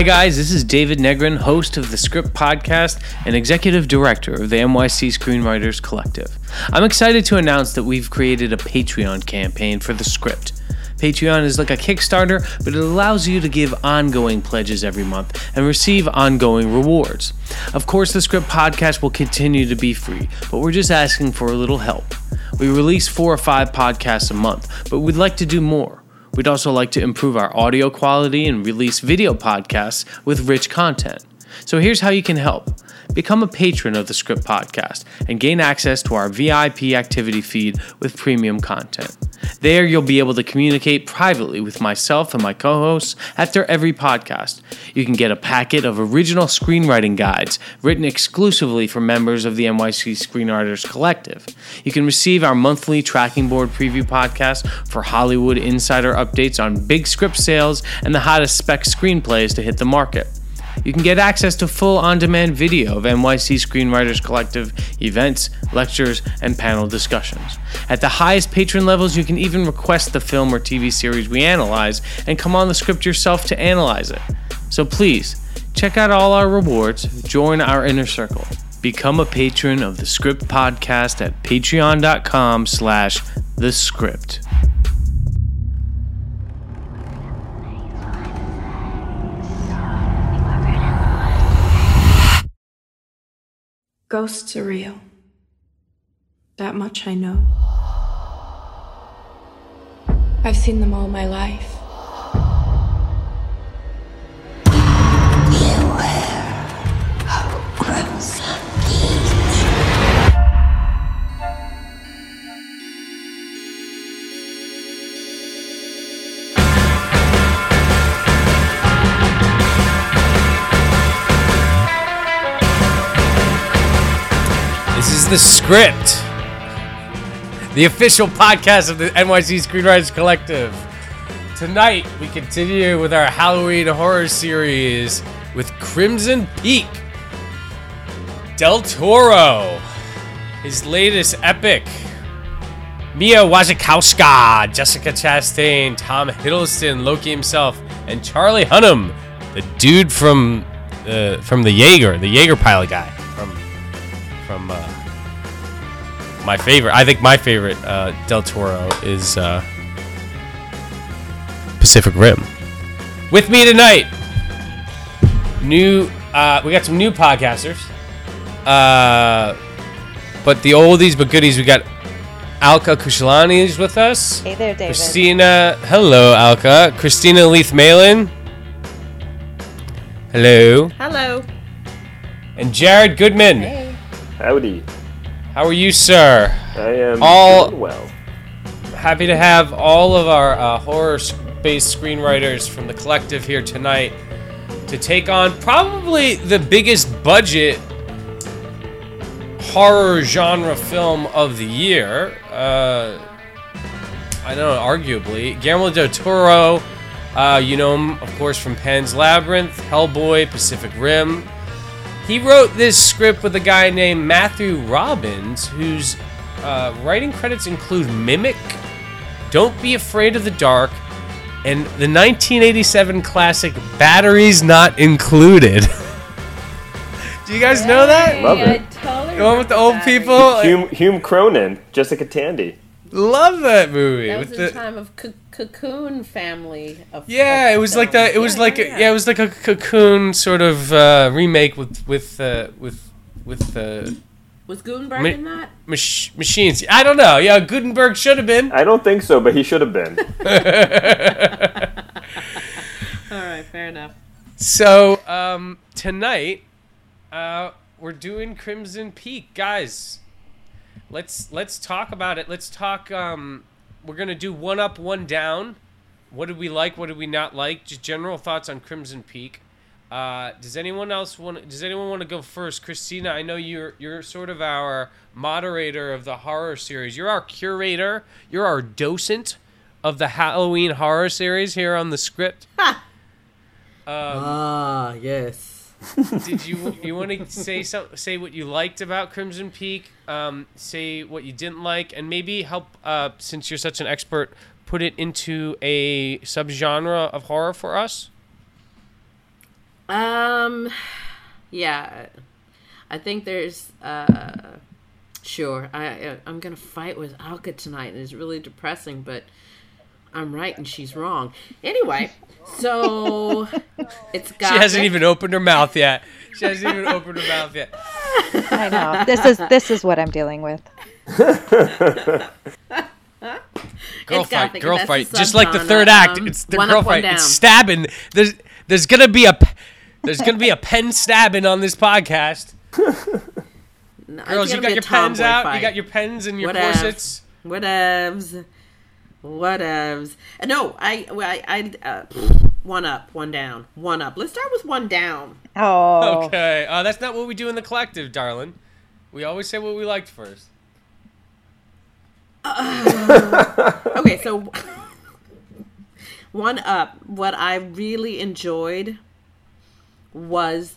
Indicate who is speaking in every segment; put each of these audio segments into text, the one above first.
Speaker 1: Hi, guys. This is David Negrin, host of the Script Podcast and executive director of the NYC Screenwriters Collective. I'm excited to announce that we've created a Patreon campaign for the script. Patreon is like a Kickstarter, but it allows you to give ongoing pledges every month and receive ongoing rewards. Of course, the Script Podcast will continue to be free, but we're just asking for a little help. We release four or five podcasts a month, but we'd like to do more. We'd also like to improve our audio quality and release video podcasts with rich content. So here's how you can help. Become a patron of the Script Podcast and gain access to our VIP activity feed with premium content. There, you'll be able to communicate privately with myself and my co hosts after every podcast. You can get a packet of original screenwriting guides written exclusively for members of the NYC Screenwriters Collective. You can receive our monthly tracking board preview podcast for Hollywood insider updates on big script sales and the hottest spec screenplays to hit the market. You can get access to full on demand video of NYC Screenwriters Collective events, lectures, and panel discussions. At the highest patron levels, you can even request the film or TV series we analyze and come on the script yourself to analyze it. So please, check out all our rewards, join our inner circle. Become a patron of the Script Podcast at patreon.com slash the script.
Speaker 2: Ghosts are real. That much I know. I've seen them all my life.
Speaker 1: This is the script, the official podcast of the NYC Screenwriters Collective. Tonight, we continue with our Halloween horror series with Crimson Peak. Del Toro, his latest epic. Mia Wasikowska, Jessica Chastain, Tom Hiddleston, Loki himself, and Charlie Hunnam, the dude from uh, from the Jaeger, the Jaeger pilot guy from from uh, my favorite. I think my favorite uh, Del Toro is uh, Pacific Rim. With me tonight, new. Uh, we got some new podcasters, uh, but the oldies but goodies. We got Alka Khushalani is with us.
Speaker 3: Hey there, David.
Speaker 1: Kristina, hello, Alka. Kristina Leath Malin. Hello.
Speaker 3: Hello.
Speaker 1: And Jared Goodman.
Speaker 3: Hey.
Speaker 4: Howdy.
Speaker 1: How are you, sir?
Speaker 4: I am
Speaker 1: All-
Speaker 4: well.
Speaker 1: Happy to have all of our uh, horror-based screenwriters from the collective here tonight to take on probably the biggest budget horror genre film of the year. Uh, I don't know, arguably Guillermo del Toro. Uh, you know him, of course, from Pan's Labyrinth, Hellboy, Pacific Rim. He wrote this script with a guy named Matthew Robbins, whose uh, writing credits include Mimic, Don't Be Afraid of the Dark, and the 1987 classic Batteries Not Included. Do you guys know that?
Speaker 4: Love
Speaker 3: I
Speaker 4: it.
Speaker 3: totally
Speaker 1: The one with the old
Speaker 3: that.
Speaker 1: people?
Speaker 4: Hume, Hume Cronyn, Jessica Tandy.
Speaker 1: Love that movie.
Speaker 3: That was
Speaker 1: with
Speaker 3: the
Speaker 1: the-
Speaker 3: time of c- Cocoon family. Of
Speaker 1: Yeah,
Speaker 3: of
Speaker 1: it was like that. It was
Speaker 3: Yeah,
Speaker 1: like
Speaker 3: yeah,
Speaker 1: a, yeah, it was like a cocoon sort of uh, remake with with uh, with with uh,
Speaker 3: Was Guttenberg
Speaker 1: Mi-
Speaker 3: in that?
Speaker 1: mach- machines. I don't know. Yeah, Guttenberg should have been.
Speaker 4: I don't think so, but he should have been.
Speaker 3: All right, fair enough.
Speaker 1: So um, tonight, uh, we're doing Crimson Peak, guys. Let's let's talk about it. Let's talk. Um, we're gonna do one up, one down. What did we like? What did we not like? Just general thoughts on Crimson Peak. Uh, does anyone else want? Does anyone want to go first? Kristina, I know you're you're sort of our moderator of the horror series. You're our curator. You're our docent of the Halloween horror series here on the script.
Speaker 5: Ah, yes.
Speaker 1: Did you you want to say some say what you liked about Crimson Peak? Um, say what you didn't like, and maybe help uh, since you're such an expert, put it into a subgenre of horror for us.
Speaker 3: Um, yeah, I think there's uh, sure. I I'm gonna fight with Alka tonight, and it's really depressing, but I'm right and she's wrong. Anyway, so it's got
Speaker 1: She hasn't even opened her mouth yet. She hasn't even opened her mouth yet.
Speaker 5: I know. This is this is what I'm dealing with.
Speaker 1: Girl
Speaker 3: It's
Speaker 1: fight, girl fight. Just like the third act,
Speaker 3: um,
Speaker 1: it's the girl
Speaker 3: up,
Speaker 1: fight. It's stabbing. There's there's gonna be a there's gonna be a pen stabbing on this podcast.
Speaker 3: No,
Speaker 1: Girls, you got your pens out.
Speaker 3: fight.
Speaker 1: You got your pens and your
Speaker 3: Whatever.
Speaker 1: corsets.
Speaker 3: Whatevs. Whatevs. Uh, No, I, I, I uh, one up, one down, one up. Let's start with one down.
Speaker 5: Oh,
Speaker 1: Okay, uh, that's not what we do in the collective, darling. We always say what we liked first.
Speaker 3: Okay, so one up. What I really enjoyed was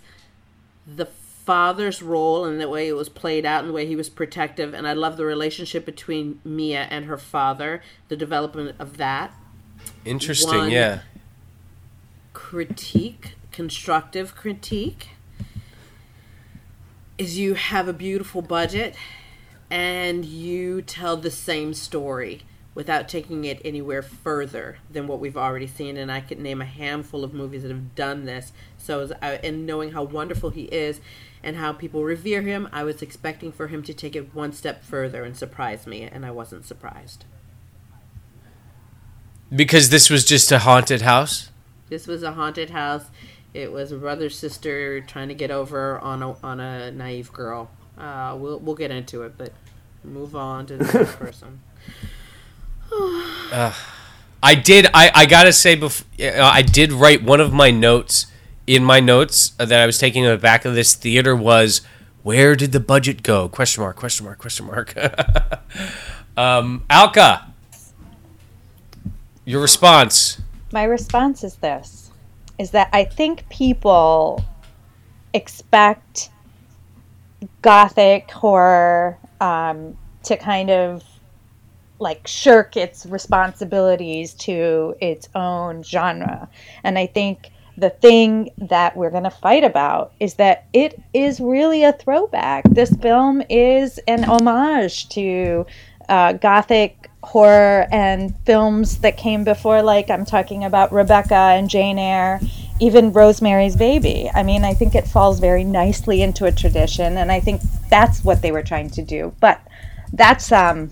Speaker 3: the father's role and the way it was played out and the way he was protective. And I love the relationship between Mia and her father, the development of that.
Speaker 1: Interesting,
Speaker 3: One.
Speaker 1: yeah.
Speaker 3: critique, constructive critique, is you have a beautiful budget and you tell the same story without taking it anywhere further than what we've already seen. And I could name a handful of movies that have done this. So, as I, and knowing how wonderful he is and how people revere him, I was expecting for him to take it one step further and surprise me, and I wasn't surprised.
Speaker 1: Because this was just a haunted house.
Speaker 3: This was a haunted house. It was a brother sister trying to get over on a on a naive girl. Uh, we'll we'll get into it, but move on to the next person.
Speaker 1: I did. I, I gotta say, before I did write one of my notes in my notes that I was taking in the back of this theater was, "Where did the budget go?" Question mark. Question mark. Question mark. um, Alka, your response.
Speaker 5: my response is this: is that I think people expect gothic horror um, to kind of like shirk its responsibilities to its own genre. And I think the thing that we're going to fight about is that it is really a throwback. This film is an homage to uh, gothic horror and films that came before, like I'm talking about Rebecca and Jane Eyre, even Rosemary's Baby. I mean, I think it falls very nicely into a tradition, and I think that's what they were trying to do. But that's um,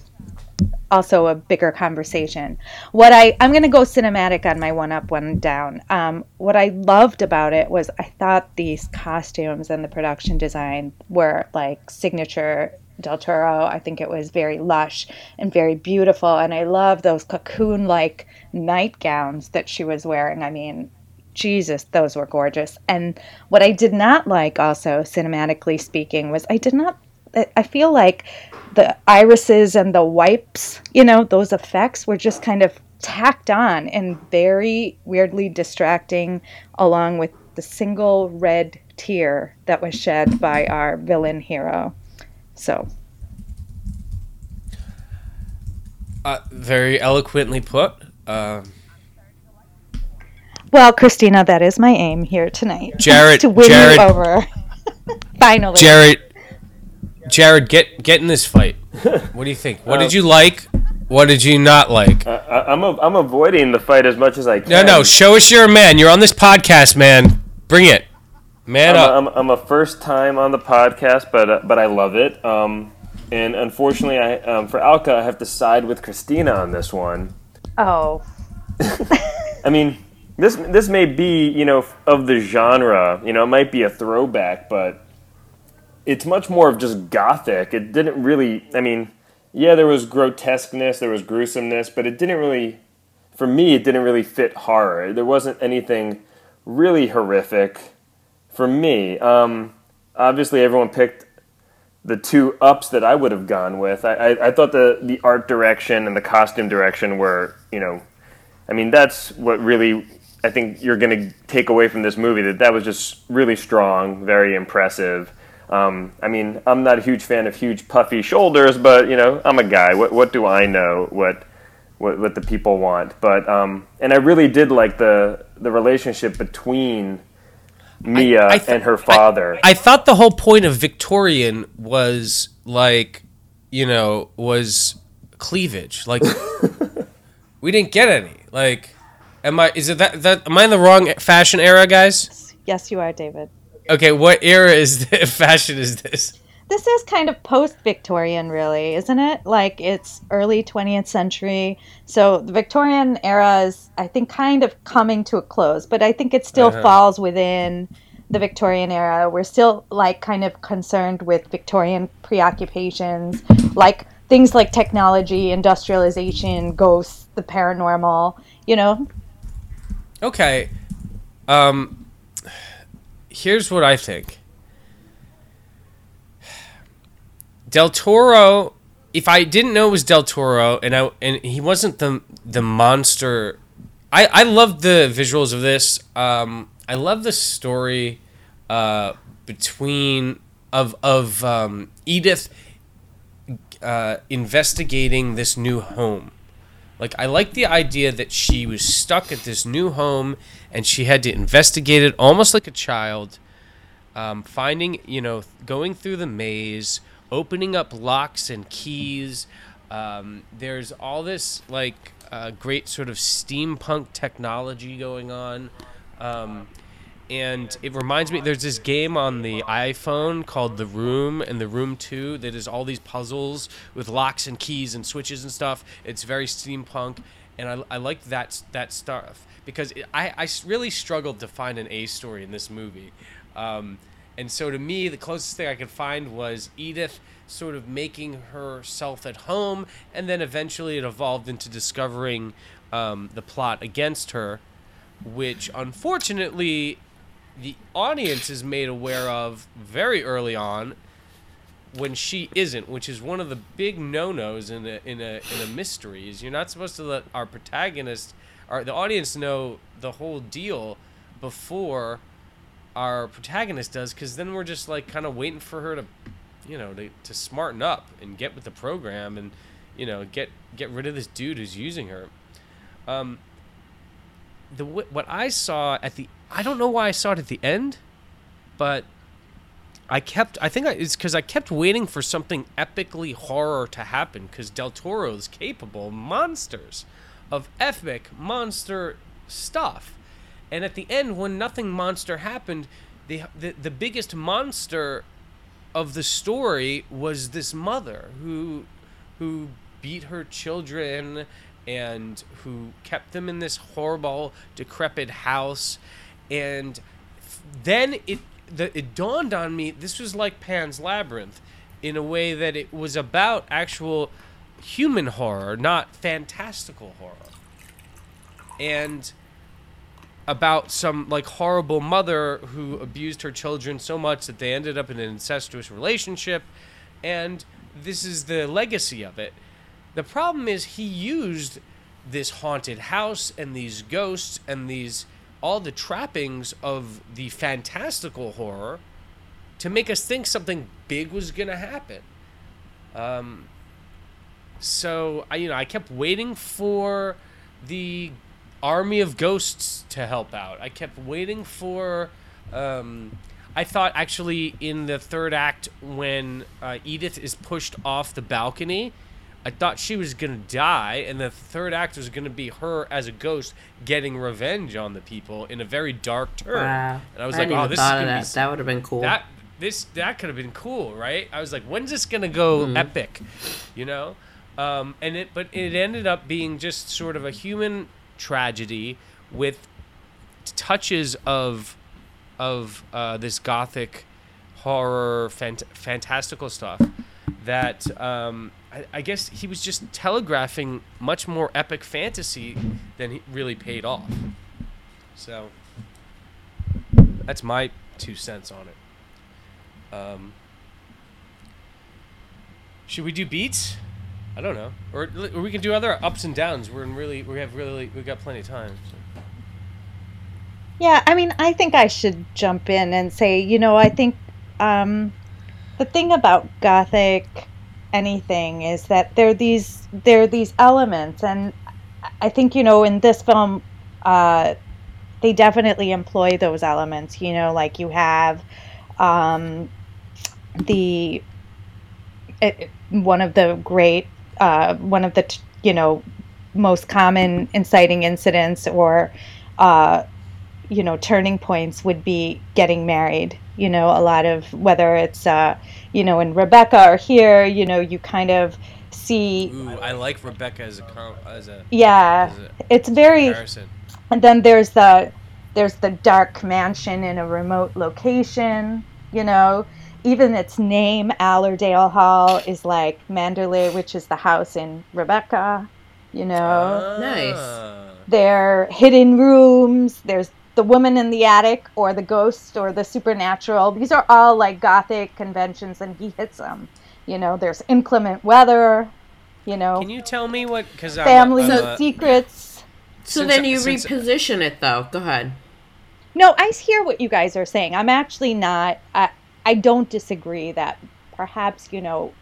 Speaker 5: also a bigger conversation. What I I'm going to go cinematic on my one up one down. Um, what I loved about it was I thought these costumes and the production design were like signature Del Toro. I think it was very lush and very beautiful, and I love those cocoon like nightgowns that she was wearing. I mean. Jesus, those were gorgeous. And what I did not like, also cinematically speaking, was I did not. I feel like the irises and the wipes, you know, those effects were just kind of tacked on and very weirdly distracting, along with the single red tear that was shed by our villain hero. So,
Speaker 1: Uh, very eloquently put. Uh,
Speaker 5: well, Kristina, that is my aim here tonight.
Speaker 1: Jared-
Speaker 5: to win
Speaker 1: Jared-
Speaker 5: you over. Finally.
Speaker 1: Jared, Jared, get get in this fight. What do you think? What did you like? What did you not like?
Speaker 4: I, I- I'm a, I'm avoiding the fight as much as I can.
Speaker 1: No, no. Show us you're a man. You're on this podcast, man. Bring it, man
Speaker 4: I'm a,
Speaker 1: up.
Speaker 4: I'm, I'm a first time on the podcast, but uh, but I love it. Um, and unfortunately, I um, for Alka, I have to side with Christina on this one.
Speaker 5: oh,
Speaker 4: I mean, this this may be you know of the genre. You know, it might be a throwback, but it's much more of just gothic. It didn't really. I mean, yeah, there was grotesqueness, there was gruesomeness, but it didn't really. For me, it didn't really fit horror. There wasn't anything really horrific for me. Um, obviously, everyone picked the two ups that I would have gone with. I, I, I thought the, the art direction and the costume direction were, you know, I mean, that's what really I think you're going to take away from this movie. That that was just really strong, very impressive. Um, I mean, I'm not a huge fan of huge puffy shoulders, but you know, I'm a guy. What what do I know? What what, what the people want? But um, and I really did like the the relationship between Mia
Speaker 1: I th-
Speaker 4: and her father.
Speaker 1: I thought the whole point of Victorian was like, you know, was cleavage. Like, we didn't get any. Like, am I? Is it that that? Am I in the wrong fashion era, guys?
Speaker 5: Yes, you are, David.
Speaker 1: Okay, what era is this, fashion is this?
Speaker 5: This is kind of post Victorian, really, isn't it? Like it's early 20th century. So the Victorian era is, I think, kind of coming to a close, but I think it still
Speaker 1: Uh-huh.
Speaker 5: falls within the Victorian era. We're still like kind of concerned with Victorian preoccupations, like things like technology, industrialization, ghosts, the paranormal, you know?
Speaker 1: Okay. Um here's what I think. Del Toro if I didn't know it was Del Toro and I and he wasn't the the monster I I love the visuals of this. Um I love the story uh between of of um Edith uh investigating this new home. Like I like the idea that she was stuck at this new home and she had to investigate it almost like a child, um, finding you know going through the maze, opening up locks and keys. Um, there's all this like uh, great sort of steampunk technology going on. Um, and it reminds me there's this game on the iphone called the room and the room 2 that is all these puzzles with locks and keys and switches and stuff it's very steampunk and i, I like that that stuff because it, I, I really struggled to find an a story in this movie. Um, and so to me the closest thing i could find was edith sort of making herself at home and then eventually it evolved into discovering um, the plot against her which unfortunately the audience is made aware of very early on when she isn't, which is one of the big no-nos in a in a in a mystery. Is you're not supposed to let our protagonist, our the audience know the whole deal before our protagonist does, because then we're just like kind of waiting for her to, you know, to, to smarten up and get with the program and, you know, get get rid of this dude who's using her. Um, the what I saw at the I don't know why I saw it at the end, but I kept I think I, it's because I kept waiting for something epically horror to happen because Del Toro is capable of monsters, of epic monster stuff, and at the end when nothing monster happened, the the, the biggest monster of the story was this mother who who beat her children and who kept them in this horrible decrepit house. And then it the, it dawned on me this was like Pan's Labyrinth in a way that it was about actual human horror not fantastical horror. And about some like horrible mother who abused her children so much that they ended up in an incestuous relationship. And this is the legacy of it. The problem is he used this haunted house and these ghosts and these all the trappings of the fantastical horror to make us think something big was going to happen um, so I, you know, I kept waiting for the army of ghosts to help out. I kept waiting for. Um, I thought actually in the third act when uh, Edith is pushed off the balcony, I thought she was gonna die, and the third act was gonna be her as a ghost getting revenge on the people in a very dark turn.
Speaker 3: Wow.
Speaker 1: And I was
Speaker 3: I
Speaker 1: like, oh, this is gonna be
Speaker 3: that. That would have been cool.
Speaker 1: that this that could have been cool, right? I was like, when's this gonna go
Speaker 3: Mm-hmm.
Speaker 1: epic, you know? Um, and it, but it ended up being just sort of a human tragedy with touches of of uh, this gothic horror, fant- fantastical stuff. That um, I, I guess he was just telegraphing much more epic fantasy than he really paid off. So that's my two cents on it. Um, should we do beats? I don't know, or, or we can do other ups and downs. We're in really, we have really, we've got plenty of time. So.
Speaker 5: Yeah, I mean, I think I should jump in and say, you know, I think um, the thing about Gothic anything is that there are these there are these elements, and I think you know in this film, uh, they definitely employ those elements. You know, like you have um, the it, one of the great uh, one of the you know most common inciting incidents or uh, you know turning points would be getting married you know a lot of whether it's uh, you know and rebecca are here you know you kind of see
Speaker 1: Ooh, I like Rebecca as a com- as a
Speaker 5: yeah
Speaker 1: as a
Speaker 5: it's very
Speaker 1: comparison.
Speaker 5: and then there's the there's the dark mansion in a remote location you know even its name allerdale hall is like manderley which is the house in rebecca you know
Speaker 3: Nice.
Speaker 1: Ah.
Speaker 5: there are hidden rooms there's the woman in the attic or the ghost or the supernatural these are all like gothic conventions and he hits them you know there's inclement weather you know
Speaker 1: Can you tell me what? Because
Speaker 5: family
Speaker 1: I'm, a-
Speaker 5: secrets
Speaker 3: So
Speaker 1: Since-
Speaker 3: then you
Speaker 1: since-
Speaker 3: reposition it, though. Go ahead.
Speaker 5: No, I hear what you guys are saying. I'm actually not. I, I don't disagree that perhaps you know,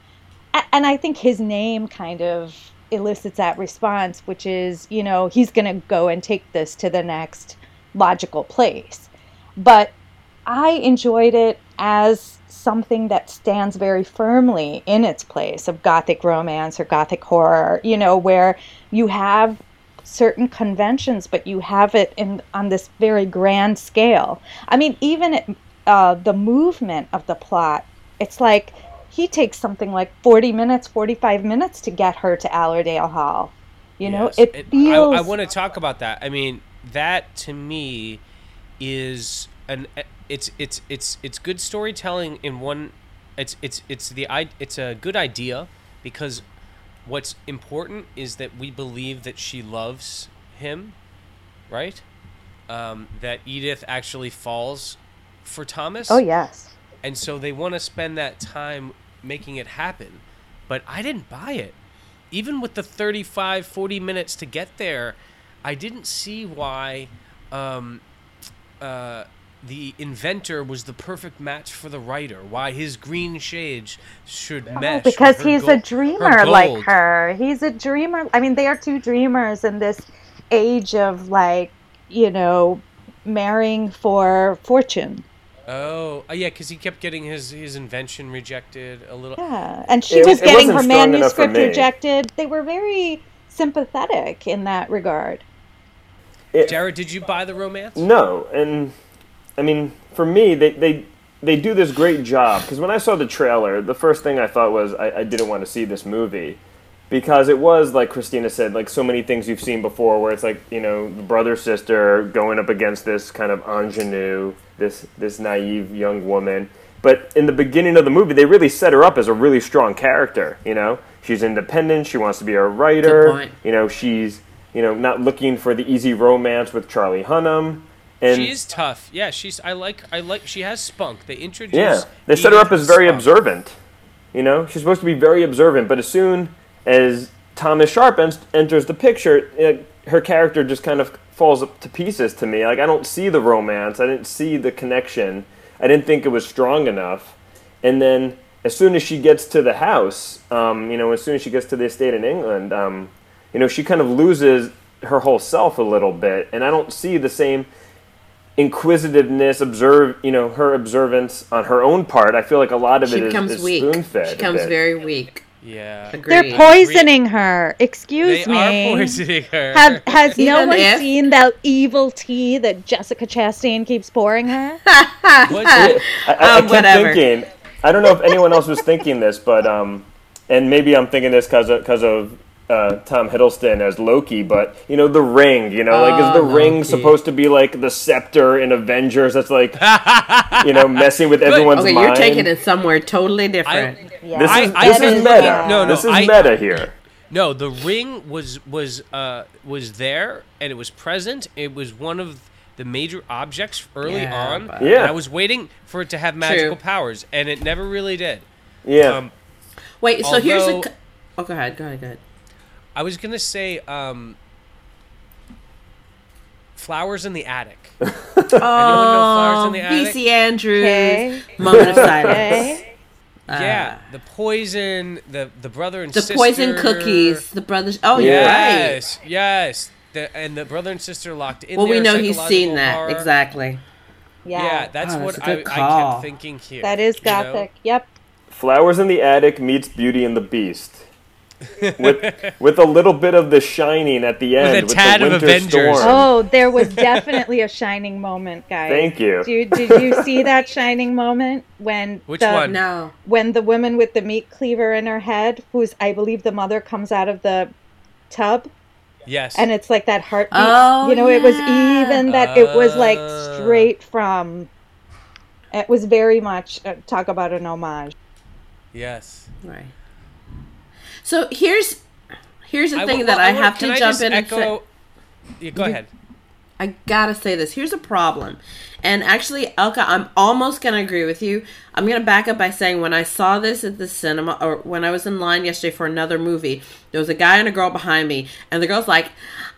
Speaker 5: and I think his name kind of elicits that response, which is you know he's going to go and take this to the next logical place. But I enjoyed it as something that stands very firmly in its place of gothic romance or gothic horror. You know, where you have certain conventions, but you have it in on this very grand scale. I mean, even it, uh, the movement of the plot, it's like he takes something like forty minutes, forty-five minutes to get her to Allerdale Hall. You know,
Speaker 1: Yes,
Speaker 5: it, feels.
Speaker 1: I, I want to talk about that. I mean, that to me is an it's it's it's it's good storytelling in one. It's it's it's the i it's a good idea because what's important is that we believe that she loves him, right? Um, that Edith actually falls for Thomas.
Speaker 5: oh yes.
Speaker 1: and so they want to spend that time making it happen but i didn't buy it even with the 35 40 minutes to get there i didn't see why um, uh, the inventor was the perfect match for the writer why his green shades should mesh
Speaker 5: Oh, because he's
Speaker 1: gold-
Speaker 5: a dreamer like her. He's a dreamer. I mean, they are two dreamers in this age of like, you know, marrying for fortune.
Speaker 1: oh uh, yeah because he kept getting his his invention rejected a little
Speaker 5: Yeah, and she
Speaker 4: It-
Speaker 5: was
Speaker 4: it
Speaker 5: getting her
Speaker 4: strong enough for
Speaker 5: manuscript rejected. They were very sympathetic in that regard.
Speaker 1: Jared did you buy the romance
Speaker 4: No, and I mean, for me, they they they do this great job because when I saw the trailer, the first thing I thought was I, I didn't want to see this movie because it was like Kristina said, like so many things you've seen before, where it's like you know the brother sister going up against this kind of ingenue, this this naive young woman. But in the beginning of the movie, they really set her up as a really strong character. You know, she's independent. She wants to be a writer.
Speaker 3: point.
Speaker 4: You know, she's you know not looking for the easy romance with Charlie Hunnam. And
Speaker 1: she is tough. Yeah, she's. I like. I like. She has spunk. They introduce.
Speaker 4: yeah, they set her up as very
Speaker 1: spunk.
Speaker 4: observant. You know, she's supposed to be very observant, but as soon as Thomas Sharpe en- enters the picture, it, her character just kind of falls to pieces to me. Like I don't see the romance, I didn't see the connection, I didn't think it was strong enough. And then as soon as she gets to the house, um, you know, as soon as she gets to the estate in England, um, you know, she kind of loses her whole self a little bit, and I don't see the same inquisitiveness, observe, you know, her observance on her own part. I feel like a lot of
Speaker 3: She
Speaker 4: it is,
Speaker 3: becomes
Speaker 4: is
Speaker 3: weak.
Speaker 4: spoon-fed.
Speaker 3: She
Speaker 4: a
Speaker 3: becomes very weak.
Speaker 1: Yeah.
Speaker 3: Agreed.
Speaker 5: They're poisoning her. Excuse
Speaker 1: They
Speaker 5: me.
Speaker 1: They are poisoning her.
Speaker 5: Have, has no one
Speaker 3: if-
Speaker 5: seen that evil tea that Jessica Chastain keeps pouring her?
Speaker 1: What's
Speaker 4: I, I, I
Speaker 3: Um,
Speaker 4: kept
Speaker 3: whatever.
Speaker 4: thinking. I don't know if anyone else was thinking this, but um, and maybe I'm thinking this because of because of uh, Tom Hiddleston as Loki. But you know, the ring. You know, like is the
Speaker 3: Oh,
Speaker 4: ring supposed to be like the scepter in Avengers? That's like you know messing with everyone's
Speaker 3: Okay,
Speaker 4: mind.
Speaker 3: you're taking it somewhere totally different.
Speaker 5: Yeah.
Speaker 4: This is
Speaker 1: I
Speaker 4: this
Speaker 1: said
Speaker 4: is
Speaker 1: Loki-
Speaker 4: meta.
Speaker 1: no, no,
Speaker 4: this is
Speaker 1: I-
Speaker 4: meta here.
Speaker 1: No, the ring was was uh was there and it was present. It was one of the major objects early
Speaker 3: Yeah,
Speaker 1: on.
Speaker 3: but-
Speaker 4: Yeah.
Speaker 1: And I was waiting for it to have magical
Speaker 3: True.
Speaker 1: powers, and it never really did.
Speaker 4: Yeah.
Speaker 1: Um,
Speaker 3: Wait, so here's a. Oh, go ahead. Go ahead. Go ahead.
Speaker 1: I was gonna say um, flowers in the attic. Anyone know flowers in the attic?
Speaker 3: VC Andrews.
Speaker 5: Okay.
Speaker 3: Moment of silence.
Speaker 5: Okay.
Speaker 1: yeah, the poison, the the brother and sister.
Speaker 3: The
Speaker 1: sister.
Speaker 3: poison cookies. The brothers. Oh, yeah. Right.
Speaker 1: Yes, yes. the and the brother and sister locked in.
Speaker 3: Well, we know he's seen that
Speaker 1: horror.
Speaker 3: exactly.
Speaker 5: Yeah,
Speaker 1: Yeah, that's
Speaker 3: Oh,
Speaker 1: what
Speaker 3: that's a
Speaker 1: I,
Speaker 3: good
Speaker 1: I kept thinking here.
Speaker 5: that is
Speaker 1: you know?
Speaker 5: gothic. Yep.
Speaker 4: Flowers in the Attic meets Beauty and the Beast. With with a little bit of the shining at the end
Speaker 1: a
Speaker 4: with,
Speaker 1: tad
Speaker 4: the
Speaker 1: of
Speaker 4: winter
Speaker 1: Avengers.
Speaker 4: storm.
Speaker 5: Oh, there was definitely a shining moment, guys.
Speaker 4: Thank you.
Speaker 5: Did, did you see that shining moment when
Speaker 1: Which
Speaker 5: the,
Speaker 1: one?
Speaker 3: No.
Speaker 5: when the woman with the meat cleaver in her head, who's I believe the mother, comes out of the tub,
Speaker 1: Yes.
Speaker 5: and it's like that heartbeat.
Speaker 3: Oh,
Speaker 5: you know, it was even that it was like straight from. It was very much uh, talk about an homage.
Speaker 1: yes.
Speaker 3: Right. So here's here's the
Speaker 1: I
Speaker 3: thing that I,
Speaker 1: wa-
Speaker 3: have to
Speaker 1: I
Speaker 3: jump in and say.
Speaker 1: echo? Yeah, go ahead.
Speaker 3: I gotta say this. Here's a problem. And actually, Alka, I'm almost gonna agree with you. I'm gonna back up by saying when I saw this at the cinema, or when I was in line yesterday for another movie, there was a guy and a girl behind me, and the girl's like,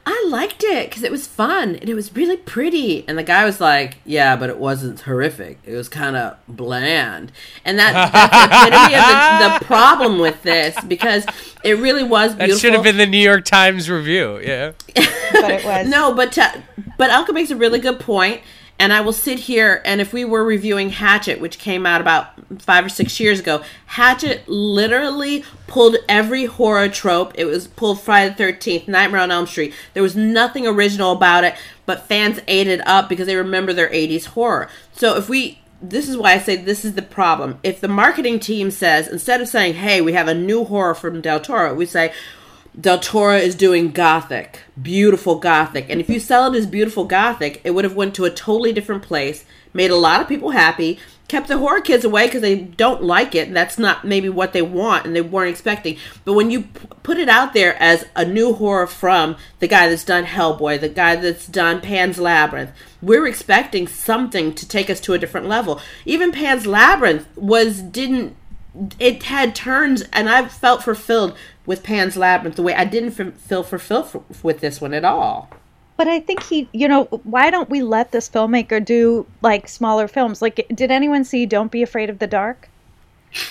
Speaker 3: "I liked it because it was fun and it was really pretty," and the guy was like, "Yeah, but it wasn't horrific. It was kind of bland." And that that's the epitome of the, the problem with this because it really was beautiful.
Speaker 1: That should have been the New York Times review. Yeah.
Speaker 5: But it was
Speaker 3: No, but to, but Alka makes a really good point, and I will sit here and if we were reviewing Hatchet, which came out about five or six years ago, Hatchet literally pulled every horror trope. It was pulled Friday the Thirteenth, Nightmare on Elm Street. There was nothing original about it, but fans ate it up because they remember their '80s horror. So if we this is why I say this is the problem. If the marketing team says, instead of saying, hey, we have a new horror from Del Toro, we say, Del Toro is doing gothic, beautiful gothic. And if you sell it as beautiful gothic, it would have went to a totally different place, made a lot of people happy, kept the horror kids away because they don't like it. And that's not maybe what they want and they weren't expecting. But when you p- put it out there as a new horror from the guy that's done Hellboy, the guy that's done Pan's Labyrinth, we're expecting something to take us to a different level. Even Pan's Labyrinth was didn't it had turns and I felt fulfilled with Pan's Labyrinth the way I didn't f- feel fulfilled f- with this one at all.
Speaker 5: But I think he, you know, why don't we let this filmmaker do like smaller films? Like, did anyone see Don't Be Afraid of the Dark?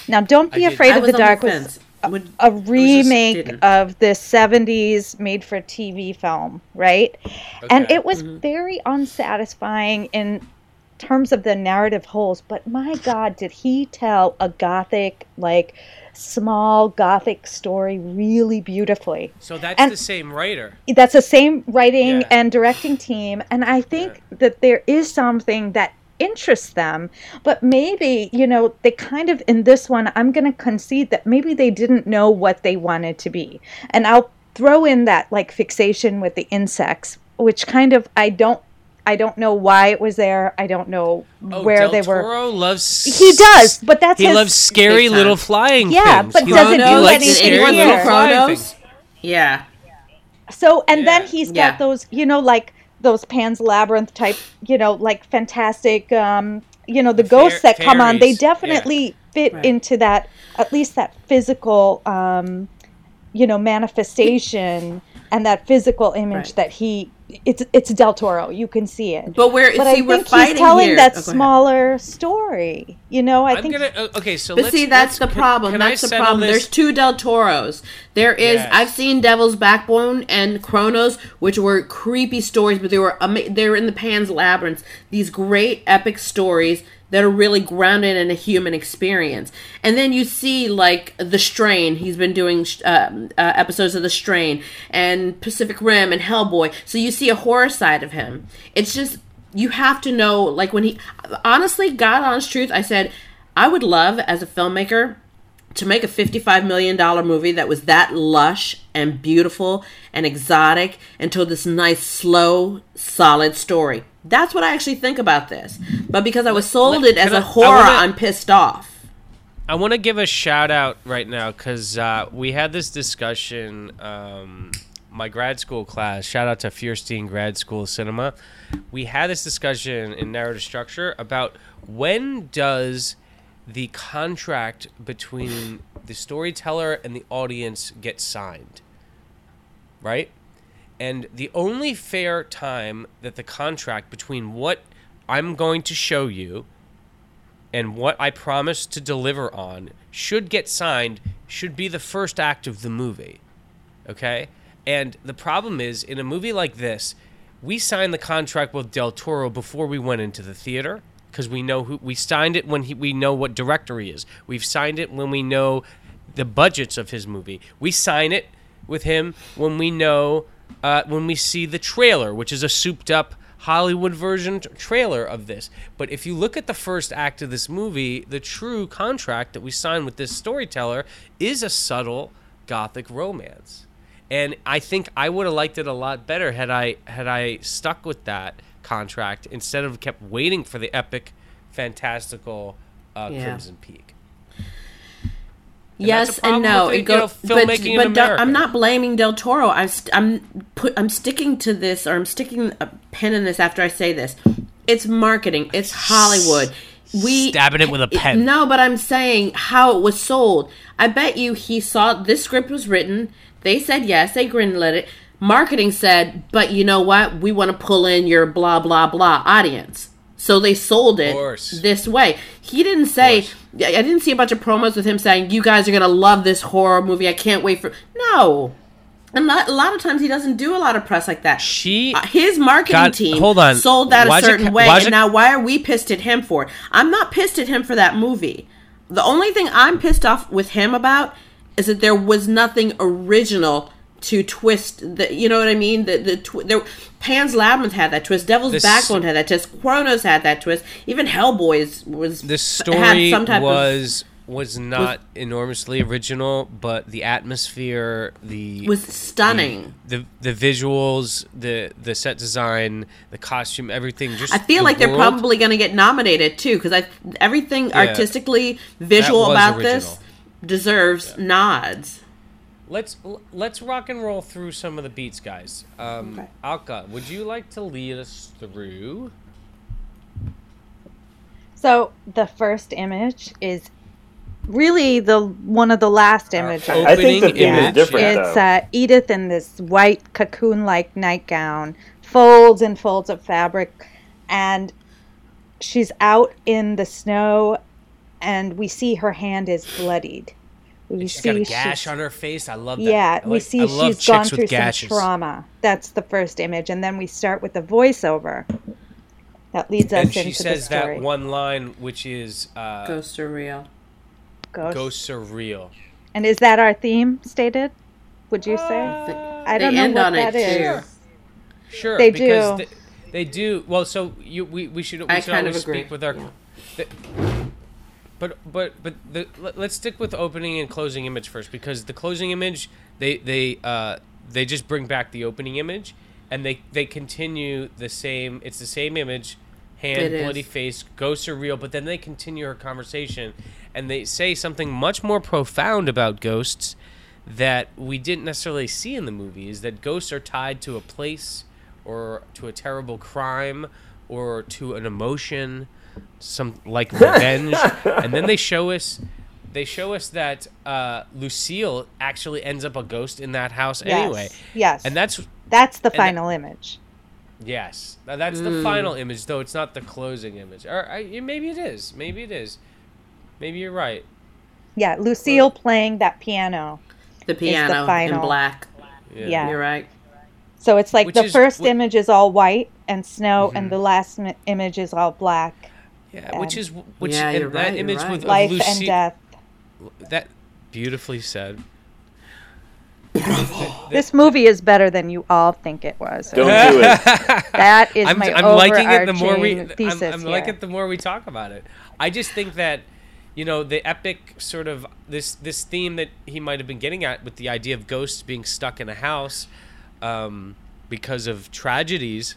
Speaker 5: Now, Don't Be
Speaker 1: did.
Speaker 5: Afraid
Speaker 3: I
Speaker 5: of the
Speaker 3: on the
Speaker 5: Dark was
Speaker 3: fence. Would-
Speaker 5: a remake
Speaker 3: didn't.
Speaker 5: of the 70s made for TV film, right? And it was
Speaker 3: Mm-hmm.
Speaker 5: very unsatisfying in terms of the narrative holes, but my god, did he tell a gothic like small gothic story really beautifully.
Speaker 1: So that's
Speaker 5: And-
Speaker 1: the same writer.
Speaker 5: That's the same writing
Speaker 1: Yeah.
Speaker 5: and directing team and I think that there is something that interests them but maybe you know they kind of in this one i'm going to concede that maybe they didn't know what they wanted to be and i'll throw in that like fixation with the insects which kind of i don't i don't know why it was there i don't know
Speaker 1: Oh,
Speaker 5: where
Speaker 1: Del
Speaker 5: they were
Speaker 1: Toro loves.
Speaker 5: he does but that's
Speaker 1: He
Speaker 5: his
Speaker 1: loves scary little flying
Speaker 5: Yeah,
Speaker 1: things.
Speaker 5: but
Speaker 1: He
Speaker 5: doesn't do
Speaker 1: he likes
Speaker 5: anything
Speaker 1: scary
Speaker 5: here?
Speaker 1: little
Speaker 3: know
Speaker 1: flying
Speaker 3: Cronos?
Speaker 1: things.
Speaker 3: Yeah.
Speaker 5: So and then
Speaker 1: Yeah.
Speaker 5: he's
Speaker 3: Yeah.
Speaker 5: got those, you know, like those Pan's Labyrinth type, you know, like fantastic um, you know, the,
Speaker 1: The
Speaker 5: ghosts
Speaker 1: fair-
Speaker 5: that come on, they
Speaker 1: fairies, yeah.
Speaker 5: definitely fit
Speaker 3: Right.
Speaker 5: into that at least that physical um, you know, manifestation and that physical image
Speaker 3: Right.
Speaker 5: that he it's it's Del Toro. You can see it.
Speaker 3: But we're
Speaker 5: but
Speaker 3: see
Speaker 5: I
Speaker 3: we're
Speaker 5: think
Speaker 3: fighting
Speaker 5: he's telling
Speaker 3: here.
Speaker 5: that
Speaker 3: Oh,
Speaker 5: smaller story. You know, I
Speaker 1: I'm
Speaker 5: think
Speaker 1: gonna okay. So
Speaker 3: But
Speaker 1: let's,
Speaker 3: see, that's
Speaker 1: let's-
Speaker 3: the problem.
Speaker 1: can I
Speaker 3: that's the problem.
Speaker 1: this?
Speaker 3: There's two Del Toros. There is.
Speaker 1: Yes.
Speaker 3: I've seen Devil's Backbone and Cronos, which were creepy stories, but they were they were in the Pan's Labyrinth. These great epic stories that are really grounded in a human experience. And then you see like The Strain. He's been doing um, uh, episodes of The Strain and Pacific Rim and Hellboy. So you see a horror side of him. It's just you have to know like when he honestly god honest truth i said i would love as a filmmaker to make a $55 million movie that was that lush and beautiful and exotic and told this nice slow solid story that's what i actually think about this but because i was sold it as a horror
Speaker 1: wanna-
Speaker 3: i'm pissed off
Speaker 1: I want to give a shout out right now because uh, we had this discussion. Um, my grad school class, shout out to Feirstein Grad School Cinema. We had this discussion in narrative structure about when does the contract between the storyteller and the audience get signed, right? And the only fair time that the contract between what I'm going to show you and what I promise to deliver on should get signed should be the first act of the movie. Okay? And the problem is, in a movie like this, we signed the contract with Del Toro before we went into the theater because we know who we signed it when he, we know what director he is. We've signed it when we know the budgets of his movie. We sign it with him when we know uh, when we see the trailer, which is a souped up Hollywood version t- trailer of this. But if you look at the first act of this movie, the true contract that we signed with this storyteller is a subtle gothic romance. And I think I would have liked it a lot better had I had I stuck with that contract instead of kept waiting for the epic, fantastical uh,
Speaker 3: Yeah.
Speaker 1: Crimson Peak.
Speaker 3: Yes
Speaker 1: that's a
Speaker 3: and no.
Speaker 1: with,
Speaker 3: It
Speaker 1: you
Speaker 3: go,
Speaker 1: know,
Speaker 3: but but Del-. I'm not blaming Del Toro. I'm st- I'm put I'm sticking to this, or I'm sticking a pin in this after I say this. It's marketing. It's Hollywood. We
Speaker 1: Stabbing it with a pen.
Speaker 3: No, but I'm saying how it was sold. I bet you he saw this script was written. They said yes. They greenlit it. Marketing said, but you know what? We want to pull in your blah blah blah audience. So they sold it this way. He didn't say. I I didn't see a bunch of promos with him saying, "You guys are gonna love this horror movie. I can't wait for." No, and a lot of times he doesn't do a lot of press like that.
Speaker 1: She
Speaker 3: Uh, his marketing
Speaker 1: God,
Speaker 3: team
Speaker 1: hold on.
Speaker 3: sold that a
Speaker 1: Why's it
Speaker 3: certain
Speaker 1: ca-
Speaker 3: way, and
Speaker 1: it-
Speaker 3: now why are we pissed at him for it? I'm not pissed at him for that movie. The only thing I'm pissed off with him about is that there was nothing original to twist the you know what I mean the the tw- there Pan's Labyrinth had that twist Devil's
Speaker 1: This-
Speaker 3: Backbone had that twist Cronos had that twist even Hellboys was
Speaker 1: the
Speaker 3: had
Speaker 1: story
Speaker 3: type of
Speaker 1: was was not enormously original, but the atmosphere, the
Speaker 3: was stunning.
Speaker 1: the the visuals, the the set design, the costume, everything. Just
Speaker 3: I feel
Speaker 1: the
Speaker 3: like they're probably going to get nominated too because I everything artistically visual about
Speaker 1: original.
Speaker 3: this deserves nods.
Speaker 1: Let's let's rock and roll through some of the beats, guys. Um,
Speaker 3: Okay.
Speaker 1: Alka, would you like to lead us through?
Speaker 5: So the first image is really the one of the last images.
Speaker 4: I think the
Speaker 1: Opening
Speaker 4: theme is different
Speaker 5: It's uh, Edith in this white cocoon-like nightgown, folds and folds of fabric, and she's out in the snow, and we see her hand is bloodied. We
Speaker 1: She's got a
Speaker 5: see
Speaker 1: gash
Speaker 5: she's-
Speaker 1: on her face. I love that.
Speaker 5: Yeah,
Speaker 1: I
Speaker 5: we
Speaker 1: like-
Speaker 5: see
Speaker 1: I
Speaker 5: she's gone through
Speaker 1: with
Speaker 5: some trauma. That's the first image, and then we start with the voiceover that leads us
Speaker 1: And she
Speaker 5: into
Speaker 1: says
Speaker 5: the story.
Speaker 1: She says that one line, which is uh,
Speaker 3: Ghosts are real.
Speaker 5: Ghost.
Speaker 1: "Ghosts are real."
Speaker 5: And is that our theme stated? Would you say?
Speaker 1: Uh,
Speaker 5: I don't
Speaker 3: they
Speaker 5: know
Speaker 3: end
Speaker 5: what
Speaker 3: on it,
Speaker 5: that is.
Speaker 3: too.
Speaker 1: Sure,
Speaker 5: They
Speaker 1: because
Speaker 5: do.
Speaker 1: They, they do. Well, so you we, we should we
Speaker 3: I
Speaker 1: should
Speaker 3: kind of
Speaker 1: always
Speaker 3: agree,
Speaker 1: speak with our.
Speaker 3: yeah.
Speaker 1: the- but but but the, let- let's stick with opening and closing image first because the closing image they they uh they just bring back the opening image and they they continue the same. It's the same image, hand
Speaker 3: It is.
Speaker 1: bloody face, ghosts are real. But then they continue her conversation and they say something much more profound about ghosts that we didn't necessarily see in the movie is that ghosts are tied to a place or to a terrible crime or to an emotion some like revenge and then they show us they show us that uh, Lucille actually ends up a ghost in that house
Speaker 5: Yes.
Speaker 1: anyway
Speaker 5: Yes.
Speaker 1: and that's
Speaker 5: That's the
Speaker 1: that-
Speaker 5: final image.
Speaker 1: yes Now, that's the final image though it's not the closing image or I, maybe it is maybe it is maybe you're right
Speaker 5: Yeah, Lucille playing that piano.
Speaker 3: The piano in
Speaker 5: final.
Speaker 3: black.
Speaker 5: Yeah.
Speaker 3: You're right.
Speaker 5: So it's like
Speaker 1: Which
Speaker 5: the
Speaker 1: is-
Speaker 5: first
Speaker 1: whi- Mm-hmm.
Speaker 5: image is all white and snow, and the last mi- image is all black.
Speaker 1: Yeah which is which
Speaker 3: Yeah,
Speaker 1: and
Speaker 3: you're
Speaker 1: that
Speaker 3: right,
Speaker 1: image
Speaker 3: right.
Speaker 1: with
Speaker 5: Life
Speaker 1: Luci-
Speaker 5: and death.
Speaker 1: that beautifully said
Speaker 5: This movie is better than you all think it was.
Speaker 4: Don't do it.
Speaker 5: That is
Speaker 1: I'm,
Speaker 5: my
Speaker 1: I'm liking it the more we
Speaker 5: overarching thesis
Speaker 1: I'm, I'm
Speaker 5: here.
Speaker 1: like it the more we talk about it. I just think that you know the epic sort of this this theme that he might have been getting at with the idea of ghosts being stuck in a house um, because of tragedies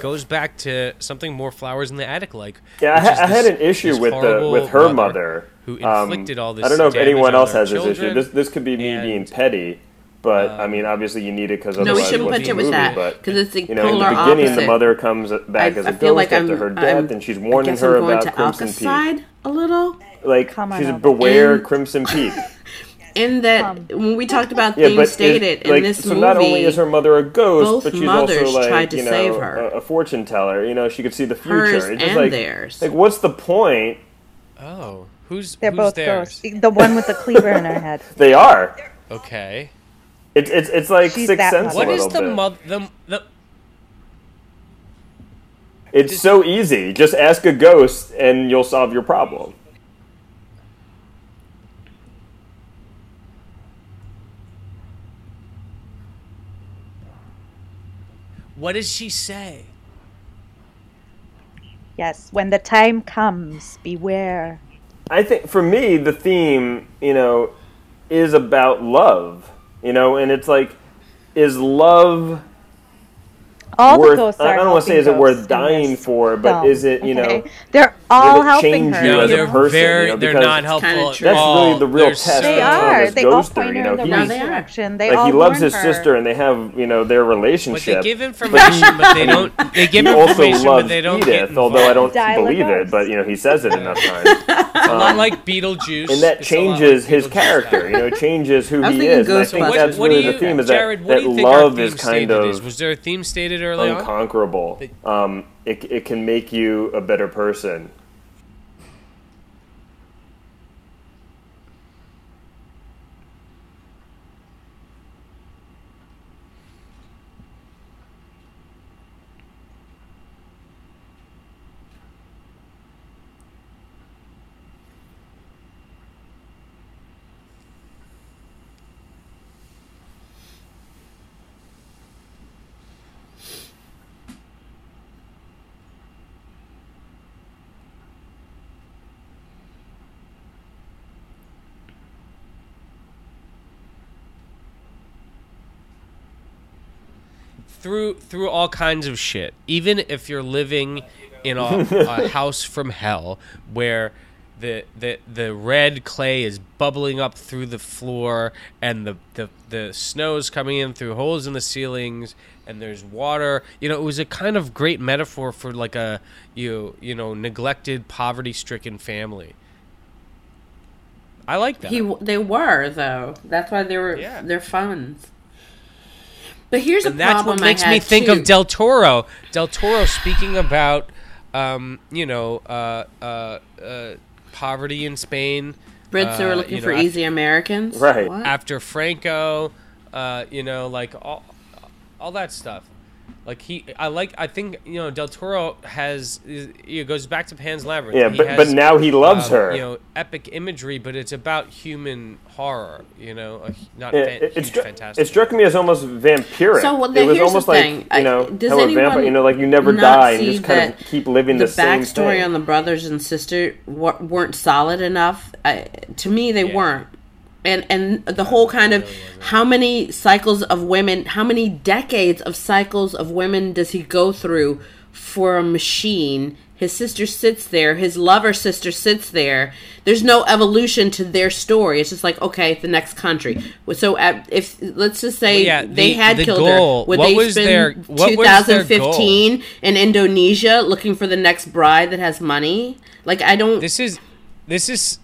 Speaker 1: goes back to something more flowers in the attic like.
Speaker 4: Yeah, I, ha- I had
Speaker 1: this-
Speaker 4: an issue with the with her mother,
Speaker 1: who
Speaker 4: Um,
Speaker 1: inflicted all this.
Speaker 4: I don't know if anyone else
Speaker 1: their
Speaker 4: has this issue. This this could be me
Speaker 1: and,
Speaker 4: being petty, but I mean, obviously you need it because otherwise,
Speaker 3: No, we shouldn't
Speaker 4: what's
Speaker 3: put it with
Speaker 4: movie?
Speaker 3: that because it's the
Speaker 4: you know, in the beginning,
Speaker 3: opposite.
Speaker 4: the mother comes back
Speaker 3: I,
Speaker 4: as
Speaker 3: I
Speaker 4: a
Speaker 3: feel
Speaker 4: ghost
Speaker 3: like
Speaker 4: after
Speaker 3: I'm,
Speaker 4: her
Speaker 3: I'm-
Speaker 4: death, and she's
Speaker 3: I
Speaker 4: warning
Speaker 3: guess
Speaker 4: her
Speaker 3: I'm going
Speaker 4: about
Speaker 3: to
Speaker 4: Crimson
Speaker 3: Alka's
Speaker 4: Peak.
Speaker 3: side a little.
Speaker 4: Like
Speaker 5: Come on
Speaker 4: she's
Speaker 5: over.
Speaker 4: beware Crimson Peak.
Speaker 3: In that, um, when we talked about
Speaker 4: Yeah,
Speaker 3: themes
Speaker 4: but is-
Speaker 3: stated
Speaker 4: like
Speaker 3: in this
Speaker 4: so
Speaker 3: movie,
Speaker 4: not only is her mother a ghost,
Speaker 3: both
Speaker 4: but she's
Speaker 3: mothers
Speaker 4: also like
Speaker 3: tried to
Speaker 4: you know
Speaker 3: save her.
Speaker 4: A, a fortune teller. You know, she could see the future.
Speaker 3: hers
Speaker 4: It's just
Speaker 3: and
Speaker 4: like,
Speaker 3: theirs.
Speaker 4: like what's the point?
Speaker 1: Oh, who's
Speaker 5: They're
Speaker 1: who's
Speaker 5: both
Speaker 1: theirs?
Speaker 5: ghosts. The one with the cleaver in her head.
Speaker 4: They are.
Speaker 1: Okay.
Speaker 4: It's it's it's like
Speaker 5: She's
Speaker 4: Sixth
Speaker 5: that
Speaker 4: Sense.
Speaker 5: mother.
Speaker 1: What
Speaker 4: a
Speaker 1: is
Speaker 4: little
Speaker 1: the
Speaker 4: bit.
Speaker 1: mother? The, the
Speaker 4: It's so easy. Just ask a ghost, and you'll solve your problem.
Speaker 1: What does she say?
Speaker 5: Yes, when the time comes, beware.
Speaker 4: I think for me, the theme, you know, is about love. You know, and it's like, is love
Speaker 5: All the
Speaker 4: worth?
Speaker 5: ghosts
Speaker 4: I don't want to say is it worth dying for, but
Speaker 5: film,
Speaker 4: is it you
Speaker 5: okay?
Speaker 4: know?
Speaker 5: They're all
Speaker 4: it
Speaker 5: helping her.
Speaker 4: you
Speaker 1: No,
Speaker 4: as
Speaker 1: they're
Speaker 4: person,
Speaker 1: very.
Speaker 4: you know,
Speaker 1: they're not helpful. at.
Speaker 4: That's
Speaker 1: all.
Speaker 4: really the real
Speaker 1: They're
Speaker 4: test
Speaker 5: They
Speaker 1: so-
Speaker 4: on
Speaker 5: are.
Speaker 4: this
Speaker 5: They all
Speaker 4: ghoster,
Speaker 5: point
Speaker 4: you
Speaker 5: her in the
Speaker 4: he's-
Speaker 5: right
Speaker 3: they are.
Speaker 5: direction. They
Speaker 4: like
Speaker 5: all
Speaker 4: he loves his
Speaker 5: her.
Speaker 4: sister, and they have you know their relationship.
Speaker 1: But they give information, but they don't. They give information, but they don't
Speaker 4: Edith,
Speaker 1: get
Speaker 4: although I don't
Speaker 1: involved.
Speaker 5: Dial a
Speaker 4: believe it. But you know, he says it enough times.
Speaker 1: It's a lot like Beetlejuice,
Speaker 4: and that
Speaker 1: It's a lot like
Speaker 4: changes his character. You know, changes who he is. I think
Speaker 3: Ghostbusters.
Speaker 4: that's really the theme is that,
Speaker 1: What
Speaker 4: that
Speaker 1: do you think our
Speaker 4: love is kind of?
Speaker 1: Was there a theme stated early on?
Speaker 4: unconquerable. Um, it it can make you a better person.
Speaker 1: Through through all kinds of shit. Even if you're living in a, a house from hell where the, the the red clay is bubbling up through the floor and the, the the snow's coming in through holes in the ceilings and there's water you know it was a kind of great metaphor for like a you you know neglected poverty stricken family i like that
Speaker 3: He, they were though. That's why they were.
Speaker 1: Yeah.
Speaker 3: They're fun. But here's
Speaker 1: and
Speaker 3: a
Speaker 1: that's
Speaker 3: problem
Speaker 1: what makes
Speaker 3: I
Speaker 1: me think
Speaker 3: too.
Speaker 1: of Del Toro. Del Toro speaking about, um, you know, uh, uh, uh, poverty in Spain.
Speaker 3: Brits who
Speaker 1: uh,
Speaker 3: are looking
Speaker 1: you know,
Speaker 3: for
Speaker 1: af-
Speaker 3: easy Americans.
Speaker 4: Right.
Speaker 3: What?
Speaker 1: after Franco, uh, you know, like all, all that stuff. Like he, I like. I think you know Del Toro has. It goes back to Pan's Labyrinth.
Speaker 4: Yeah, but
Speaker 1: has,
Speaker 4: but now he loves
Speaker 1: um,
Speaker 4: her.
Speaker 1: You know, epic imagery, but it's about human horror. You know, uh, not
Speaker 4: it,
Speaker 1: fan,
Speaker 4: it, it,
Speaker 1: huge,
Speaker 4: struck,
Speaker 1: fantastic.
Speaker 4: it struck me as almost vampiric.
Speaker 3: So, well,
Speaker 4: it was
Speaker 3: here's the
Speaker 4: almost like
Speaker 3: thing.
Speaker 4: you know
Speaker 3: I- does
Speaker 4: how a
Speaker 3: anyone
Speaker 4: vampire, you know, like you never die and you just kind of keep living
Speaker 3: the
Speaker 4: the, same
Speaker 3: backstory
Speaker 4: thing.
Speaker 3: on the brothers and sister wa- weren't solid enough. I, to me, they
Speaker 1: Yeah.
Speaker 3: weren't. And and the whole kind of how many cycles of women, how many decades of cycles of women does he go through for a machine? His sister sits there. His lover sister sits there. There's no evolution to their story. It's just like okay, the next country. So at, if let's just say
Speaker 1: Well, yeah,
Speaker 3: they
Speaker 1: the-
Speaker 3: had
Speaker 1: the
Speaker 3: killed
Speaker 1: goal-
Speaker 3: her, would
Speaker 1: what
Speaker 3: they
Speaker 1: was
Speaker 3: spend
Speaker 1: their- what was their
Speaker 3: 2015 in Indonesia looking for the next bride that has money? Like I don't.
Speaker 1: This is, this is.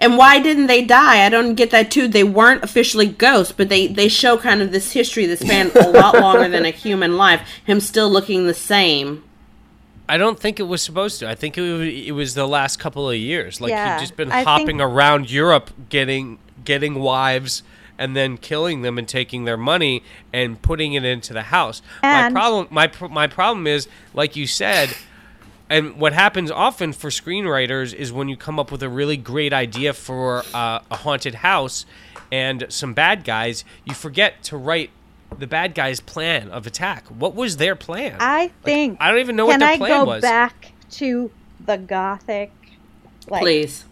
Speaker 3: And why didn't they die? I don't get that too. They weren't officially ghosts, but they they show kind of this history that spanned a lot longer than a human life. Him still looking the same.
Speaker 1: I don't think it was supposed to. I think it was, it was the last couple of years. Like
Speaker 5: Yeah,
Speaker 1: he'd just been
Speaker 5: I
Speaker 1: hopping
Speaker 5: think-
Speaker 1: around Europe, getting getting wives and then killing them and taking their money and putting it into the house.
Speaker 5: And-
Speaker 1: my problem, my my problem is, like you said, and what happens often for screenwriters is when you come up with a really great idea for uh, a haunted house and some bad guys, you forget to write the bad guys' plan of attack. What was their plan?
Speaker 5: I think.
Speaker 1: I don't even know what
Speaker 5: can
Speaker 1: their
Speaker 5: I
Speaker 1: plan
Speaker 5: go back to the gothic, like
Speaker 3: Please.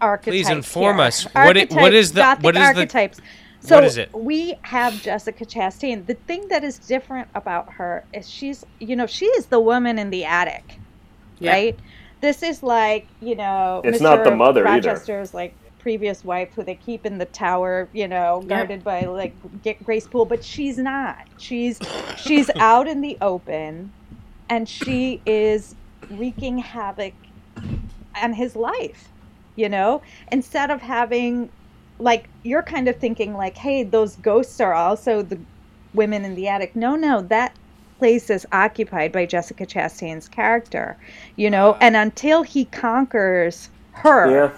Speaker 5: archetypes?
Speaker 1: inform
Speaker 5: here?
Speaker 1: us. What i- what is the-
Speaker 5: Gothic
Speaker 1: what is the-
Speaker 5: archetypes? So
Speaker 1: what is it?
Speaker 5: we have Jessica Chastain. The thing that is different about her is she's, you know, she is the woman in the attic,
Speaker 3: Yeah.
Speaker 5: right? This is like, you know,
Speaker 4: It's
Speaker 5: Mr.
Speaker 4: not the mother either.
Speaker 5: Rochester's like previous wife who they keep in the tower, you know, guarded by like G- Grace Poole, but she's not. She's she's out in the open, and she is wreaking havoc on his life. You know, instead of having like you're kind of thinking like, hey, those ghosts are also the women in the attic. No, no, that place is occupied by Jessica Chastain's character. You know, and until he conquers her
Speaker 4: yeah,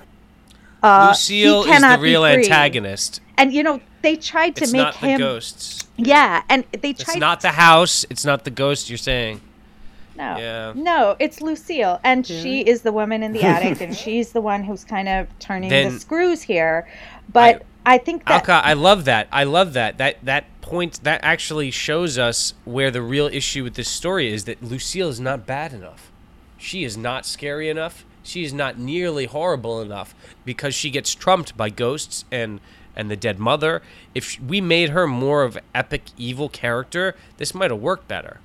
Speaker 5: Uh,
Speaker 1: Lucille
Speaker 5: he
Speaker 1: is the real antagonist.
Speaker 5: And you know they tried to
Speaker 1: It's
Speaker 5: make
Speaker 1: not
Speaker 5: him.
Speaker 1: the ghosts.
Speaker 5: Yeah, and they tried.
Speaker 1: It's
Speaker 5: tried.
Speaker 1: not the house. It's not the ghost. You're saying.
Speaker 5: No,
Speaker 1: Yeah.
Speaker 5: no, it's Lucille, and she is the woman in the attic, and she's the one who's kind of turning
Speaker 1: Then-
Speaker 5: the screws here. But I, think that
Speaker 1: Alka, I love that. I love that. That that point that actually shows us where the real issue with this story is that Lucille is not bad enough. She is not scary enough. She is not nearly horrible enough because she gets trumped by ghosts and and the dead mother. If sh- we made her more of epic evil character, this might have worked better.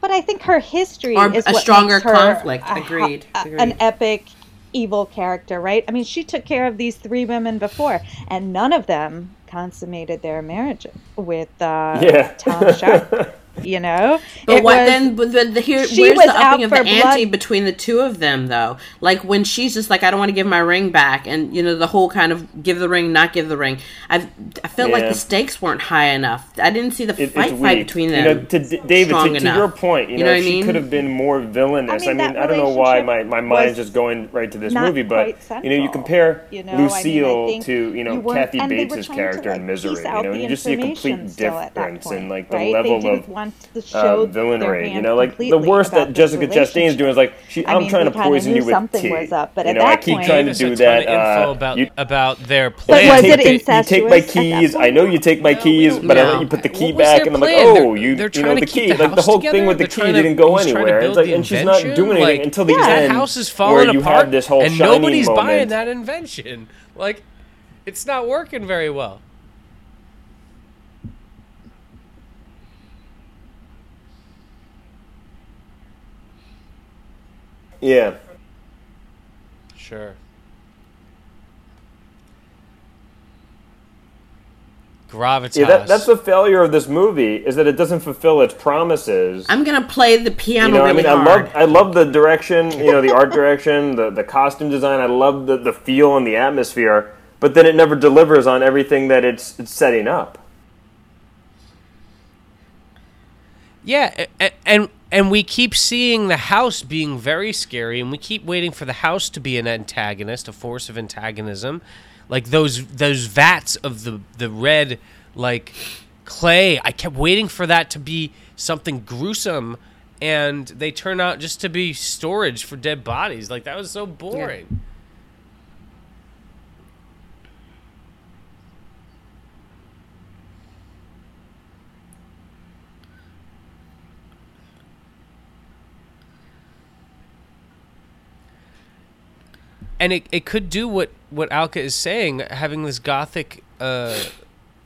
Speaker 5: But I think her history
Speaker 3: Or
Speaker 5: is
Speaker 3: a
Speaker 5: what
Speaker 3: stronger
Speaker 5: makes her
Speaker 3: conflict.
Speaker 5: a-
Speaker 3: Agreed. Agreed.
Speaker 5: An epic evil character, right? I mean, she took care of these three women before, and none of them consummated their marriage with uh,
Speaker 4: Yeah.
Speaker 5: Tom Sharpe. You know,
Speaker 3: But
Speaker 5: It
Speaker 3: what
Speaker 5: was-
Speaker 3: then? But the, the, here,
Speaker 5: she
Speaker 3: where's
Speaker 5: was
Speaker 3: the upping of the
Speaker 5: for
Speaker 3: ante between the two of them, though? Like when she's just like, "I don't want to give my ring back," and you know the whole kind of give the ring, not give the ring. I I felt like the stakes weren't high enough. I didn't see the
Speaker 4: It,
Speaker 3: fight fight
Speaker 4: weak.
Speaker 3: between
Speaker 4: you
Speaker 3: them.
Speaker 4: know, to D- David, to, to your point, you,
Speaker 3: You
Speaker 4: know,
Speaker 3: know what
Speaker 4: she
Speaker 3: mean?
Speaker 4: could have been more villainous.
Speaker 5: I
Speaker 4: I
Speaker 5: mean,
Speaker 4: mean, I, don't know why my,
Speaker 5: relationship
Speaker 4: my mind's
Speaker 5: was
Speaker 4: just going right to this movie, but
Speaker 5: quite
Speaker 4: you know, you compare
Speaker 5: you know? I mean, I
Speaker 4: Lucille to you know
Speaker 5: you
Speaker 4: Kathy
Speaker 5: and
Speaker 4: Bates'
Speaker 5: trying to,
Speaker 4: character
Speaker 5: like,
Speaker 4: in Misery. You know, you just see a complete
Speaker 5: information still at that
Speaker 4: difference in like the level of
Speaker 5: want to
Speaker 4: uh,
Speaker 5: show their
Speaker 4: villainry. You know, like the worst that
Speaker 5: this
Speaker 4: Jessica Chastain's doing is like, she,
Speaker 5: I
Speaker 4: I'm
Speaker 5: mean,
Speaker 4: trying to poison
Speaker 5: knew
Speaker 4: you with
Speaker 5: something
Speaker 4: tea.
Speaker 5: was up, but
Speaker 4: you
Speaker 5: at
Speaker 4: know, I
Speaker 5: that
Speaker 4: keep
Speaker 5: point-
Speaker 4: trying
Speaker 1: Gave
Speaker 4: to
Speaker 1: us a
Speaker 4: do that.
Speaker 1: of info
Speaker 4: uh,
Speaker 1: about
Speaker 4: you,
Speaker 1: about their
Speaker 5: But was
Speaker 4: take
Speaker 5: it
Speaker 4: the- you take my
Speaker 5: incestuous at that
Speaker 4: keys. I know you take my
Speaker 1: No,
Speaker 4: keys,
Speaker 1: don't
Speaker 4: but I let you put the key back, and I'm like, oh, you, you know, the key, like the whole thing with the key didn't go
Speaker 1: he's trying to
Speaker 4: anywhere. It's
Speaker 1: build
Speaker 4: like,
Speaker 1: the
Speaker 4: and she's not doing anything until the end,
Speaker 1: that house is falling apart,
Speaker 4: this whole
Speaker 1: and nobody's buying that invention. Like, it's not working very well.
Speaker 4: Yeah.
Speaker 1: Sure. Gravitas.
Speaker 4: Yeah, that, that's the failure of this movie is that it doesn't fulfill its promises.
Speaker 3: I'm gonna play the piano.
Speaker 4: you
Speaker 3: piano
Speaker 4: know, I
Speaker 3: really
Speaker 4: mean, I love I love the direction, you know, the art direction, the the costume design. I love the the feel and the atmosphere, but then it never delivers on everything that it's it's setting up.
Speaker 1: Yeah, a- a- and and we keep seeing the house being very scary, and we keep waiting for the house to be an antagonist, a force of antagonism, like those those vats of the the red like clay. I kept waiting for that to be something gruesome, and they turn out just to be storage for dead bodies. Like that was so boring. And it, it could do what what Alka is saying, having this gothic uh,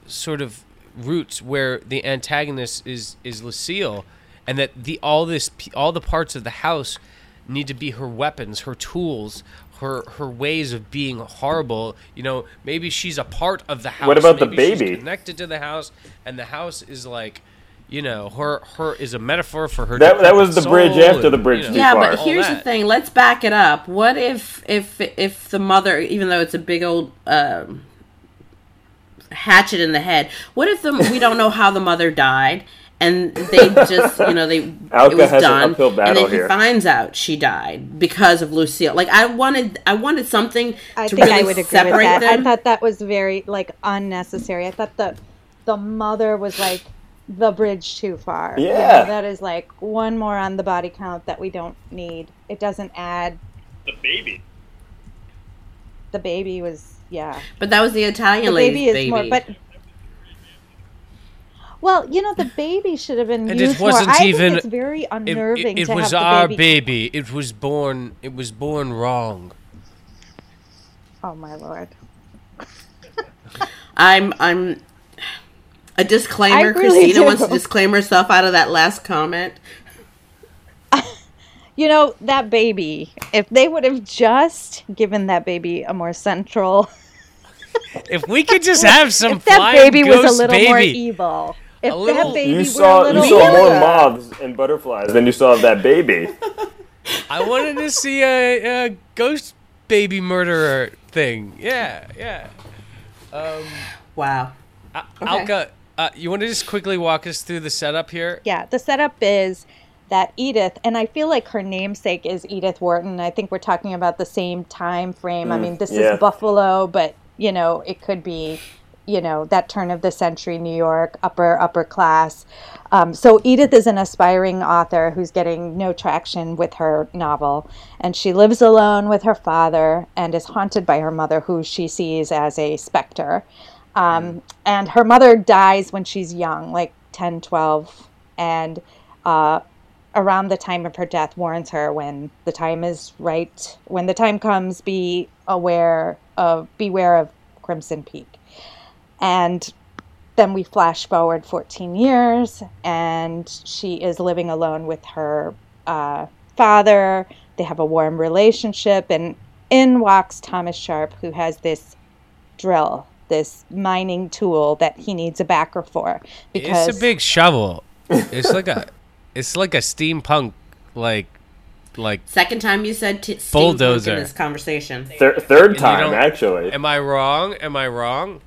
Speaker 1: sort of roots where the antagonist is is Lucille, and that the all this all the parts of the house need to be her weapons, her tools, her her ways of being horrible. You know, maybe she's a part of the house.
Speaker 4: What about the
Speaker 1: maybe she's
Speaker 4: baby?
Speaker 1: connected to the house, and the house is like. You know, her her is a metaphor for her.
Speaker 4: That- that was the bridge
Speaker 1: soul
Speaker 4: after the bridge
Speaker 1: you know,
Speaker 3: yeah,
Speaker 4: far.
Speaker 3: but here's the thing. Let's back it up. What if if if the mother, even though it's a big old um, hatchet in the head, what if the we don't know how the mother died? And they just, you know, they
Speaker 4: Alka
Speaker 3: it was
Speaker 4: has
Speaker 3: done,
Speaker 4: uphill
Speaker 3: and
Speaker 4: battle
Speaker 3: then he
Speaker 4: here.
Speaker 3: finds out she died because of Lucille. Like I wanted, I wanted something
Speaker 5: I
Speaker 3: to
Speaker 5: think
Speaker 3: really
Speaker 5: I would agree with
Speaker 3: separate
Speaker 5: that.
Speaker 3: them.
Speaker 5: I thought that was very like unnecessary. I thought the the mother was like the bridge too far. You know,
Speaker 4: Yeah.
Speaker 5: that is like one more on the body count that we don't need. It doesn't add.
Speaker 4: The baby.
Speaker 5: The baby was yeah.
Speaker 3: but that was the Italian
Speaker 5: The
Speaker 3: lady's
Speaker 5: baby is
Speaker 3: baby.
Speaker 5: more, but. Well, you know, the baby should have been
Speaker 1: And
Speaker 5: used
Speaker 1: it wasn't
Speaker 5: more. I
Speaker 1: even.
Speaker 5: think it's very unnerving
Speaker 1: It, it
Speaker 5: to
Speaker 1: was
Speaker 5: have the
Speaker 1: our
Speaker 5: baby.
Speaker 1: baby. It was born. It was born wrong.
Speaker 5: Oh my lord!
Speaker 3: I'm I'm a disclaimer.
Speaker 5: Really
Speaker 3: Kristina
Speaker 5: do.
Speaker 3: wants to disclaim herself out of that last comment.
Speaker 5: You know that baby. If they would have just given that baby a more central,
Speaker 1: If we could just have some
Speaker 5: if that
Speaker 1: flying
Speaker 5: baby was a little
Speaker 1: baby.
Speaker 5: more evil, if
Speaker 1: little-
Speaker 5: that baby
Speaker 4: You
Speaker 5: were
Speaker 4: saw
Speaker 5: a
Speaker 4: you saw more moths and butterflies than you saw of that baby.
Speaker 1: I wanted to see a, a ghost baby murderer thing. Yeah, yeah.
Speaker 3: Wow.
Speaker 1: Uh, Alka, uh, you want to just quickly walk us through the setup here?
Speaker 5: Yeah, the setup is that Edith, and I feel like her namesake is Edith Wharton. I think we're talking about the same time frame. I mean, this
Speaker 4: yeah.
Speaker 5: is Buffalo, but you know, it could be, you know, that turn of the century New York, upper upper class. Um, so Edith is an aspiring author who's getting no traction with her novel, and she lives alone with her father and is haunted by her mother, who she sees as a specter. Um, and her mother dies when she's young, like 10, 12, and uh, around the time of her death warns her when the time is right, when the time comes, be aware of, beware of Crimson Peak. And then we flash forward 14 years, and she is living alone with her uh, father. They have a warm relationship, and in walks Thomas Sharpe, who has this drill, this mining tool that he needs a backer for. Because
Speaker 1: It's a big shovel. It's like a, it's like a steampunk, like, like.
Speaker 3: Second time you said t-
Speaker 1: Bulldozer.
Speaker 3: in this conversation.
Speaker 4: Thir- third time, actually.
Speaker 1: Am I wrong? Am I wrong?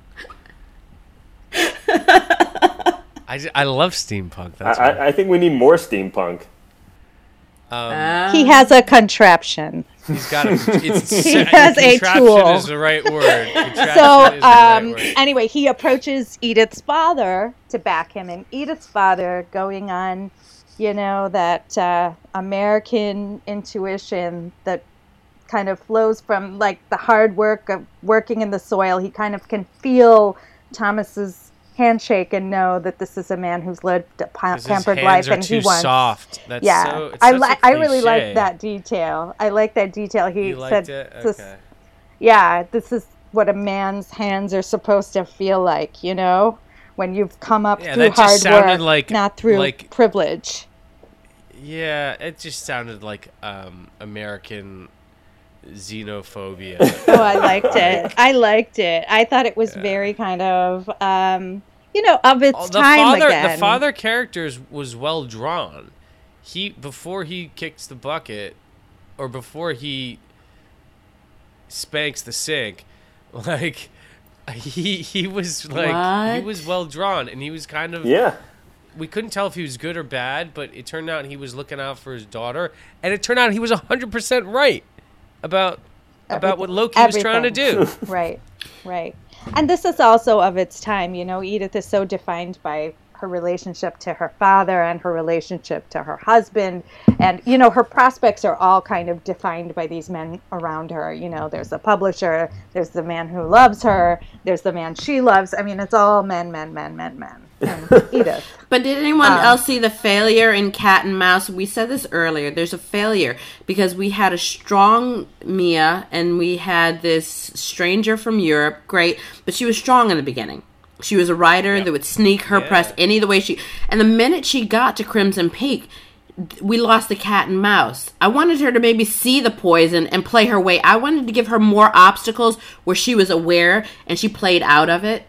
Speaker 1: I, ju- I love steampunk.
Speaker 4: I,
Speaker 1: That's why.
Speaker 4: I, I think we need more steampunk.
Speaker 3: Ah.
Speaker 5: he has a contraption.
Speaker 1: He's got a. It's,
Speaker 5: He has a
Speaker 1: contraption
Speaker 5: tool.
Speaker 1: Is the right word. Contraption
Speaker 5: so
Speaker 1: is the right
Speaker 5: um,
Speaker 1: word.
Speaker 5: anyway, he approaches Edith's father to back him, and Edith's father going on, you know, that uh, American intuition that kind of flows from like the hard work of working in the soil. He kind of can feel Thomas's handshake and know that this is a man who's lived a pa- pampered
Speaker 1: hands
Speaker 5: life,
Speaker 1: are
Speaker 5: and he wants.
Speaker 1: soft. That's
Speaker 5: yeah,
Speaker 1: so, it's
Speaker 5: I like. I really like that detail. I like that detail. He
Speaker 1: You
Speaker 5: said, this-
Speaker 1: Okay.
Speaker 5: yeah, this is what a man's hands are supposed to feel like, you know, when you've come up
Speaker 1: Yeah,
Speaker 5: through hard work,
Speaker 1: like-
Speaker 5: not through
Speaker 1: like-
Speaker 5: privilege.
Speaker 1: Yeah, it just sounded like um, American xenophobia.
Speaker 5: Oh, I liked it. I liked it. I thought it was very kind of, um, you know, of its
Speaker 1: Oh, the
Speaker 5: time
Speaker 1: father,
Speaker 5: again.
Speaker 1: the father characters was well drawn. He before he kicks the bucket, or before he spanks the sink, like he he was like he was well drawn, and he was kind of
Speaker 4: Yeah.
Speaker 1: we couldn't tell if he was good or bad, but it turned out he was looking out for his daughter, and it turned out he was hundred percent right about about what Loki was trying to do.
Speaker 5: right, right. And this is also of its time. You know, Edith is so defined by her relationship to her father and her relationship to her husband. And, you know, her prospects are all kind of defined by these men around her. You know, there's the publisher, there's the man who loves her, there's the man she loves. I mean, it's all men, men, men, men, men. And Edith.
Speaker 3: But did anyone
Speaker 5: Um,
Speaker 3: else see the failure in Cat and Mouse? We said this earlier. There's a failure because we had a strong Mia and we had this stranger from Europe. Great, but she was strong in the beginning. She was a writer that would sneak her
Speaker 1: Yeah.
Speaker 3: press any the way she. And the minute she got to Crimson Peak, we lost the cat and mouse. I wanted her to maybe see the poison and play her way. I wanted to give her more obstacles where she was aware and she played out of it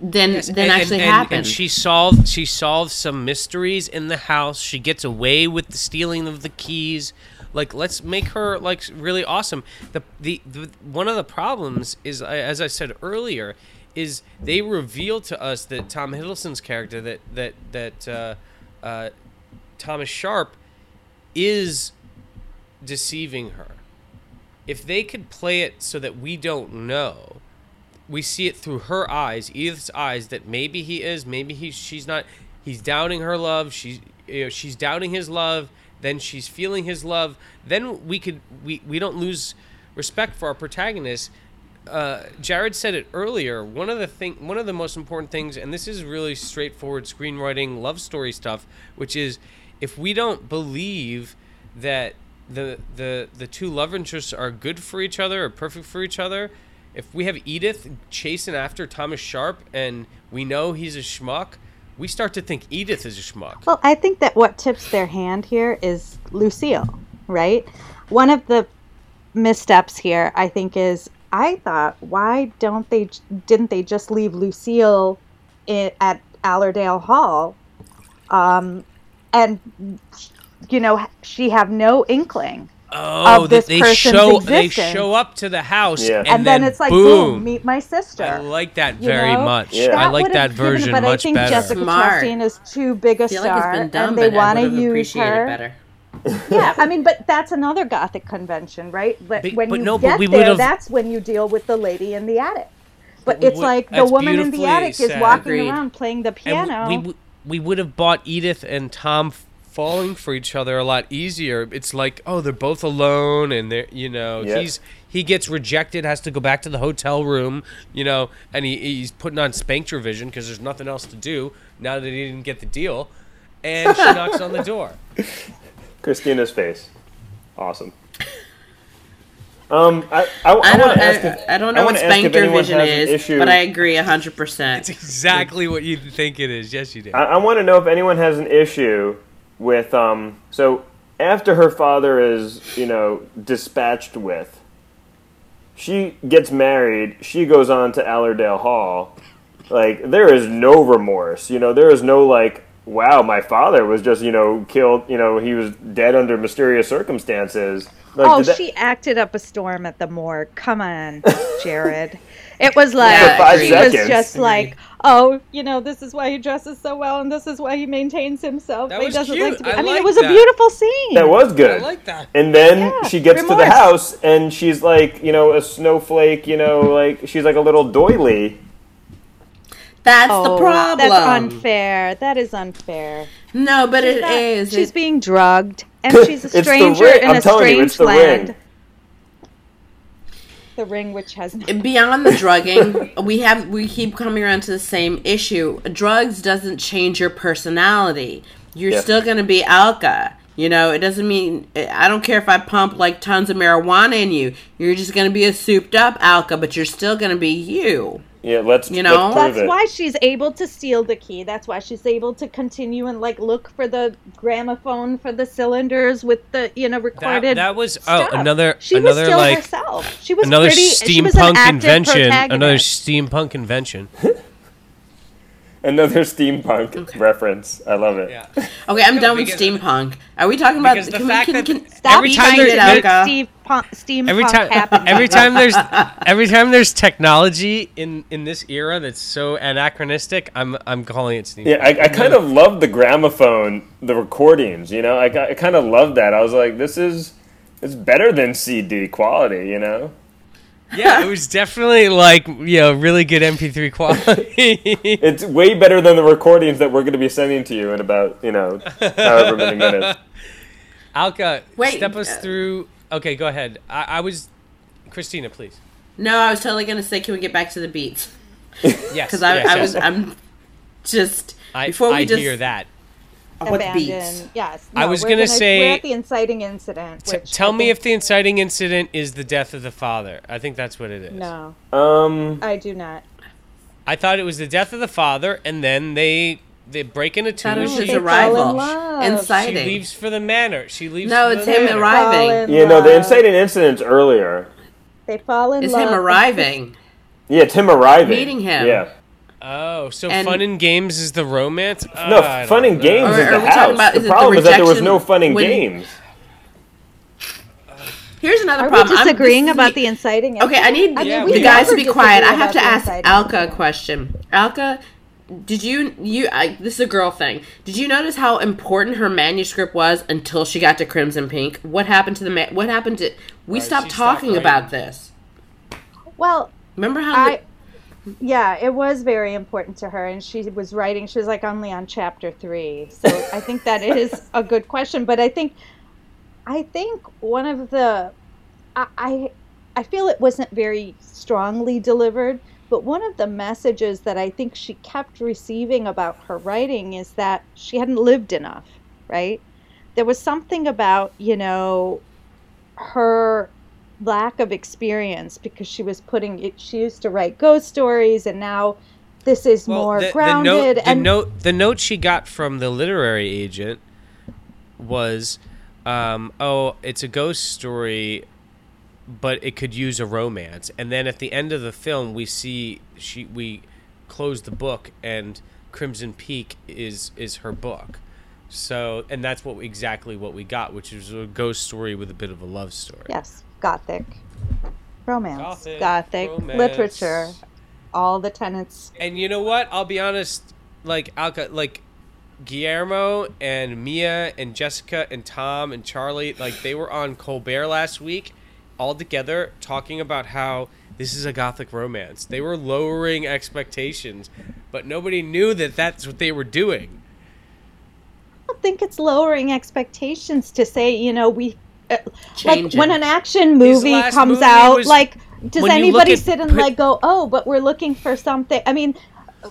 Speaker 3: than than
Speaker 1: And-
Speaker 3: actually
Speaker 1: and,
Speaker 3: happened.
Speaker 1: And she solved she solved some mysteries in the house. She gets away with the stealing of the keys. Like let's make her like really awesome. The the, the one of the problems is as I said earlier is they reveal to us that Tom Hiddleston's character that that that uh, uh, Thomas Sharpe is deceiving her. If they could play it so that we don't know, we see it through her eyes, Edith's eyes, that maybe he is, maybe he she's not. He's doubting her love. She's you know she's doubting his love. Then she's feeling his love. Then we could we we don't lose respect for our protagonist. Uh, Jared said it earlier. One of the thing, one of the most important things, and this is really straightforward screenwriting, love story stuff, which is if we don't believe that the the the two love interests are good for each other or perfect for each other, if we have Edith chasing after Thomas Sharpe and we know he's a schmuck, we start to think Edith is a schmuck.
Speaker 5: Well, I think that what tips their hand here is Lucille, right? One of the missteps here, I think, is I thought, why don't they? Didn't they just leave Lucille i at Allerdale Hall, um, and you know, she have no inkling
Speaker 1: Oh,
Speaker 5: of this
Speaker 1: they
Speaker 5: person's
Speaker 1: show they show up to the house,
Speaker 4: Yeah.
Speaker 1: and,
Speaker 5: and, then, it's like boom,
Speaker 1: boom.
Speaker 5: meet my sister.
Speaker 1: I like that
Speaker 5: you
Speaker 1: very
Speaker 5: know?
Speaker 1: much.
Speaker 4: Yeah.
Speaker 1: I like that
Speaker 5: have given
Speaker 1: version
Speaker 5: but
Speaker 1: much
Speaker 5: I think
Speaker 1: better.
Speaker 5: Jessica
Speaker 3: Smart.
Speaker 5: Chastain is too big a
Speaker 3: I feel like
Speaker 5: star,
Speaker 3: it's been done,
Speaker 5: and they
Speaker 3: I
Speaker 5: want to
Speaker 3: would have
Speaker 5: use
Speaker 3: appreciated
Speaker 5: her.
Speaker 3: it better.
Speaker 5: yeah, I mean, but that's another gothic convention, right? But
Speaker 1: But-
Speaker 5: when
Speaker 1: but
Speaker 5: you
Speaker 1: no, but
Speaker 5: get
Speaker 1: we
Speaker 5: there,
Speaker 1: would've-
Speaker 5: that's when you deal with the lady in the attic. But it's
Speaker 1: would-
Speaker 5: like the woman in the
Speaker 1: beautifully
Speaker 5: attic is walking
Speaker 3: Agreed.
Speaker 5: around playing the
Speaker 1: And
Speaker 5: piano.
Speaker 1: we, we we would have bought Edith and Tom f- falling for each other a lot easier. It's like, oh, they're both alone, and they're you know
Speaker 4: Yep.
Speaker 1: he's he gets rejected, has to go back to the hotel room, you know, and he, he's putting on Spanktravision because there's nothing else to do now that he didn't get the deal, and she knocks on the door.
Speaker 4: Kristina's face. Awesome. Um, I, I, I,
Speaker 3: I
Speaker 4: want
Speaker 3: don't,
Speaker 4: to ask
Speaker 3: I,
Speaker 4: if,
Speaker 3: I don't know
Speaker 4: I
Speaker 3: what
Speaker 4: wanna ask if anyone
Speaker 3: Spankter Vision
Speaker 4: has an
Speaker 3: is,
Speaker 4: issue-
Speaker 3: but I agree 100%.
Speaker 1: It's Exactly what you think it is. Yes, you do.
Speaker 4: I, I want to know if anyone has an issue with um. So after her father is you know dispatched with, she gets married. She goes on to Allerdale Hall. Like there is no remorse. You know there is no like. Wow, my father was just you know killed. You know he was dead under mysterious circumstances. Like,
Speaker 5: oh,
Speaker 4: that-
Speaker 5: she acted up a storm at the morgue. Come on, Jared. It was like
Speaker 3: Yeah, For
Speaker 5: she
Speaker 4: seconds.
Speaker 5: was just
Speaker 3: mhm.
Speaker 5: like, oh, you know, this is why he dresses so well, and this is why he maintains himself.
Speaker 1: That
Speaker 5: he
Speaker 1: was
Speaker 5: doesn't
Speaker 1: cute.
Speaker 5: like to be.
Speaker 1: I
Speaker 5: I, mean,
Speaker 1: like
Speaker 5: it was
Speaker 1: that.
Speaker 5: a beautiful scene.
Speaker 4: That was good.
Speaker 1: I like that.
Speaker 4: And then
Speaker 5: Yeah,
Speaker 4: she gets to the house and she's like, you know, a snowflake, you know, like she's like a little doily.
Speaker 3: That's
Speaker 5: oh,
Speaker 3: the problem.
Speaker 5: That's unfair. That is unfair.
Speaker 3: No, but it
Speaker 5: Not-
Speaker 3: is.
Speaker 5: She's
Speaker 3: It-
Speaker 5: being drugged, and she's a stranger
Speaker 4: ring.
Speaker 5: in
Speaker 4: I'm
Speaker 5: a
Speaker 4: telling you,
Speaker 5: strange
Speaker 4: it's the
Speaker 5: land.
Speaker 4: Ring.
Speaker 5: The ring, which has no
Speaker 3: beyond the drugging, we have we keep coming around to the same issue. Drugs doesn't change your personality. You're
Speaker 4: Yeah.
Speaker 3: still going to be Alka. You know, it doesn't mean I don't care if I pump like tons of marijuana in you. You're just going to be a souped up Alka, but you're still going to be you.
Speaker 4: Yeah, let's
Speaker 3: You know?
Speaker 4: let's prove
Speaker 5: That's
Speaker 4: it.
Speaker 5: why she's able to steal the key. That's why she's able to continue and like look for the gramophone for the cylinders with the you know recorded.
Speaker 1: that was- oh, another-
Speaker 5: She
Speaker 1: another,
Speaker 5: was still
Speaker 1: like,
Speaker 5: herself. She was
Speaker 1: another
Speaker 5: pretty. she was an
Speaker 1: steampunk
Speaker 5: active
Speaker 1: invention. Another steampunk invention.
Speaker 4: Another steampunk reference. I love it.
Speaker 1: Yeah.
Speaker 3: Okay, I'm done with steampunk. Are we talking about?
Speaker 1: the
Speaker 3: can
Speaker 1: fact
Speaker 3: we, can,
Speaker 1: that
Speaker 3: can,
Speaker 1: the-
Speaker 5: Stop
Speaker 1: every time there's-
Speaker 5: to
Speaker 1: there-
Speaker 5: make
Speaker 3: Alka.
Speaker 5: Steve punk, steampunk
Speaker 1: every time
Speaker 5: happen.
Speaker 1: every time there's every time there's technology in in this era that's so anachronistic i'm i'm calling it steam
Speaker 4: Yeah, I, I kind of love the gramophone, the recordings. You know, I, I kind of love that. I was like, this is it's better than CD quality. You know,
Speaker 1: yeah it was definitely like you know really good mp3 quality
Speaker 4: it's way better than the recordings that we're going to be sending to you in about you know however many minutes.
Speaker 1: alka
Speaker 3: Wait,
Speaker 1: step us
Speaker 3: uh,
Speaker 1: through okay go ahead I, I was kristina please
Speaker 3: No, I was totally going to say, can we get back to the beats?
Speaker 1: yes
Speaker 3: Because I,
Speaker 1: yes,
Speaker 3: I
Speaker 1: yes.
Speaker 3: was, I'm just
Speaker 1: I,
Speaker 3: before we
Speaker 1: I
Speaker 3: just
Speaker 1: hear that
Speaker 3: what
Speaker 5: Abandon.
Speaker 3: beats.
Speaker 5: Yes.
Speaker 1: I was gonna say.
Speaker 5: We're
Speaker 1: say-
Speaker 5: at the inciting incident.
Speaker 1: T-
Speaker 5: Which
Speaker 1: tell
Speaker 5: I
Speaker 1: me if the inciting incident is the death of the father i think that's what it is
Speaker 5: No,
Speaker 4: Um,
Speaker 5: I do not.
Speaker 1: i thought it was the death of the father and then they they break into two
Speaker 3: Thought it
Speaker 1: and she,
Speaker 3: his
Speaker 5: They
Speaker 3: arrival,
Speaker 5: love.
Speaker 1: she leaves for the manor she leaves
Speaker 3: No,
Speaker 1: for
Speaker 3: it's
Speaker 1: the
Speaker 3: him
Speaker 1: manor.
Speaker 3: arriving.
Speaker 5: Fall in
Speaker 4: yeah, no, the
Speaker 5: love.
Speaker 4: inciting incident's earlier.
Speaker 5: They fall in
Speaker 3: It's
Speaker 5: love.
Speaker 3: him arriving.
Speaker 4: Yeah, it's him arriving.
Speaker 3: Meeting him.
Speaker 4: Yeah.
Speaker 1: Oh, so
Speaker 3: And-
Speaker 1: fun and games is the romance?
Speaker 4: No,
Speaker 1: Ah, I
Speaker 4: fun and games
Speaker 3: Or
Speaker 4: is the house.
Speaker 3: about-
Speaker 4: the
Speaker 3: is it the
Speaker 4: problem is that there was no fun and
Speaker 3: when-
Speaker 4: games.
Speaker 3: Here's another
Speaker 5: Are
Speaker 3: problem.
Speaker 5: we
Speaker 3: I'm-
Speaker 5: disagreeing about the inciting?
Speaker 3: Okay, I need
Speaker 5: incident?
Speaker 1: Yeah,
Speaker 5: we
Speaker 1: we
Speaker 3: the guys to be quiet. I have to ask Alka a question. Alka, did you you? I, this is a girl thing. Did you notice how important her manuscript was until she got to Crimson Peak? What happened to the ma- What happened to? We
Speaker 1: Right,
Speaker 3: stopped
Speaker 1: she stopped
Speaker 3: talking about this.
Speaker 5: Well,
Speaker 3: Remember how?
Speaker 5: I, yeah, it was very important to her, and she was writing. She was like only on chapter three, so I think that is a good question. But I think, I think one of the, I, I, I feel it wasn't very strongly delivered. But one of the messages that I think she kept receiving about her writing is that she hadn't lived enough, right? There was something about, you know, her lack of experience because she was putting it she used to write ghost stories and now this is more
Speaker 1: the,
Speaker 5: grounded
Speaker 1: the note, the
Speaker 5: and
Speaker 1: note, the note she got from the literary agent was, um, "Oh, it's a ghost story, but it could use a romance." And then at the end of the film, we see she we close the book, and Crimson Peak is is her book. So, and that's what exactly what we got, which is a ghost story with a bit of a love story.
Speaker 5: Yes, gothic romance,
Speaker 1: Gothic
Speaker 5: gothic,
Speaker 1: romance.
Speaker 5: literature, all the tenets.
Speaker 1: And you know what? I'll be honest. Like Alka, like Guillermo and Mia and Jessica and Tom and Charlie, like they were on Colbert last week, all together talking about how this is a gothic romance. They were lowering expectations, but nobody knew that that's what they were doing.
Speaker 5: I don't think it's lowering expectations to say, you know, we like
Speaker 3: Changing.
Speaker 5: when an action movie comes
Speaker 1: movie
Speaker 5: out,
Speaker 1: was-
Speaker 5: like does
Speaker 1: when you look
Speaker 5: anybody
Speaker 1: at
Speaker 5: sit and
Speaker 1: pre-
Speaker 5: like go, oh, but we're looking for something? I mean,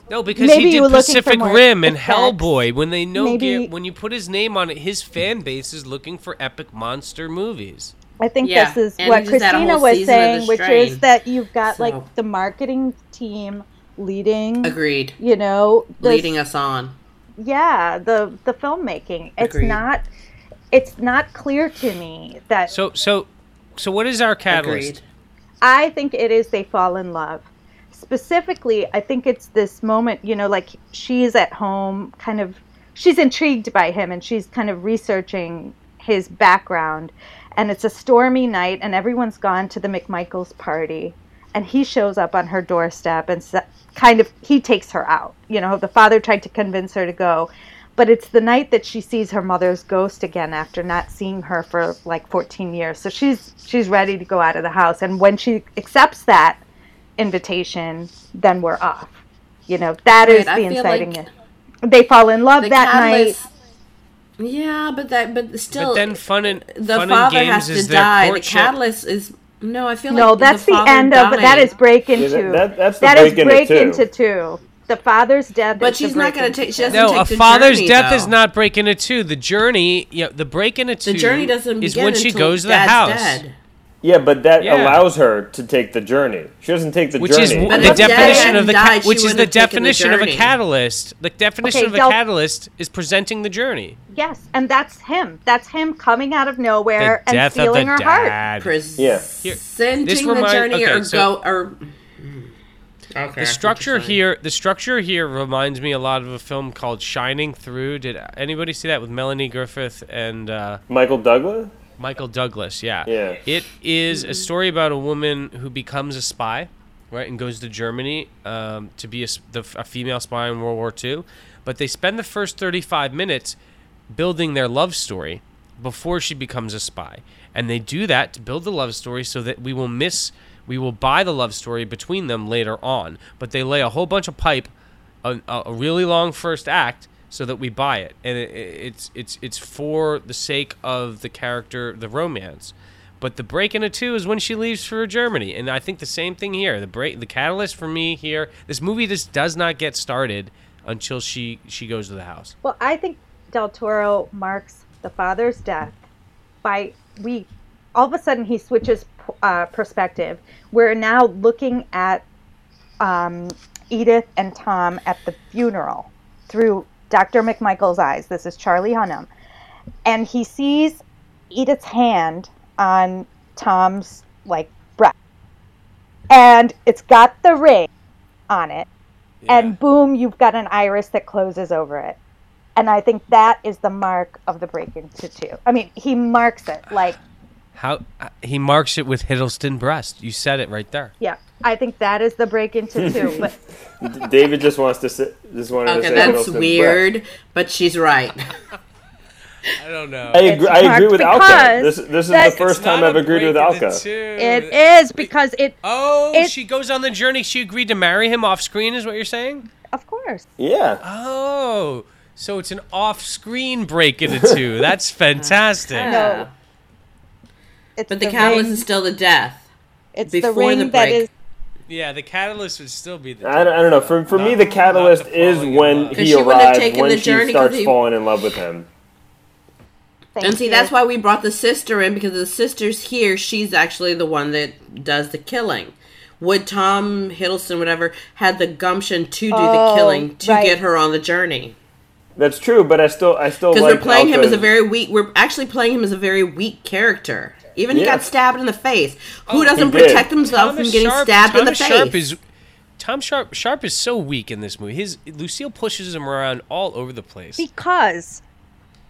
Speaker 1: No, because
Speaker 5: Maybe
Speaker 1: he did Pacific Rim and
Speaker 5: effects.
Speaker 1: Hellboy. When they know
Speaker 5: Maybe-
Speaker 1: Gu- when you put his name on it, his fan base is looking for epic monster movies.
Speaker 5: I think
Speaker 3: Yeah,
Speaker 5: this is
Speaker 3: and
Speaker 5: what
Speaker 3: he just had a Kristina
Speaker 5: was saying, which is that you've got
Speaker 3: So-
Speaker 5: like the marketing team leading,
Speaker 3: Agreed.
Speaker 5: you know, the
Speaker 3: Leading us on.
Speaker 5: yeah the the filmmaking it's
Speaker 3: Agreed.
Speaker 5: not it's not clear to me that
Speaker 1: So so so what is our catalyst?
Speaker 3: Agreed.
Speaker 5: i think it is they fall in love. Specifically i think it's this moment you know like she's at home kind of she's intrigued by him and she's kind of researching his background. And it's a stormy night and everyone's gone to the mcmichaels party. And he shows up on her doorstep and kind of he takes her out. You know the father tried to convince her to go but it's the night that she sees her mother's ghost again after not seeing her for like 14 years so she's she's ready to go out of the house and when she accepts that invitation then we're off you know that is
Speaker 3: Right, I
Speaker 5: the
Speaker 3: feel
Speaker 5: inciting
Speaker 3: like
Speaker 5: they fall in love
Speaker 3: The
Speaker 5: that night.
Speaker 3: Yeah, but that, but still,
Speaker 1: But then fun and
Speaker 3: the
Speaker 1: fun and
Speaker 3: father
Speaker 1: games
Speaker 3: has
Speaker 1: is
Speaker 3: to
Speaker 1: their
Speaker 3: die. The catalyst is no. I feel
Speaker 5: no
Speaker 3: like
Speaker 5: that's the,
Speaker 3: father
Speaker 5: end of but that
Speaker 3: dying.
Speaker 5: is break
Speaker 4: Yeah,
Speaker 5: into
Speaker 4: that, that, that's the
Speaker 5: that is
Speaker 4: break,
Speaker 5: break
Speaker 4: into two.
Speaker 5: into two the father's death
Speaker 3: But
Speaker 5: is the
Speaker 3: she's not gonna take- she
Speaker 5: two.
Speaker 3: doesn't
Speaker 1: No,
Speaker 3: take
Speaker 1: a
Speaker 3: the
Speaker 1: father's
Speaker 3: journey,
Speaker 1: death is not break into two. The journey, yeah, the break into two
Speaker 3: The journey doesn't
Speaker 1: is
Speaker 3: begin
Speaker 1: when she
Speaker 3: until
Speaker 1: goes to the house,
Speaker 3: Dead.
Speaker 4: Yeah, but that
Speaker 1: Yeah.
Speaker 4: allows her to take the journey. She doesn't take the
Speaker 1: which
Speaker 4: journey.
Speaker 1: is the definition of the
Speaker 3: died, she
Speaker 1: which is the
Speaker 3: have taken the
Speaker 1: definition of a catalyst. The definition
Speaker 5: Okay,
Speaker 1: of a
Speaker 5: Del-
Speaker 1: catalyst is presenting the journey.
Speaker 5: yes and that's him that's him coming out of nowhere
Speaker 1: The
Speaker 5: and
Speaker 1: death of
Speaker 5: stealing
Speaker 1: the
Speaker 5: her heart
Speaker 1: dad.
Speaker 4: Yeah.
Speaker 3: Presenting
Speaker 1: This
Speaker 3: the journey
Speaker 1: okay,
Speaker 3: or
Speaker 1: so-
Speaker 3: go or. Okay.
Speaker 1: The structure here, the structure here reminds me a lot of a film called Shining Through. Did anybody see that with Melanie Griffith and uh,
Speaker 4: Michael Douglas?
Speaker 1: Michael Douglas? Yeah.
Speaker 4: Yeah.
Speaker 1: It is a story about a woman who becomes a spy, right, and goes to Germany um, to be a, s- the, a female spy in World War II. But they spend the first 35 minutes building their love story before she becomes a spy. And they do that to build the love story so that we will miss, we will buy the love story between them later on. But they lay a whole bunch of pipe, a, a really long first act, so that we buy it. And it, it's it's it's for the sake of the character, the romance. But the break into two is when she leaves for Germany, and I think the same thing here. The break, the catalyst for me here, this movie just does not get started until she she goes to the house.
Speaker 5: Well, I think Del Toro marks the father's death by we all of a sudden he switches uh, perspective. We're now looking at um, Edith and Tom at the funeral through Dr. McMichael's eyes. This is Charlie Hunnam, and he sees Edith's hand on Tom's like breast, and it's got the ring on it and boom, you've got an iris that closes over it. And I think that is the mark of the break into two. I mean, he marks it like,
Speaker 1: How uh, he marks it with Hiddleston breast. You said it right there.
Speaker 5: yeah, I think that is the break into two. But
Speaker 4: David just wants to sit. Just wanted to
Speaker 3: Okay,
Speaker 4: say
Speaker 3: that's
Speaker 4: Hiddleston's
Speaker 3: weird, but she's right.
Speaker 1: I don't know.
Speaker 4: I agree. I agree with Alka. This this is the first time I've agreed with Alka.
Speaker 5: it is because it,
Speaker 1: Oh,
Speaker 5: it-
Speaker 1: she goes on the journey. She agreed to marry him off screen, is what you're saying?
Speaker 5: of course,
Speaker 4: Yeah.
Speaker 1: Oh, so it's an off-screen break into two. That's fantastic.
Speaker 3: Yeah.
Speaker 5: It's
Speaker 3: But the catalyst
Speaker 5: ring,
Speaker 3: is still the death.
Speaker 5: it's the ring
Speaker 3: the
Speaker 5: that
Speaker 3: break.
Speaker 5: is
Speaker 1: Yeah, the catalyst would still be the.
Speaker 4: I don't, I don't know. For for me, the catalyst
Speaker 1: the
Speaker 4: is when he
Speaker 3: she wouldn't have
Speaker 4: arrives,
Speaker 3: taken
Speaker 4: when
Speaker 3: the
Speaker 4: she
Speaker 3: journey 'cause
Speaker 4: starts
Speaker 3: he-
Speaker 4: falling in love with him.
Speaker 5: thank
Speaker 3: And see,
Speaker 5: you.
Speaker 3: that's why we brought the sister in because the sister's here. She's actually the one that does the killing. Would Tom Hiddleston, whatever, had the gumption to do
Speaker 5: Oh,
Speaker 3: the killing to
Speaker 5: right.
Speaker 3: get her on the journey?
Speaker 4: That's true, but I still I still
Speaker 3: Because
Speaker 4: like
Speaker 3: we're playing him as a very weak. We're actually playing him as a very weak character. Even he
Speaker 4: Yeah.
Speaker 3: got stabbed in the face. Who
Speaker 1: Oh,
Speaker 3: doesn't protect himself from getting
Speaker 1: Sharpe,
Speaker 3: stabbed in the
Speaker 1: Thomas
Speaker 3: face?
Speaker 1: Is. Tom Sharpe Sharpe is so weak in this movie. His Lucille pushes him around all over the place.
Speaker 5: because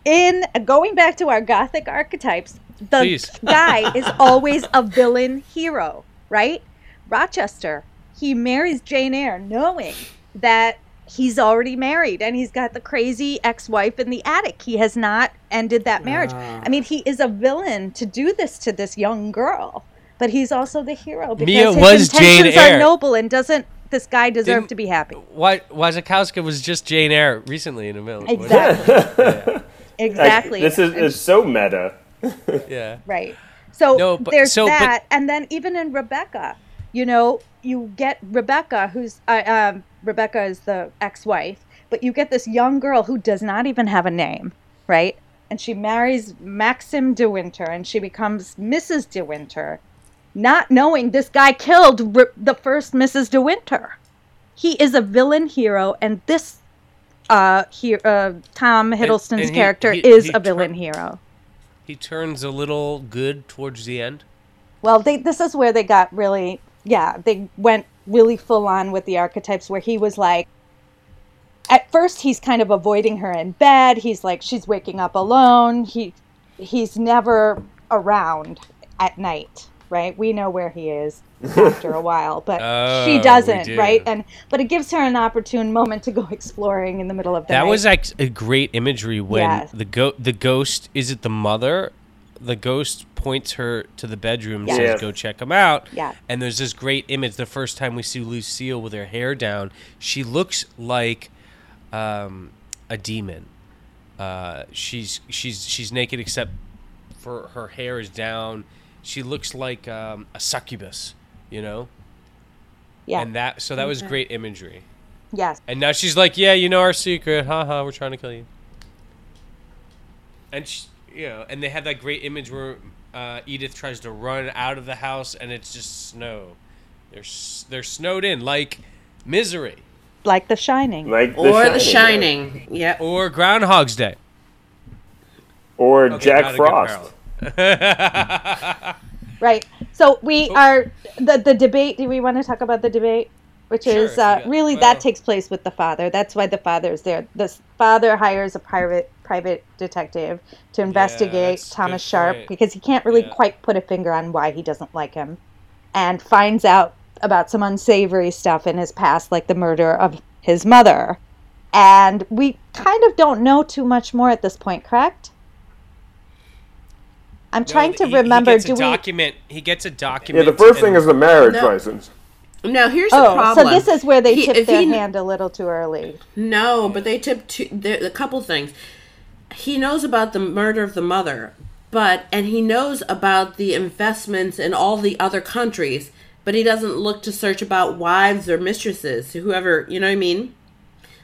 Speaker 5: in going back to our gothic archetypes, the
Speaker 1: Please.
Speaker 5: guy is always a villain hero, right? Rochester, he marries Jane Eyre knowing that he's already married and he's got the crazy ex-wife in the attic. He has not ended that marriage. I mean, he is a villain to do this to this young girl, but he's also the hero because
Speaker 1: Mia
Speaker 5: his
Speaker 1: was Jane
Speaker 5: intentions
Speaker 1: Eyre.
Speaker 5: are noble and doesn't this guy deserve
Speaker 1: Didn't-
Speaker 5: to be happy?
Speaker 1: Why Wasikowska was just Jane Eyre recently in a minute.
Speaker 5: Exactly. Exactly.
Speaker 4: Like, this is it's so meta.
Speaker 1: Yeah.
Speaker 5: Right. So
Speaker 1: No, but-
Speaker 5: there's
Speaker 1: so, but-
Speaker 5: that, and then even in Rebecca, you know, you get Rebecca, who's uh, um, Rebecca is the ex-wife, but you get this young girl who does not even have a name, right? And she marries Maxim De Winter, and she becomes Mrs. De Winter, not knowing this guy killed Re- the first Mrs. De Winter. He is a villain hero, and this uh, he, uh, Tom Hiddleston's
Speaker 1: and he-
Speaker 5: character
Speaker 1: he-
Speaker 5: is a villain
Speaker 1: tur-
Speaker 5: hero.
Speaker 1: He turns a little good towards the end.
Speaker 5: Well, they, this is where they got really, yeah, they went really full on with the archetypes where he was like, at first he's kind of avoiding her in bed. He's like, she's waking up alone. He, he's never around at night, right? We know where he is after a while, but
Speaker 1: Oh,
Speaker 5: she doesn't,
Speaker 1: do.
Speaker 5: right? And but it gives her an opportune moment to go exploring in the middle of the night.
Speaker 1: That
Speaker 5: night.
Speaker 1: was like a great imagery when
Speaker 5: Yes.
Speaker 1: the go the ghost is it the mother? The ghost points her to the bedroom and
Speaker 5: Yes.
Speaker 1: says, "Go check him out."
Speaker 5: Yeah.
Speaker 1: And there's this great image. The first time we see Lucille with her hair down, she looks like um, a demon. Uh, she's she's she's naked except for her hair is down. She looks like um, a succubus, you know.
Speaker 5: yeah,
Speaker 1: And that so that was great imagery.
Speaker 5: yes,
Speaker 1: And now she's like, "Yeah, you know our secret. Haha, we're trying to kill you." And she, you know, and they have that great image where uh, Edith tries to run out of the house, and it's just snow. They're they're snowed in like Misery
Speaker 5: like The Shining.
Speaker 4: Like
Speaker 3: Or The
Speaker 4: yeah.
Speaker 3: Shining. Yep.
Speaker 1: or Groundhog's Day.
Speaker 4: or
Speaker 1: Okay,
Speaker 4: Jack
Speaker 1: not a good
Speaker 4: Frost.
Speaker 5: Right. So we
Speaker 1: Oh.
Speaker 5: are the the debate. Do we want to talk about the debate? Which
Speaker 1: Sure,
Speaker 5: is uh,
Speaker 1: yeah,
Speaker 5: really
Speaker 1: well-
Speaker 5: that takes place with the father. That's why the father is there. The father hires a private private detective to investigate
Speaker 1: that's a
Speaker 5: Thomas Sharpe
Speaker 1: point.
Speaker 5: because he can't really
Speaker 1: Yeah.
Speaker 5: quite put a finger on why he doesn't like him, and finds out about some unsavory stuff in his past, like the murder of his mother. And we kind of don't know too much more at this point, correct? I'm trying
Speaker 1: No,
Speaker 5: to
Speaker 1: he- he
Speaker 5: remember.
Speaker 1: gets a
Speaker 5: do we?
Speaker 1: document. He gets a document.
Speaker 4: Yeah, the first thing is the marriage
Speaker 3: No.
Speaker 4: license.
Speaker 3: Now here's the
Speaker 5: Oh,
Speaker 3: problem.
Speaker 5: so this is where they
Speaker 3: He-
Speaker 5: tip
Speaker 3: if
Speaker 5: their
Speaker 3: he-
Speaker 5: hand a little too early.
Speaker 3: No, but they tipped two, there, a couple things. He knows about the murder of the mother, but and he knows about the investments in all the other countries, but he doesn't look to search about wives or mistresses, whoever you know what I mean.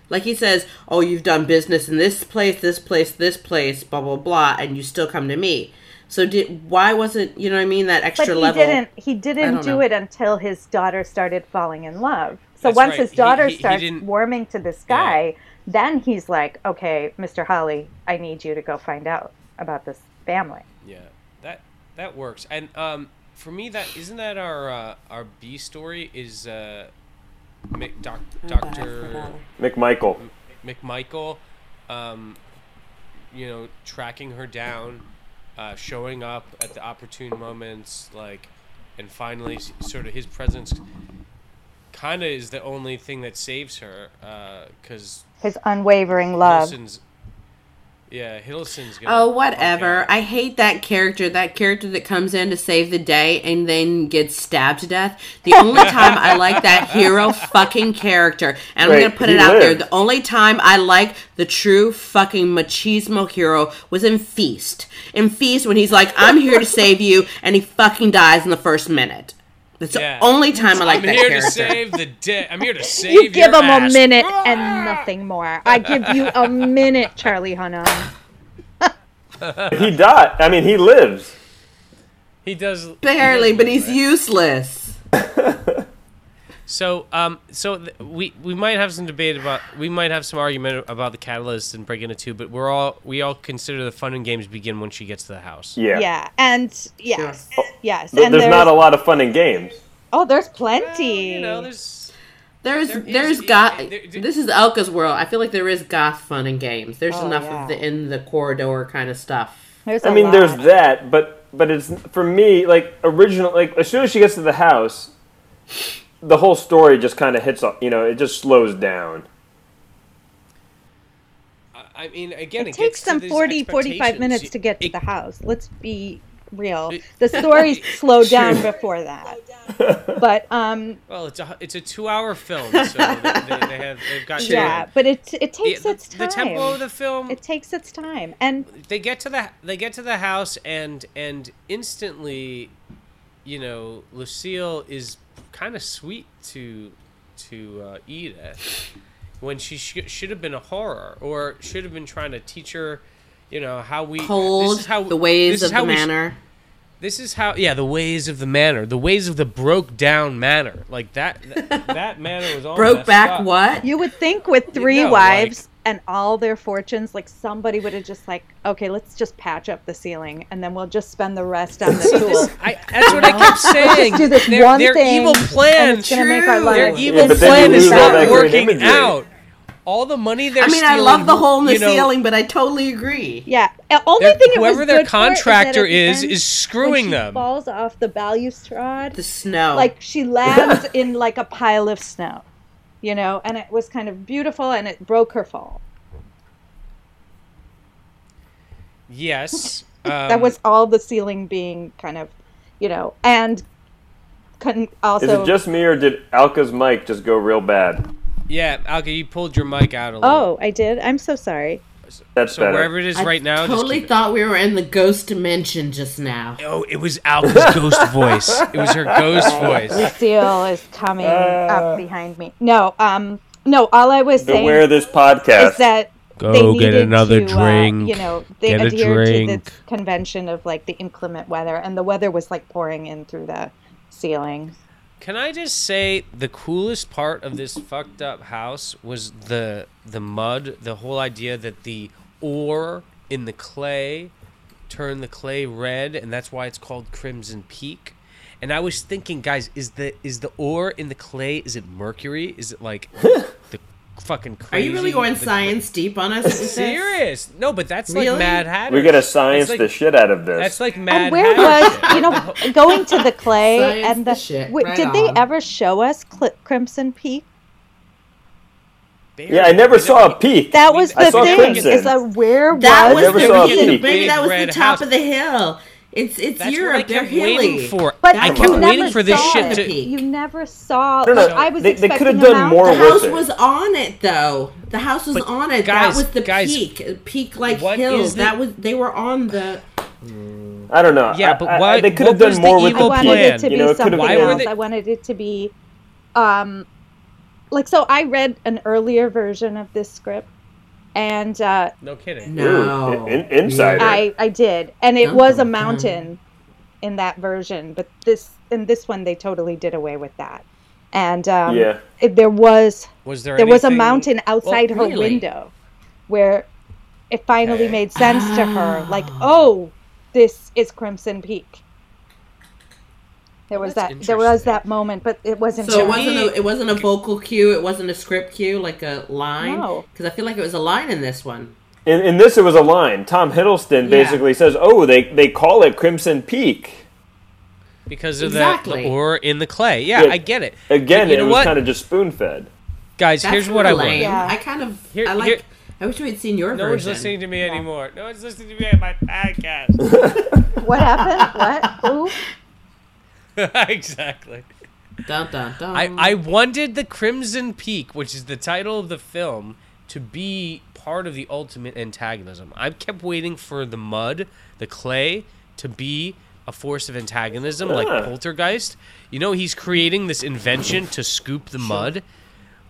Speaker 3: Like he says, "Oh, you've done business in this place, this place, this place, blah blah blah, and you still come to me." So did why wasn't you know what I mean that extra
Speaker 5: But
Speaker 3: extra
Speaker 5: he
Speaker 3: level?
Speaker 5: didn't. He didn't
Speaker 3: don't know.
Speaker 5: it until his daughter started falling in love. So
Speaker 1: That's
Speaker 5: once
Speaker 1: right.
Speaker 5: his daughter
Speaker 1: he- he
Speaker 5: starts
Speaker 1: didn't-
Speaker 5: warming to this
Speaker 1: Yeah.
Speaker 5: guy, then he's like, "Okay, Mr. Holly, I need you to go find out about this family."
Speaker 1: Yeah, that that works. And um, for me, that isn't that our uh, our B story is uh, Mc, doc, Doctor
Speaker 4: McMichael.
Speaker 1: McMichael, um, you know, tracking her down, uh, showing up at the opportune moments, like, and finally, sort of his presence, kind of is the only thing that saves her, because
Speaker 5: His unwavering love.
Speaker 1: Hiddleston's, yeah, Hiddleston's gonna.
Speaker 3: Oh, whatever. I hate that character. That character that comes in to save the day and then gets stabbed to death. The only time I like that hero fucking character, and
Speaker 4: Wait,
Speaker 3: I'm gonna put
Speaker 4: he
Speaker 3: it out there, the only time I like the true fucking machismo hero was in Feast. In Feast, when he's like, "I'm here to save you," and he fucking dies in the first minute. That's
Speaker 1: Yeah.
Speaker 3: the only time I like
Speaker 1: I'm
Speaker 3: that
Speaker 1: here
Speaker 3: character.
Speaker 1: to save the day. I'm here to save
Speaker 5: You give
Speaker 1: your
Speaker 5: him
Speaker 1: ass.
Speaker 5: a minute and nothing more. I give you a minute, Charlie Hunnam.
Speaker 4: He died. I mean, he lives.
Speaker 1: He does
Speaker 3: Barely,
Speaker 1: he
Speaker 3: but he's useless.
Speaker 1: So, um, so th- we we might have some debate about we might have some argument about the catalyst and breaking it too, but we're all we all consider the fun and games begin when she gets to the house.
Speaker 4: Yeah.
Speaker 5: Yeah, and yes, yes,
Speaker 4: Th-
Speaker 5: and
Speaker 4: There's not a lot of fun and games.
Speaker 5: Oh, there's plenty.
Speaker 1: You know, there's
Speaker 3: There's
Speaker 1: There is-
Speaker 3: there's
Speaker 1: it-
Speaker 3: goth.
Speaker 1: it- there-
Speaker 3: this is Alka's world. I feel like there is goth fun and games. There's
Speaker 5: Oh,
Speaker 3: enough
Speaker 5: yeah.
Speaker 3: of the in the corridor kind of stuff.
Speaker 5: There's
Speaker 4: I
Speaker 5: a
Speaker 4: mean,
Speaker 5: lot.
Speaker 4: there's that, but but it's for me like original. Like as soon as she gets to the house, the whole story just kind of hits. up. You know, it just slows down.
Speaker 1: I mean, again,
Speaker 5: it
Speaker 1: it,
Speaker 5: takes
Speaker 1: gets
Speaker 5: them 40 45 minutes to get to
Speaker 1: It-
Speaker 5: the house let's be real the stories slow down before that but um
Speaker 1: Well, it's a it's a two hour film, so they, they, they have they've got
Speaker 5: yeah but it it takes
Speaker 1: the,
Speaker 5: its time
Speaker 1: the tempo of the film.
Speaker 5: it takes its time and
Speaker 1: they get to the they get to the house and and instantly, you know, Lucille is kind of sweet to to uh, Edith when she sh- should have been a horror or should have been trying to teach her, you know, how we
Speaker 3: Cold,
Speaker 1: This is how
Speaker 3: the ways of
Speaker 1: how
Speaker 3: the
Speaker 1: we sh- This is how, yeah, the ways of the manor, the ways of the broke down manor, like that. That, that manor was all
Speaker 3: Broke back
Speaker 1: up.
Speaker 3: what?
Speaker 5: you would think with three
Speaker 1: no,
Speaker 5: wives and all their fortunes like somebody would have just like okay let's just patch up the ceiling and then we'll just spend the rest on the tool
Speaker 1: I, that's what I kept saying.
Speaker 5: do this
Speaker 1: their,
Speaker 5: one
Speaker 1: their
Speaker 5: thing,
Speaker 1: evil plan,
Speaker 5: it's gonna make our
Speaker 1: their
Speaker 5: lives
Speaker 1: evil
Speaker 4: but then
Speaker 1: plan is not working out. All the money they're
Speaker 3: I mean, I love the hole in the
Speaker 1: you know,
Speaker 3: ceiling, but I totally agree.
Speaker 5: Yeah. The only
Speaker 1: Their-
Speaker 5: thing it
Speaker 1: whoever
Speaker 5: was
Speaker 1: their
Speaker 5: good for is that
Speaker 1: contractor
Speaker 5: the
Speaker 1: is,
Speaker 5: end,
Speaker 1: is screwing
Speaker 5: when she
Speaker 1: them.
Speaker 5: Falls off the balustrade.
Speaker 3: The snow.
Speaker 5: Like she lands in like a pile of snow, you know, and it was kind of beautiful, and it broke her fall.
Speaker 1: Yes,
Speaker 5: that
Speaker 1: um,
Speaker 5: was all the ceiling being kind of, you know, and couldn't
Speaker 4: Is
Speaker 5: also.
Speaker 4: it just me or did Alka's mic just go real bad?
Speaker 1: yeah. Alka, you pulled your mic out a little.
Speaker 5: oh, I did. I'm so sorry.
Speaker 4: That's
Speaker 1: so
Speaker 4: better.
Speaker 1: wherever it is
Speaker 3: I
Speaker 1: right now, just
Speaker 3: totally
Speaker 1: keep
Speaker 3: thought we were in the ghost dimension just now.
Speaker 1: Oh, it was Alka's ghost voice. It was her ghost voice.
Speaker 5: Lucille is coming up behind me. No, um, no. All I was saying
Speaker 4: Beware this podcast.
Speaker 5: is that
Speaker 1: Go
Speaker 5: they
Speaker 1: get
Speaker 5: needed
Speaker 1: another
Speaker 5: to, uh,
Speaker 1: drink.
Speaker 5: you know, they
Speaker 1: Get
Speaker 5: adhered to
Speaker 1: drink.
Speaker 5: this convention of like the inclement weather, and the weather was like pouring in through the ceiling.
Speaker 1: Can I just say the coolest part of this fucked up house was the the mud, the whole idea that the ore in the clay turned the clay red and that's why it's called Crimson Peak. And I was thinking, guys, is the is the ore in the clay is it mercury? Is it like the fucking crazy.
Speaker 3: Are you really going
Speaker 1: the-
Speaker 3: science deep on us? with this?
Speaker 1: Serious? No, but that's
Speaker 3: Really?
Speaker 1: like Mad Hatter.
Speaker 4: we gotta science
Speaker 1: like-
Speaker 4: the shit out of this.
Speaker 1: That's like Mad
Speaker 5: and where
Speaker 1: Hatter.
Speaker 5: was you know going to the clay
Speaker 3: Science
Speaker 5: and the,
Speaker 3: the shit,
Speaker 5: wait,
Speaker 3: right
Speaker 5: did they ever show us Cl- Crimson Peak?
Speaker 4: yeah, I never saw a peak.
Speaker 5: That was
Speaker 4: I
Speaker 5: the
Speaker 4: saw
Speaker 5: thing.
Speaker 4: Crimson.
Speaker 5: Is that where
Speaker 3: That
Speaker 5: was
Speaker 3: was
Speaker 4: never
Speaker 3: the
Speaker 4: saw a
Speaker 3: peak.
Speaker 4: peak.
Speaker 3: Maybe that was the top
Speaker 1: house.
Speaker 3: of the hill. It's it's
Speaker 1: That's
Speaker 3: Europe.
Speaker 1: what I
Speaker 3: They're
Speaker 1: kept waiting
Speaker 3: hilly.
Speaker 1: for.
Speaker 5: But
Speaker 1: I
Speaker 5: you
Speaker 1: kept
Speaker 5: never
Speaker 1: waiting for this shit to.
Speaker 3: Peak.
Speaker 5: You never saw.
Speaker 4: No, no,
Speaker 5: like, I was
Speaker 4: they- they could have
Speaker 5: expecting
Speaker 4: done
Speaker 5: a
Speaker 4: more
Speaker 3: The
Speaker 5: mountain.
Speaker 4: with
Speaker 3: house
Speaker 4: it.
Speaker 3: was on it though. The house was
Speaker 1: But
Speaker 3: on it.
Speaker 1: guys,
Speaker 3: that was the
Speaker 1: guys,
Speaker 3: peak. Peak like
Speaker 1: hills. the-
Speaker 3: That was they were on the
Speaker 4: I don't know.
Speaker 1: Yeah,
Speaker 4: I-
Speaker 1: but
Speaker 4: I-
Speaker 1: why-
Speaker 4: they could have done
Speaker 1: was the
Speaker 4: more with
Speaker 1: evil
Speaker 4: the
Speaker 5: I wanted it to
Speaker 4: You
Speaker 5: be
Speaker 4: know,
Speaker 5: something
Speaker 4: have
Speaker 1: Why were
Speaker 5: else.
Speaker 1: they-
Speaker 5: I wanted it to be, um, like so. I read an earlier version of this script, and uh,
Speaker 1: No kidding.
Speaker 3: no
Speaker 4: in- insider.
Speaker 5: I I did, and it was a
Speaker 3: dun, dun.
Speaker 5: mountain in that version, but this in this one they totally did away with that, and um,
Speaker 4: Yeah.
Speaker 5: it, there was
Speaker 1: Was there?
Speaker 5: there was a
Speaker 1: anything-
Speaker 5: mountain outside her
Speaker 3: really?
Speaker 5: window, where it finally
Speaker 1: Okay.
Speaker 5: made sense to her, like oh, this is Crimson Peak. There was
Speaker 1: that's
Speaker 5: that. There was that moment, but it wasn't.
Speaker 3: So it wasn't a it wasn't a vocal cue. It wasn't a script cue like a line.
Speaker 5: No.
Speaker 3: Because I feel like it was a line in this one.
Speaker 4: In, in this, it was a line. Tom Hiddleston
Speaker 3: Yeah.
Speaker 4: basically says, "Oh, they they call it Crimson Peak."
Speaker 1: because of
Speaker 3: Exactly.
Speaker 1: the, the ore in the clay. Yeah,
Speaker 4: Yeah.
Speaker 1: I get it.
Speaker 4: Again,
Speaker 1: But you know
Speaker 4: it was
Speaker 1: what?
Speaker 4: kind of just spoon fed.
Speaker 1: Guys,
Speaker 3: That's
Speaker 1: here's what I
Speaker 3: kinda
Speaker 1: want.
Speaker 5: Yeah.
Speaker 3: I kind of
Speaker 1: Here-
Speaker 3: I like.
Speaker 1: here-
Speaker 3: I wish we had seen your
Speaker 1: No one's listening to me anymore. No one's listening to me at my podcast.
Speaker 5: What happened? What? Who?
Speaker 1: exactly.
Speaker 3: Dun dun dun.
Speaker 1: I, I wanted the Crimson Peak, which is the title of the film, to be part of the ultimate antagonism. I kept waiting for the mud, the clay, to be a force of antagonism, like
Speaker 4: Ah.
Speaker 1: Poltergeist. You know, he's creating this invention to scoop the mud.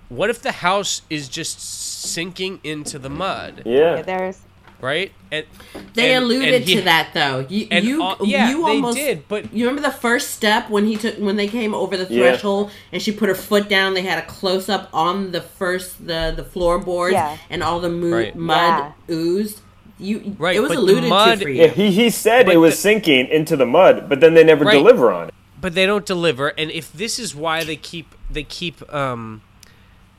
Speaker 1: What if the house is just sinking into the mud,
Speaker 4: Yeah.
Speaker 5: There's.
Speaker 1: Right? And
Speaker 3: They
Speaker 1: and-
Speaker 3: alluded
Speaker 1: and he-
Speaker 3: to that though. You,
Speaker 1: and,
Speaker 3: you,
Speaker 1: uh, yeah,
Speaker 3: you
Speaker 1: they
Speaker 3: almost
Speaker 1: did, but-
Speaker 3: you remember the first step when he took when they came over the
Speaker 4: Yeah.
Speaker 3: threshold and she put her foot down. They had a close up on the first the the floorboards
Speaker 5: Yeah.
Speaker 3: and all the mo-
Speaker 1: Right.
Speaker 3: mud oozed. You
Speaker 1: Right,
Speaker 3: it was alluded
Speaker 1: mud-
Speaker 3: to for
Speaker 4: Yeah,
Speaker 3: you.
Speaker 4: he, he said
Speaker 1: But
Speaker 4: it was
Speaker 1: the-
Speaker 4: sinking into the mud, but then they never
Speaker 1: Right.
Speaker 4: deliver on it.
Speaker 1: but they don't deliver and if this is why they keep they keep um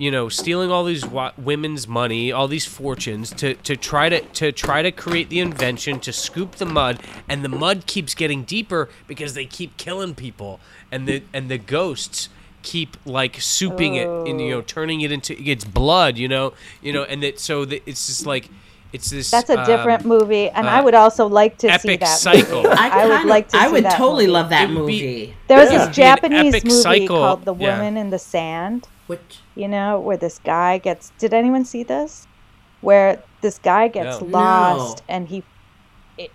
Speaker 1: you know, stealing all these wa- women's money, all these fortunes to, to try to to try to create the invention to scoop the mud, and the mud keeps getting deeper because they keep killing people, and the and the ghosts keep like souping it and you know turning it into it's blood, you know, you know, and that so that it's just like it's this.
Speaker 5: That's a different
Speaker 1: um,
Speaker 5: movie, and
Speaker 1: uh,
Speaker 5: I would also like to see
Speaker 1: epic Cycle.
Speaker 5: I would totally love that.
Speaker 1: cycle.
Speaker 5: Movie.
Speaker 3: I,
Speaker 5: I would
Speaker 3: kinda-
Speaker 5: like to
Speaker 3: I
Speaker 5: see
Speaker 3: would
Speaker 5: that
Speaker 3: totally
Speaker 5: movie.
Speaker 3: love that
Speaker 1: It would be-
Speaker 3: movie.
Speaker 5: There was
Speaker 4: Yeah.
Speaker 5: this
Speaker 1: It'd be an
Speaker 5: Japanese
Speaker 1: epic
Speaker 5: movie
Speaker 1: cycle,
Speaker 5: called The
Speaker 1: yeah.
Speaker 5: Woman in the Sand.
Speaker 3: Which
Speaker 5: You know, where this guy gets. Did anyone see this? Where this guy gets
Speaker 1: No.
Speaker 5: lost
Speaker 3: No.
Speaker 5: and he,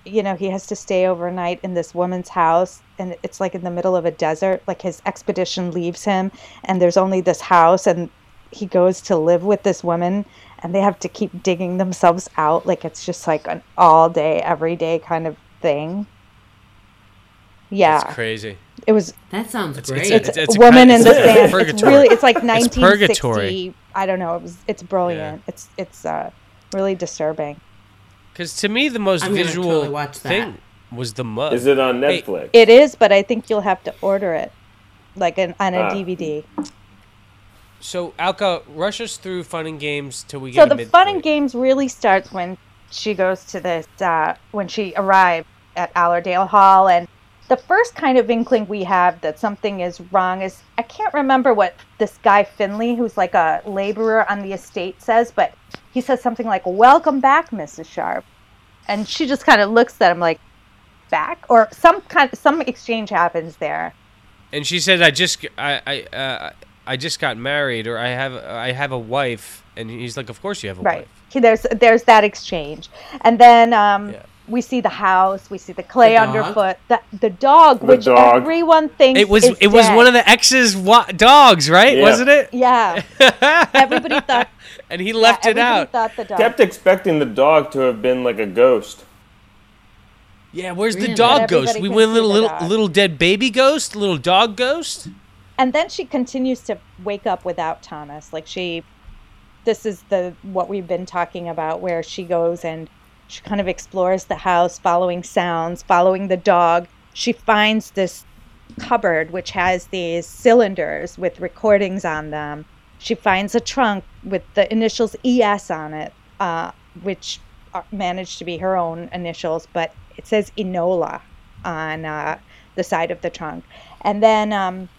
Speaker 5: you know, he has to stay overnight in this woman's house, and it's like in the middle of a desert. Like his expedition leaves him, and there's only this house, and he goes to live with this woman, and they have to keep digging themselves out. Like it's just like an all day, every day kind of thing. Yeah,
Speaker 1: It's crazy.
Speaker 5: It was
Speaker 3: that sounds
Speaker 1: It's-
Speaker 3: great.
Speaker 1: it's-
Speaker 5: it's,
Speaker 1: it's a
Speaker 5: woman
Speaker 1: kind-
Speaker 5: in the
Speaker 1: like
Speaker 5: sand. It's
Speaker 1: purgatory.
Speaker 5: really it's like
Speaker 1: It's
Speaker 5: 1960.
Speaker 1: purgatory.
Speaker 5: I don't know. It was it's brilliant. It's it's uh, really disturbing.
Speaker 1: Because to me, the most
Speaker 3: I'm
Speaker 1: visual
Speaker 3: totally watch that.
Speaker 1: thing was the mud.
Speaker 4: Is it on
Speaker 1: Hey,
Speaker 4: Netflix?
Speaker 5: It is, but I think you'll have to order it, like an, on a
Speaker 4: Ah.
Speaker 5: DVD.
Speaker 1: So Alka, rush us through fun and games till we
Speaker 5: So
Speaker 1: get. a
Speaker 5: the fun and games really starts when she goes to this uh, when she arrives at Allerdale Hall, and the first kind of inkling we have that something is wrong is I can't remember what this guy Finley, who's like a laborer on the estate, says, but he says something like "Welcome back, Mrs. Sharpe," and she just kind of looks at him like back or some kind of, some exchange happens there.
Speaker 1: And she says, "I just, I, I, uh, I just got married, or I have, I have a wife." And he's like, "Of course you have a
Speaker 5: right
Speaker 1: wife."
Speaker 5: He- there's there's that exchange and then um
Speaker 1: Yeah.
Speaker 5: We see the house we see the clay
Speaker 3: The
Speaker 5: underfoot the the dog
Speaker 4: The
Speaker 5: which
Speaker 4: dog.
Speaker 5: everyone thinks
Speaker 1: It was,
Speaker 5: is
Speaker 1: it was one of the ex's wa- dogs, right?
Speaker 4: Yeah.
Speaker 1: Wasn't it?
Speaker 5: yeah everybody thought
Speaker 1: and he left
Speaker 5: yeah,
Speaker 1: it out.
Speaker 5: thought the dog
Speaker 4: Kept expecting the dog to have been like a ghost.
Speaker 1: Yeah, where's the dog ghost? We went little, little,
Speaker 5: dog.
Speaker 1: little dead baby ghost, little dog ghost.
Speaker 5: and then she continues to wake up without Thomas like she this is the what we've been talking about where she goes and she kind of explores the house following sounds following the dog. She finds this cupboard which has these cylinders with recordings on them. She finds a trunk with the initials es on it uh, which are, managed to be her own initials but it says enola on uh, the side of the trunk. And then um,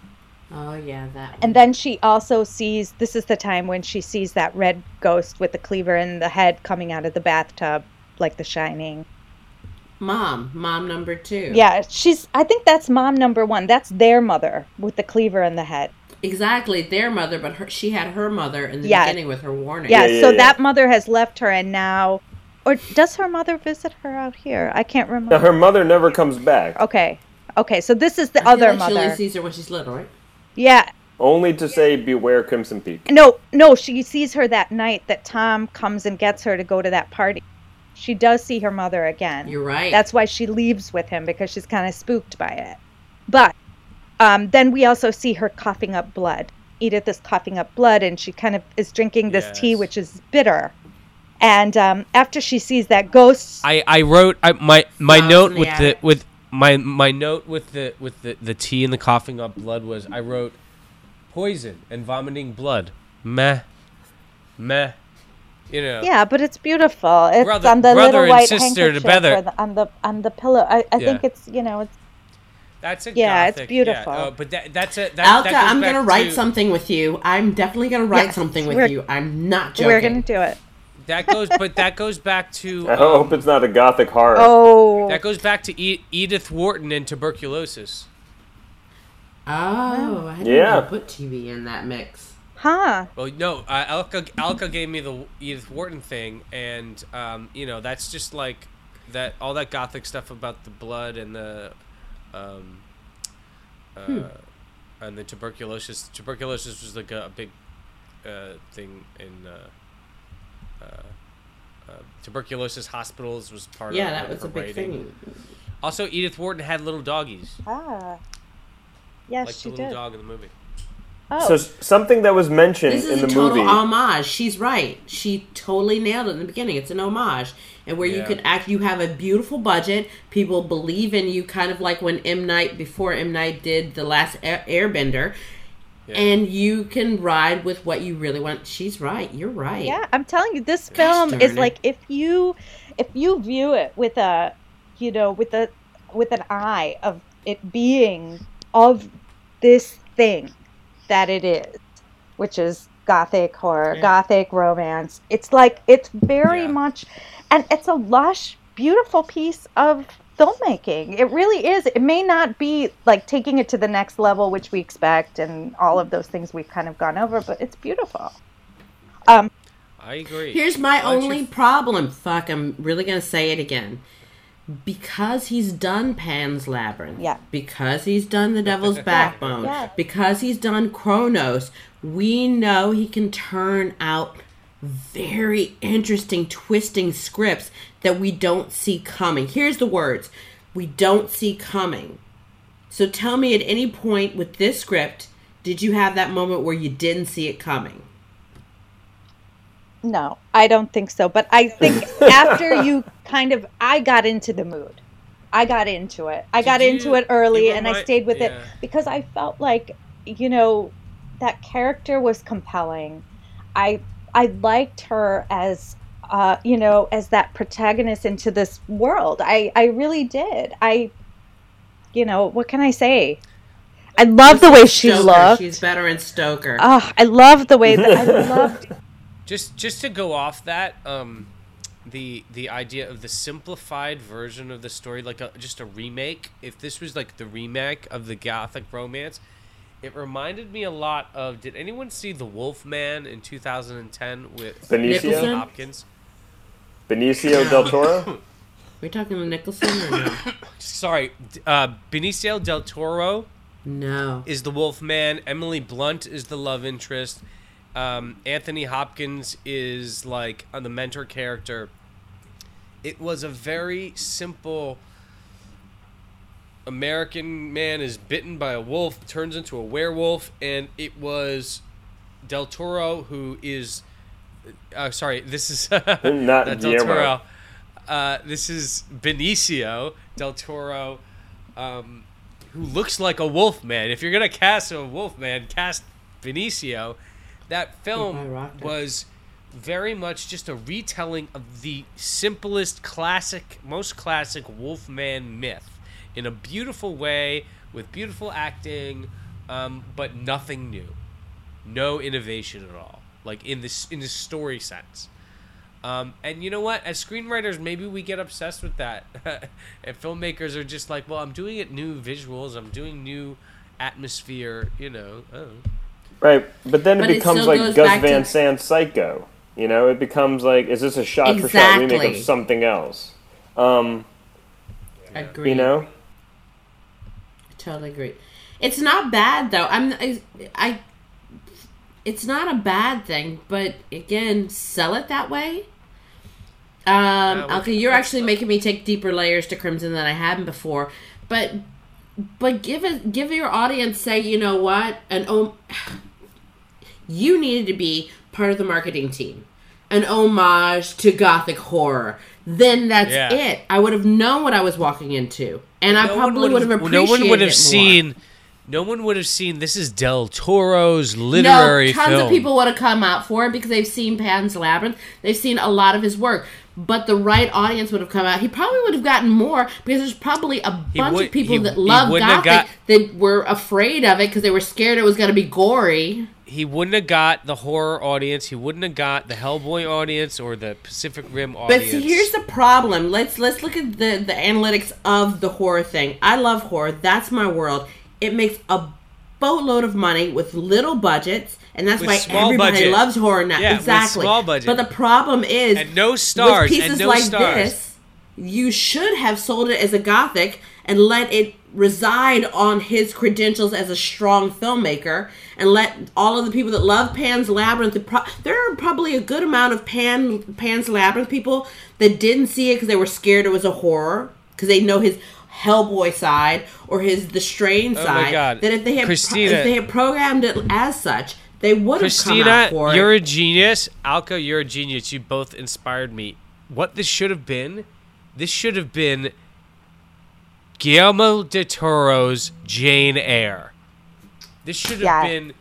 Speaker 3: oh yeah, that.
Speaker 5: and then she also sees this is the time when she sees that red ghost with the cleaver in the head coming out of the bathtub, like the shining.
Speaker 3: mom, mom number two.
Speaker 5: Yeah, she's I think that's mom number one. That's their mother with the cleaver in the head.
Speaker 3: exactly. Their mother, but her, she had her mother in the
Speaker 5: Yeah.
Speaker 3: beginning with her warning.
Speaker 5: Yeah,
Speaker 4: yeah,
Speaker 5: so
Speaker 4: yeah.
Speaker 5: that mother has left her and now or does her mother visit her out here? I can't remember.
Speaker 4: Now
Speaker 5: remember.
Speaker 4: her mother never comes back,
Speaker 5: Okay. Okay, so this is the
Speaker 3: I feel
Speaker 5: other
Speaker 3: like She only sees her when she's little, right?
Speaker 5: Yeah,
Speaker 4: only to say "Beware Crimson Peak."
Speaker 5: No, no, she sees her that night that Tom comes and gets her to go to that party. She does see her mother again.
Speaker 3: You're right.
Speaker 5: That's why she leaves with him because she's kind of spooked by it. But um, then we also see her coughing up blood. Edith is coughing up blood and she kind of is drinking this tea, which is bitter. And um, after she sees that ghost,
Speaker 1: I, I wrote I, my my
Speaker 3: Flowers
Speaker 1: note
Speaker 3: in the
Speaker 1: with the with my my note with the with the, the tea and the coughing up blood was I wrote poison and vomiting blood. Meh. Meh. You know.
Speaker 5: yeah, but it's beautiful. It's
Speaker 1: Brother-
Speaker 5: on the
Speaker 1: brother
Speaker 5: little
Speaker 1: and
Speaker 5: white
Speaker 1: sister
Speaker 5: handkerchief
Speaker 1: together.
Speaker 5: the, on the on the pillow. I, I think it's you know it's
Speaker 1: That's a
Speaker 5: Yeah, it's
Speaker 1: gothic,
Speaker 5: beautiful.
Speaker 1: uh, but that that's a that,
Speaker 3: Alka,
Speaker 1: that
Speaker 3: I'm gonna write
Speaker 1: to-
Speaker 3: something with you. I'm definitely gonna write
Speaker 5: Yes,
Speaker 3: something with you. I'm not joking.
Speaker 5: we're gonna do it.
Speaker 1: That goes, but that goes back to
Speaker 4: I
Speaker 1: um,
Speaker 4: hope it's not a gothic horror.
Speaker 5: Oh,
Speaker 1: that goes back to e- Edith Wharton and tuberculosis.
Speaker 3: Oh, I didn't
Speaker 4: Yeah.
Speaker 3: put TV in that mix.
Speaker 5: Huh?
Speaker 1: Well, no, uh, Alka Alka gave me the Edith Wharton thing, and um, you know that's just like that all that gothic stuff about the blood and the um, uh,
Speaker 3: Hmm.
Speaker 1: and the tuberculosis. Tuberculosis was like a, a big uh, thing in uh, uh, uh, tuberculosis hospitals was part
Speaker 3: Yeah,
Speaker 1: of
Speaker 3: yeah
Speaker 1: that
Speaker 3: was a big
Speaker 1: writing.
Speaker 3: thing.
Speaker 1: Also, Edith Wharton had little doggies,
Speaker 5: Ah, yes,
Speaker 1: like
Speaker 5: she
Speaker 1: the little
Speaker 5: did.
Speaker 1: dog in the movie.
Speaker 5: Oh,
Speaker 4: So something that was mentioned
Speaker 3: This
Speaker 4: in
Speaker 3: is
Speaker 4: the
Speaker 3: a total
Speaker 4: movie.
Speaker 3: homage. She's right. She totally nailed it in the beginning. It's an homage, and where you
Speaker 1: Yeah.
Speaker 3: could act. You have a beautiful budget. People believe in you, kind of like when M Night before M Night did the last Air- Airbender. and you can ride with what you really want. She's right. You're right.
Speaker 5: Yeah, I'm telling you, this film is
Speaker 3: it.
Speaker 5: like if you if you view it with a you know with a with an eye of it being of this thing that it is, which is gothic horror,
Speaker 1: Yeah.
Speaker 5: gothic romance. It's like it's very
Speaker 1: Yeah.
Speaker 5: much, and it's a lush, beautiful piece of filmmaking. It really is. It may not be like taking it to the next level, which we expect, and all of those things we've kind of gone over, but it's beautiful. Um,
Speaker 1: I agree.
Speaker 3: Here's my
Speaker 1: Why
Speaker 3: only
Speaker 1: you-
Speaker 3: problem. Fuck, I'm really gonna say it again. Because he's done Pan's Labyrinth.
Speaker 5: Yeah.
Speaker 3: Because he's done The Devil's Backbone.
Speaker 5: Yeah.
Speaker 3: Because he's done Cronos. We know he can turn out very interesting, twisting scripts that we don't see coming. Here's the words we don't see coming. So tell me at any point with this script, did you have that moment where you didn't see it coming?
Speaker 5: No, I don't think so. But I think after you kind of, I got into the mood. I got into it. I got
Speaker 1: you-
Speaker 5: into it early
Speaker 1: you
Speaker 5: and I stayed with it because I felt like, you know, that character was compelling. I I liked her as uh, you know, as that protagonist into this world. I I really did. I you know, what can I say? I love the way she
Speaker 3: Stoker.
Speaker 5: looked.
Speaker 3: She's better in Stoker.
Speaker 5: Oh, I love the way that I loved
Speaker 1: just just to go off that um the the idea of the simplified version of the story like a, just a remake if this was like the remake of the gothic romance it reminded me a lot of did anyone see the Wolf Man in 2010 with
Speaker 4: Benicio?
Speaker 3: Nicholson?
Speaker 1: hopkins
Speaker 4: Benicio del Toro.
Speaker 3: We're talking to Nicholson or no?
Speaker 1: sorry uh benicio del toro
Speaker 3: no.
Speaker 1: is the Wolf Man? Emily Blunt is the love interest. Um, Anthony Hopkins is like uh, the mentor character. It was a very simple. American man is bitten by a wolf, turns into a werewolf, and it was Del Toro who is. Uh, sorry, this is
Speaker 4: Not
Speaker 1: Del Toro. Uh, this is Benicio Del Toro, um, who looks like a wolf man. If you're gonna cast a wolf man, cast Benicio. That film was very much just a retelling of the simplest, classic, most classic Wolfman myth in a beautiful way with beautiful acting, um, but nothing new, no innovation at all. Like in this in the story sense. Um, and you know what? As screenwriters, maybe we get obsessed with that, and filmmakers are just like, "Well, I'm doing it new visuals. I'm doing new atmosphere." You know. Know.
Speaker 4: Right, but then
Speaker 3: But
Speaker 4: it
Speaker 3: it
Speaker 4: becomes
Speaker 3: still
Speaker 4: like Gus Van
Speaker 3: to-
Speaker 4: Sant Psycho. You know, it becomes like, is this a shot for shot remake of something else? Um,
Speaker 3: Agree.
Speaker 4: you know, I
Speaker 3: Totally agree. It's not bad though. I'm I, I it's not a bad thing, but again, sell it that way. Um,
Speaker 1: well,
Speaker 3: okay, you're
Speaker 1: that's-
Speaker 3: actually making me take deeper layers to Crimson than I hadn't before, but but give it give your audience say you know what an oh you needed to be part of the marketing team an homage to gothic horror then that's
Speaker 1: Yeah.
Speaker 3: it i would have known what i was walking into and i
Speaker 1: No one
Speaker 3: probably would have appreciated
Speaker 1: No one would have seen. No one would have seen. This is Del Toro's literary
Speaker 3: no, tons
Speaker 1: film.
Speaker 3: of people would have come out for it because they've seen Pan's Labyrinth. They've seen a lot of his work. But the right audience would have come out. He probably would have gotten more because there's probably a bunch
Speaker 1: would-
Speaker 3: of people
Speaker 1: he-
Speaker 3: that love Gothic
Speaker 1: got-
Speaker 3: that were afraid of it because they were scared it was going to be gory.
Speaker 1: He wouldn't have got the horror audience. He wouldn't have got the Hellboy audience or the Pacific Rim audience.
Speaker 3: But see, here's the problem. Let's let's look at the the analytics of the horror thing. I love horror. That's my world. It makes a boatload of money with little budgets, and that's
Speaker 1: With
Speaker 3: why everybody
Speaker 1: budget.
Speaker 3: loves horror now.
Speaker 1: Yeah, with
Speaker 3: exactly.
Speaker 1: small budget.
Speaker 3: But the problem is,
Speaker 1: And no stars,
Speaker 3: With
Speaker 1: and
Speaker 3: pieces
Speaker 1: no
Speaker 3: like
Speaker 1: stars.
Speaker 3: this, you should have sold it as a gothic and let it reside on his credentials as a strong filmmaker and let all of the people that love Pan's Labyrinth there are probably a good amount of Pan Pan's Labyrinth people that didn't see it because they were scared it was a horror because they know his Hellboy side or his the Strain
Speaker 1: Oh my
Speaker 3: side
Speaker 1: God.
Speaker 3: that if they had pro- if they had programmed it as such they would have come
Speaker 1: Kristina,
Speaker 3: out for
Speaker 1: you're
Speaker 3: it.
Speaker 1: a genius. Alka, you're a genius. You both inspired me. What this should have been, this should have been Guillermo de Toro's Jane Eyre. This should have
Speaker 5: Yeah.
Speaker 1: been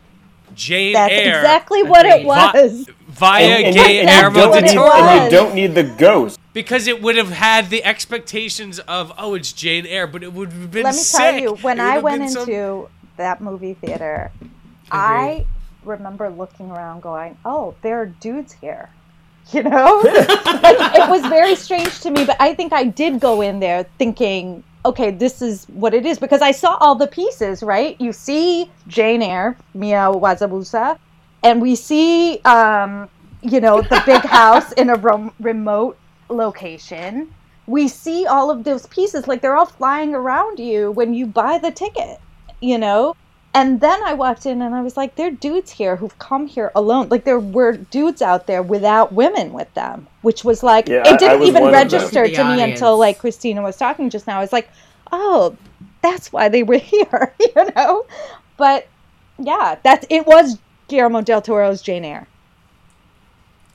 Speaker 1: Jane
Speaker 5: That's
Speaker 1: Eyre
Speaker 5: exactly what it
Speaker 3: Agreed.
Speaker 5: was.
Speaker 1: via
Speaker 4: And, and,
Speaker 1: Gay
Speaker 4: and,
Speaker 1: Guillermo
Speaker 4: you don't
Speaker 1: del
Speaker 5: what it
Speaker 4: need,
Speaker 1: Toro.
Speaker 4: and you don't need the ghost.
Speaker 1: Because it would have had the expectations of, oh, it's Jane Eyre, but it would have been
Speaker 5: Let me
Speaker 1: sick.
Speaker 5: tell you, when I went
Speaker 1: been some-
Speaker 5: into that movie theater, I remember looking around going, "Oh, there are dudes here." You know? like, it was very strange to me, but I think I did go in there thinking, "Okay, this is what it is" because I saw all the pieces, right? You see Jane Eyre, Mia Wasabusa, and we see um, you know, the big house in a rom- remote location. We see all of those pieces like they're all flying around you when you buy the ticket, you know? And then I walked in and I was like, there are dudes here who've come here alone. Like there were dudes out there without women with them, which was like,
Speaker 4: Yeah, I- I
Speaker 5: it didn't
Speaker 4: was
Speaker 5: even
Speaker 4: one of them.
Speaker 5: register
Speaker 3: The
Speaker 5: to me until like Kristina was talking just now. I was like, oh, that's why they were here, you know? But yeah, that's it was Guillermo del Toro's Jane Eyre.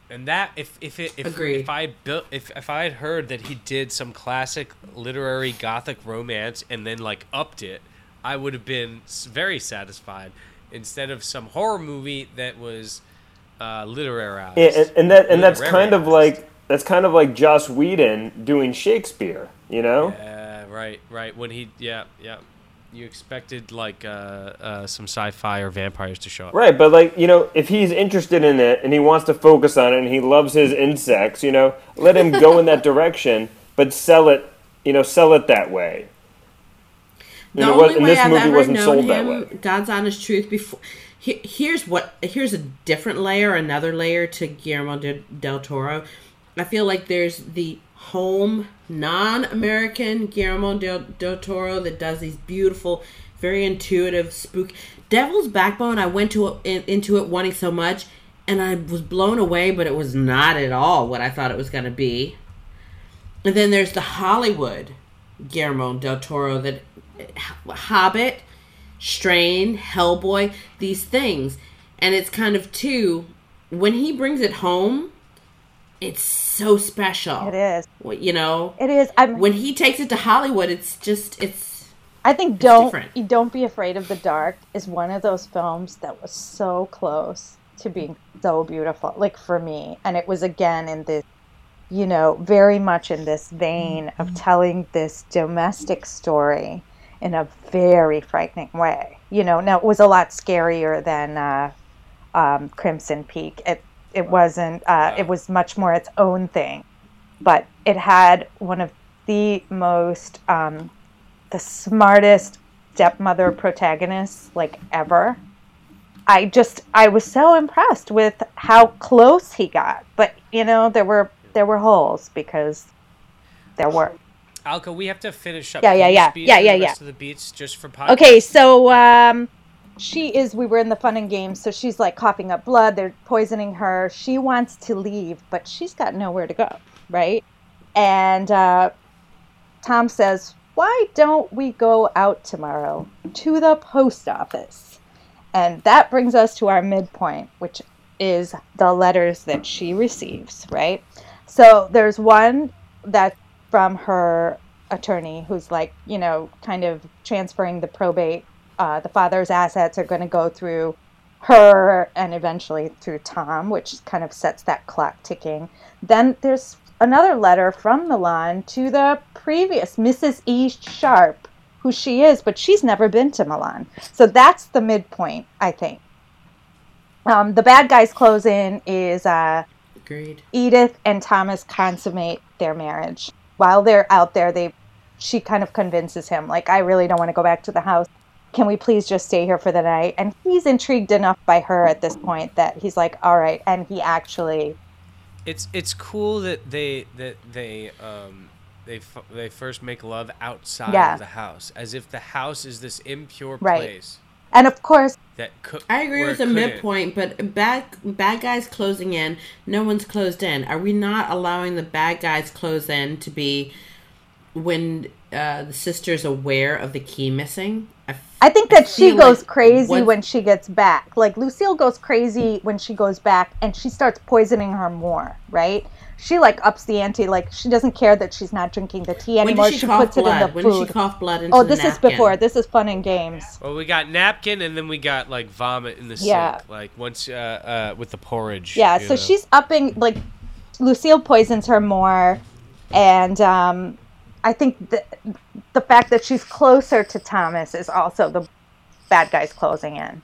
Speaker 1: And that if if it, if
Speaker 3: Agreed.
Speaker 1: if I built if if I had heard that he did some classic literary gothic romance and then like upped it, I would have been very satisfied instead of some horror movie that was uh, literary.
Speaker 4: Yeah, and, and that and that's kind of like that's kind of like Joss Whedon doing Shakespeare, you know?
Speaker 1: Yeah, right, right. When he, yeah, yeah. You expected like uh, uh, some sci-fi or vampires to show up.
Speaker 4: Right, but like you know, if he's interested in it and he wants to focus on it and he loves his insects, you know, let him go in that direction, but sell it, you know, sell it that way.
Speaker 3: The
Speaker 4: know,
Speaker 3: only
Speaker 4: what-
Speaker 3: way
Speaker 4: this
Speaker 3: I've
Speaker 4: movie
Speaker 3: ever
Speaker 4: wasn't
Speaker 3: known
Speaker 4: sold that
Speaker 3: him,
Speaker 4: way.
Speaker 3: God's honest truth. Before, he, here's what. Here's a different layer, another layer to Guillermo de, del Toro. I feel like there's the home non-American Guillermo del, del Toro that does these beautiful, very intuitive, spook. Devil's Backbone. I went to in, into it wanting so much, and I was blown away, but it was not at all what I thought it was going to be. And then there's the Hollywood Guillermo del Toro that Hobbit, Strain, Hellboy, these things. And it's kind of too when he brings it home, it's so special.
Speaker 5: It is.
Speaker 3: You know,
Speaker 5: It is. I'm
Speaker 3: when he takes it to Hollywood, it's just it's
Speaker 5: I think don't
Speaker 3: different.
Speaker 5: don't be afraid of the dark is one of those films that was so close to being so beautiful like for me and it was again in this you know very much in this vein of mm-hmm. telling this domestic story in a very frightening way you know now it was a lot scarier than uh, um, Crimson Peak it it wasn't uh, it was much more its own thing but it had one of the most um, the smartest stepmother protagonists like ever. I just I was so impressed with how close he got. But you know, there were there were holes because there were.
Speaker 1: Alka, we have to finish up.
Speaker 5: Yeah, yeah, yeah. Yeah, yeah, yeah.
Speaker 1: Rest of the beats just for podcast.
Speaker 5: Okay, so um she is we were in the fun and games, so she's like coughing up blood, they're poisoning her. She wants to leave, but she's got nowhere to go, right? And uh Tom says, Why don't we go out tomorrow to the post office? And that brings us to our midpoint, which is the letters that she receives, right? So there's one that's from her attorney who's like, you know, kind of transferring the probate. Uh, the father's assets are going to go through her and eventually through Tom, which kind of sets that clock ticking. Then there's another letter from Milan to the previous Mrs. E. Sharpe, who she is, but she's never been to Milan. So that's the midpoint, I think. Um, the bad guys close in is uh,
Speaker 3: agreed.
Speaker 5: Edith and Thomas consummate their marriage. While they're out there, they she kind of convinces him, like, I really don't want to go back to the house. Can we please just stay here for the night? And he's intrigued enough by her at this point that he's like, all right. And he actually,
Speaker 1: It's it's cool that they that they um they f- they first make love outside
Speaker 5: Yeah.
Speaker 1: of the house, as if the house is this impure
Speaker 5: Right.
Speaker 1: place
Speaker 5: and of course,
Speaker 1: that could.
Speaker 3: I agree with the midpoint, but bad bad guys closing in. No one's closed in. Are we not allowing the bad guys close in to be when uh, the sister's aware of the key missing? I, f-
Speaker 5: I think
Speaker 3: I
Speaker 5: that she goes
Speaker 3: like
Speaker 5: crazy
Speaker 3: once-
Speaker 5: when she gets back. Like Lucille goes crazy when she goes back and she starts poisoning her more, right? She like ups the ante. Like she doesn't care that she's not drinking the tea anymore.
Speaker 3: did she, cough
Speaker 5: puts
Speaker 3: blood?
Speaker 5: it in the
Speaker 3: when
Speaker 5: food.
Speaker 3: did she cough blood into
Speaker 5: oh,
Speaker 3: the
Speaker 5: this is before. This is fun and games.
Speaker 1: Well, we got napkin, and then we got like vomit in the
Speaker 5: Yeah.
Speaker 1: sink, like once uh, uh, with the porridge.
Speaker 5: Yeah, so
Speaker 1: know.
Speaker 5: she's upping like Lucille poisons her more, and um, I think the the fact that she's closer to Thomas is also the bad guys closing in.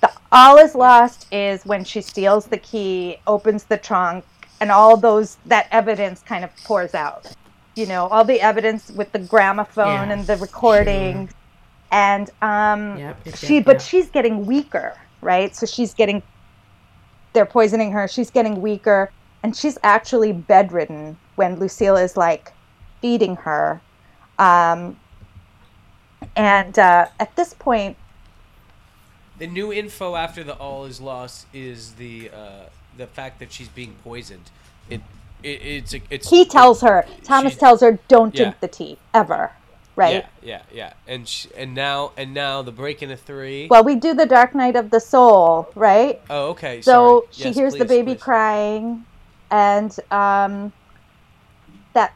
Speaker 5: The all is lost is when she steals the key, opens the trunk, and all those that evidence kind of pours out. You know, all the evidence with the gramophone
Speaker 3: Yeah,
Speaker 5: and the recordings, and um,
Speaker 3: Yep, yep,
Speaker 5: she
Speaker 3: yep,
Speaker 5: but
Speaker 3: yep.
Speaker 5: she's getting weaker, right? So she's getting they're poisoning her. She's getting weaker, and she's actually bedridden when Lucille is like feeding her. Um, and uh, at this point,
Speaker 1: The new info after the all is lost is the uh, the fact that she's being poisoned. It, it it's it's
Speaker 5: he tells her, Thomas
Speaker 1: she-
Speaker 5: tells her, "Don't
Speaker 1: Yeah.
Speaker 5: drink the tea ever." Right.
Speaker 1: Yeah, yeah, yeah. And sh- and now and now the break into three.
Speaker 5: Well, we do the Dark Night of the Soul, right?
Speaker 1: oh, okay.
Speaker 5: So
Speaker 1: sorry.
Speaker 5: she
Speaker 1: Yes,
Speaker 5: hears the baby
Speaker 1: please.
Speaker 5: crying, and um, that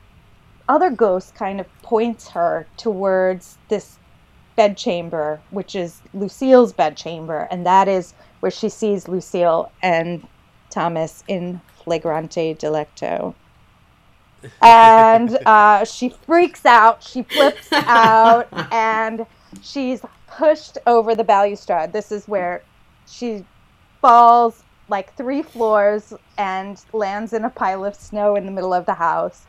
Speaker 5: other ghost kind of points her towards this bedchamber, which is Lucille's bedchamber, and that is where she sees Lucille and Thomas in flagrante delicto. And uh, she freaks out, she flips out, and she's pushed over the balustrade. This is where she falls like three floors and lands in a pile of snow in the middle of the house.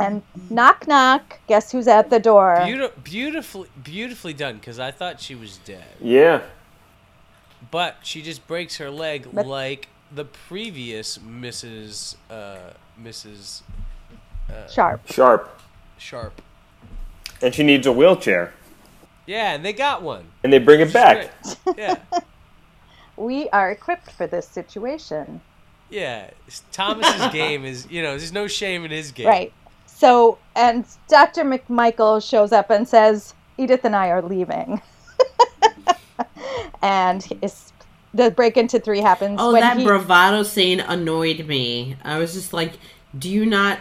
Speaker 5: And knock knock, guess who's at the door?
Speaker 1: Beauti- beautifully, beautifully done. Because I thought she was dead,
Speaker 4: Yeah.
Speaker 1: but she just breaks her leg
Speaker 5: But-
Speaker 1: like the previous Mrs. Uh, Mrs.
Speaker 5: Sharpe.
Speaker 4: Sharpe.
Speaker 1: Sharpe.
Speaker 4: And she needs a wheelchair.
Speaker 1: Yeah, and they got one.
Speaker 4: And they bring it back.
Speaker 1: Yeah,
Speaker 5: We are equipped for this situation.
Speaker 1: yeah. Thomas's game is, you know, there's no shame in his game.
Speaker 5: Right. So, and Dr. McMichael shows up and says, Edith and I are leaving. and is, the break into three happens.
Speaker 3: Oh,
Speaker 5: when
Speaker 3: that
Speaker 5: he,
Speaker 3: bravado scene annoyed me. I was just like, do you not?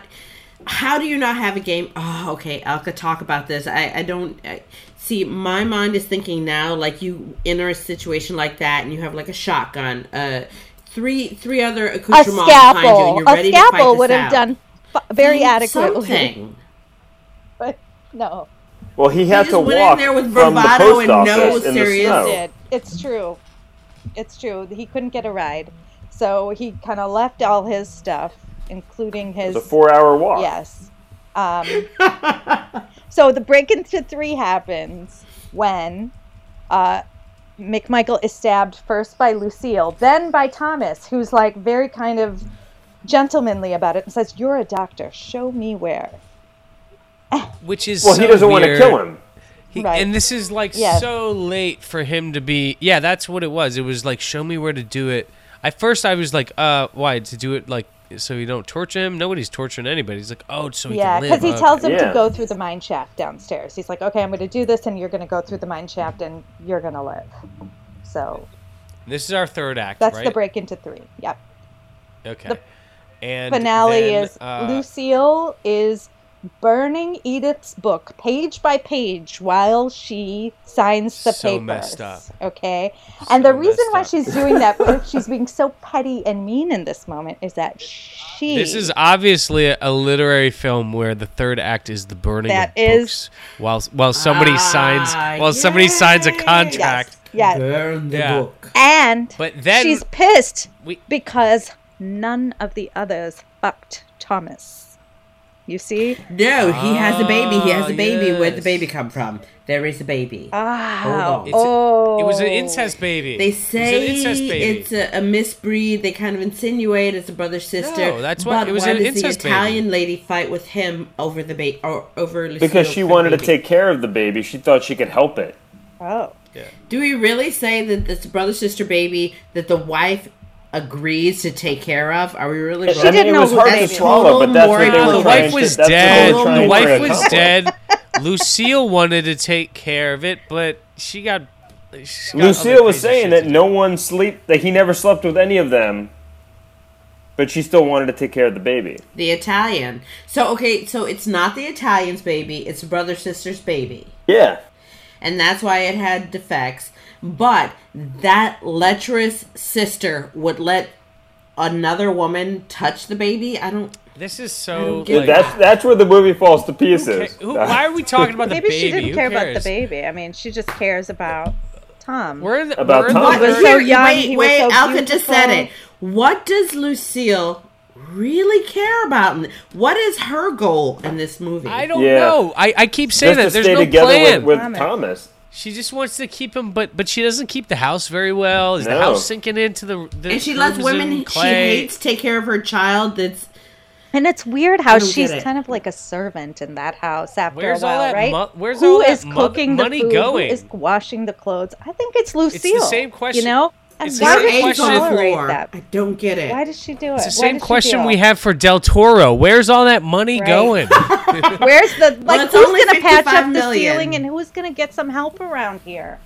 Speaker 3: How do you not have a game? Oh, okay, I could talk about this. I, I don't I, see. My mind is thinking now, like you enter a situation like that, and you have like a shotgun, uh, three three other
Speaker 5: a
Speaker 3: accoutrements behind you, and
Speaker 5: scalpel.
Speaker 3: you're
Speaker 5: A
Speaker 3: ready to fight
Speaker 5: scalpel
Speaker 3: this
Speaker 5: would have
Speaker 3: out.
Speaker 5: done f- very
Speaker 3: Find
Speaker 5: adequately.
Speaker 3: Something.
Speaker 5: But no.
Speaker 4: Well, he had
Speaker 3: just
Speaker 4: to
Speaker 3: went in
Speaker 4: walk
Speaker 3: there with
Speaker 4: from the
Speaker 3: bravado
Speaker 4: post
Speaker 3: and no
Speaker 4: office in the
Speaker 3: serious-
Speaker 5: did. It's true. It's true. He couldn't get a ride. So he kind of left all his stuff, including his.
Speaker 4: It's a four-hour walk.
Speaker 5: Yes. Um, so the break into three happens when uh, McMichael is stabbed first by Lucille, then by Thomas, who's like very kind of gentlemanly about it and says, You're a doctor. Show me where.
Speaker 1: Which is
Speaker 4: Well,
Speaker 1: so
Speaker 4: he doesn't want to kill him.
Speaker 1: He,
Speaker 5: Right.
Speaker 1: And this is like
Speaker 5: Yes.
Speaker 1: so late for him to be. Yeah, that's what it was. It was like, show me where to do it. At first, I was like, uh, why? To do it like so you don't torture him? Nobody's torturing anybody. He's like, oh, so he
Speaker 5: Yeah,
Speaker 1: can live.
Speaker 5: because he
Speaker 1: huh?
Speaker 5: tells him to go through the mine shaft downstairs. He's like, Okay, I'm going to do this, and you're going to go through the mine shaft, and you're going to live. So
Speaker 1: This is our third act,
Speaker 5: that's
Speaker 1: right?
Speaker 5: the break into three. Yep.
Speaker 1: Okay.
Speaker 5: the
Speaker 1: and
Speaker 5: finale
Speaker 1: then,
Speaker 5: is
Speaker 1: uh,
Speaker 5: Lucille is burning Edith's book page by page while she signs the
Speaker 1: So
Speaker 5: papers.
Speaker 1: messed up.
Speaker 5: Okay, and the reason why
Speaker 1: up.
Speaker 5: she's doing that, she's being so petty and mean in this moment, is that she.
Speaker 1: This is obviously a literary film where the third act is the burning
Speaker 5: That
Speaker 1: of
Speaker 5: is-
Speaker 1: books while while somebody
Speaker 3: Ah,
Speaker 1: signs while somebody signs a contract.
Speaker 5: yes, yes,
Speaker 3: Burn the
Speaker 1: Yeah.
Speaker 3: book.
Speaker 5: and
Speaker 1: But then
Speaker 5: she's pissed
Speaker 1: we
Speaker 5: because none of the others fucked Thomas. You see?
Speaker 3: No, he has a baby. He has
Speaker 1: Ah,
Speaker 3: a baby. Where'd the baby come from? There is a baby.
Speaker 5: Ah,
Speaker 3: on.
Speaker 1: It's a-
Speaker 5: oh,
Speaker 1: it was an incest baby.
Speaker 3: They
Speaker 1: It was an
Speaker 3: say
Speaker 1: incest baby.
Speaker 3: it's a, a misbreed. They kind of insinuate it's a brother sister.
Speaker 1: No, that's what-
Speaker 3: But
Speaker 1: it was
Speaker 3: why
Speaker 1: an
Speaker 3: does
Speaker 1: incest
Speaker 3: the
Speaker 1: baby.
Speaker 3: Italian lady fight with him over the baby or over Lucille
Speaker 4: Because she
Speaker 3: for the
Speaker 4: wanted to take care of the baby. She thought she could help it.
Speaker 5: Oh. Yeah.
Speaker 3: Do we really say that it's a brother sister baby that the wife agrees to take care of? Are we really?
Speaker 4: I
Speaker 5: She didn't
Speaker 4: it
Speaker 5: know
Speaker 4: was
Speaker 5: who
Speaker 4: hard to swallow, but that's what they
Speaker 3: was.
Speaker 4: were
Speaker 1: the wife was
Speaker 4: that's what they
Speaker 1: dead. The wife was dead. Lucille wanted to take care of it, but she got. she's got
Speaker 4: Lucille was saying that no one sleep that he never slept with any of them. but she still wanted to take care of the baby.
Speaker 3: The Italian. So okay, so it's not the Italian's baby; it's brother sister's baby,
Speaker 4: Yeah.
Speaker 3: And that's why it had defects. But that lecherous sister would let another woman touch the baby. I don't.
Speaker 1: This is so.
Speaker 3: don't
Speaker 1: Like,
Speaker 4: That's that's where the movie falls to pieces.
Speaker 1: who, why are we talking about the
Speaker 5: Maybe
Speaker 1: baby?
Speaker 5: she didn't
Speaker 1: Who
Speaker 5: care about the baby. I mean, she just cares about Tom.
Speaker 1: We're in the,
Speaker 4: About
Speaker 1: we're in
Speaker 4: Tom.
Speaker 1: the
Speaker 5: was so young,
Speaker 3: Wait,
Speaker 5: he was
Speaker 3: wait.
Speaker 5: so
Speaker 3: Alka just said it. What does Lucille really care about? in- What is her goal in this movie?
Speaker 1: I don't
Speaker 4: Yeah.
Speaker 1: know. I, I keep saying
Speaker 4: Just
Speaker 1: that
Speaker 4: to
Speaker 1: there's
Speaker 4: stay
Speaker 1: no
Speaker 4: together
Speaker 1: plan.
Speaker 4: with, with
Speaker 5: Thomas.
Speaker 4: Thomas.
Speaker 1: She just wants to keep him, but but she doesn't keep the house very well. Is the house sinking into the, the
Speaker 3: and she lets
Speaker 1: crimson
Speaker 3: women she hates take care of her child. That's
Speaker 5: And it's weird how she's kind of like a servant in that house after
Speaker 1: Where's
Speaker 5: a
Speaker 1: all
Speaker 5: while,
Speaker 1: that
Speaker 5: right?
Speaker 1: mo- where's
Speaker 5: Who
Speaker 1: all that
Speaker 5: is
Speaker 1: mo-
Speaker 5: cooking
Speaker 1: money
Speaker 5: the food?
Speaker 1: going?
Speaker 5: Who is washing the clothes? I think it's Lucille.
Speaker 1: same question-
Speaker 5: You know? And
Speaker 1: it's the
Speaker 5: why
Speaker 1: same
Speaker 5: does she tolerate that?
Speaker 3: I don't get it.
Speaker 5: Why does she do it?
Speaker 1: It's the same question we have for Del Toro. Where's all that money
Speaker 5: Right.
Speaker 1: going?
Speaker 5: Where's the like?
Speaker 3: it's
Speaker 5: who's gonna patch
Speaker 3: 55
Speaker 5: up the ceiling and who's gonna get some help around here?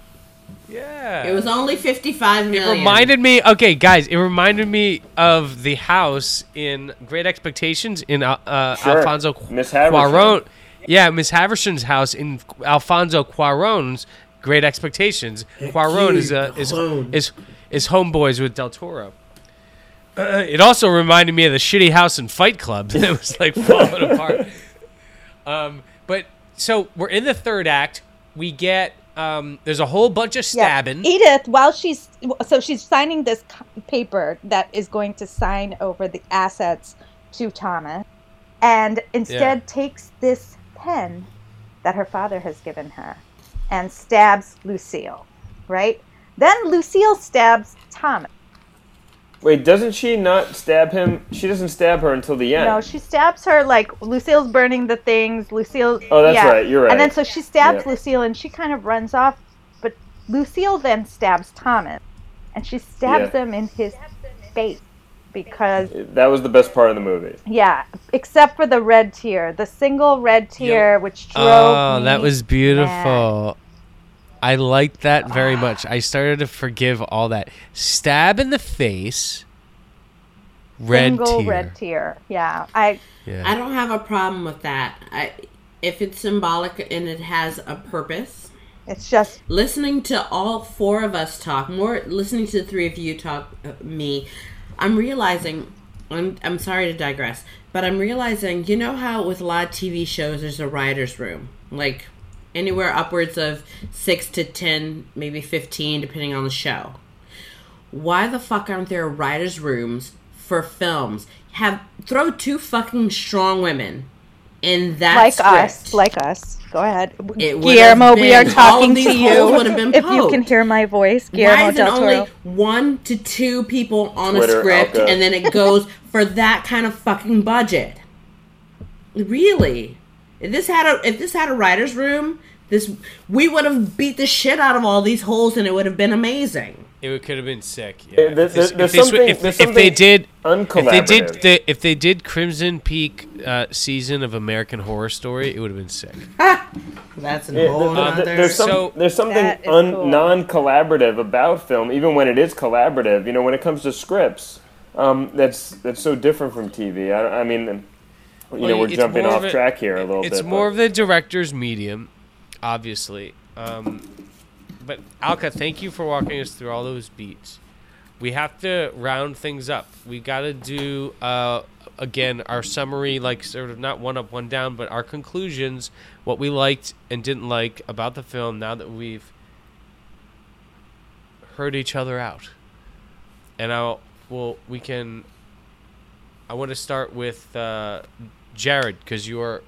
Speaker 1: yeah,
Speaker 3: It was only fifty-five
Speaker 1: It reminded me. Okay, guys, it reminded me of the house in Great Expectations in uh, uh,
Speaker 4: Sure.
Speaker 1: Alfonso
Speaker 4: Miss Havisham.
Speaker 1: Cuarón. Yeah, Miss Havisham's house in Alfonso Cuarón's Great Expectations. Cuarón is uh, is is is homeboys with Del Toro. Uh, it also reminded me of the shitty house in Fight Club that was like falling apart. Um, but so we're in the third act. We get um, there's a whole bunch of stabbing.
Speaker 5: Yeah. Edith, while she's so she's signing this paper that is going to sign over the assets to Thomas, and instead
Speaker 1: Yeah.
Speaker 5: takes this pen that her father has given her and stabs Lucille. Right? Then Lucille stabs Thomas.
Speaker 4: Wait, doesn't she not stab him? She doesn't stab her until the end.
Speaker 5: No, she stabs her like Lucille's burning the things. Lucille.
Speaker 4: Oh, that's
Speaker 5: yeah.
Speaker 4: right, you're right.
Speaker 5: And then so she stabs
Speaker 4: Yeah.
Speaker 5: Lucille, and she kind of runs off. But Lucille then stabs Thomas, and she stabs
Speaker 4: Yeah.
Speaker 5: him in his face because
Speaker 4: that was the best part of the movie.
Speaker 5: yeah, except for the red tear, the single red tear, which oh, drove
Speaker 1: Oh,
Speaker 5: me
Speaker 1: that was
Speaker 5: mad.
Speaker 1: Beautiful. I liked that very much. I started to forgive all that. Stab in the face. Red
Speaker 5: single
Speaker 1: tear.
Speaker 5: red tear. Yeah, I
Speaker 1: Yeah.
Speaker 3: I don't have a problem with that. I, if it's symbolic and it has a purpose.
Speaker 5: it's just
Speaker 3: Listening to all four of us talk, more listening to the three of you talk, uh, me, I'm realizing. I'm I'm sorry to digress, but I'm realizing. You know how with a lot of TV shows, there's a writers' room, like anywhere upwards of six to ten, maybe fifteen, depending on the show. Why the fuck aren't there writers' rooms for films? Have throw two fucking strong women in that
Speaker 5: like
Speaker 3: script.
Speaker 5: us, like us. Go ahead,
Speaker 3: It
Speaker 5: Guillermo.
Speaker 3: have
Speaker 5: We are
Speaker 3: been- all of
Speaker 5: talking to you.
Speaker 3: would have been
Speaker 5: If you can hear my voice,
Speaker 3: Why
Speaker 5: Guillermo
Speaker 3: is it
Speaker 5: del Toro.
Speaker 3: only one to two people on a script
Speaker 4: Alka.
Speaker 3: and then it goes for that kind of fucking budget? Really? If this had a if this had a writer's room, this we would have beat the shit out of all these holes and it would have been amazing.
Speaker 1: It could have been sick. Yeah.
Speaker 4: there-
Speaker 1: If this-
Speaker 4: there's
Speaker 1: if they if- if they did, if they did,
Speaker 4: uncollaborative.
Speaker 1: the, if they did Crimson Peak uh, season of American Horror Story, it would have been sick.
Speaker 3: That's an
Speaker 4: Yeah,
Speaker 3: whole
Speaker 4: th- th- there's, some,
Speaker 1: So-
Speaker 4: there's something un,
Speaker 5: cool.
Speaker 4: non-collaborative about film, even when it is collaborative. You know, when it comes to scripts, um, that's that's so different from TV. I, I mean, you
Speaker 1: Well,
Speaker 4: know, we're jumping off
Speaker 1: of
Speaker 4: track here a little
Speaker 1: It's
Speaker 4: bit.
Speaker 1: It's more
Speaker 4: but-
Speaker 1: of the director's medium, obviously. Um, but Alka, thank you for walking us through all those beats. We have to round things up. We got to do uh, again our summary, like sort of not one up, one down, but our conclusions, what we liked and didn't like about the film. Now that we've heard each other out, and I'll well, we can. I want to start with uh, Jared because you're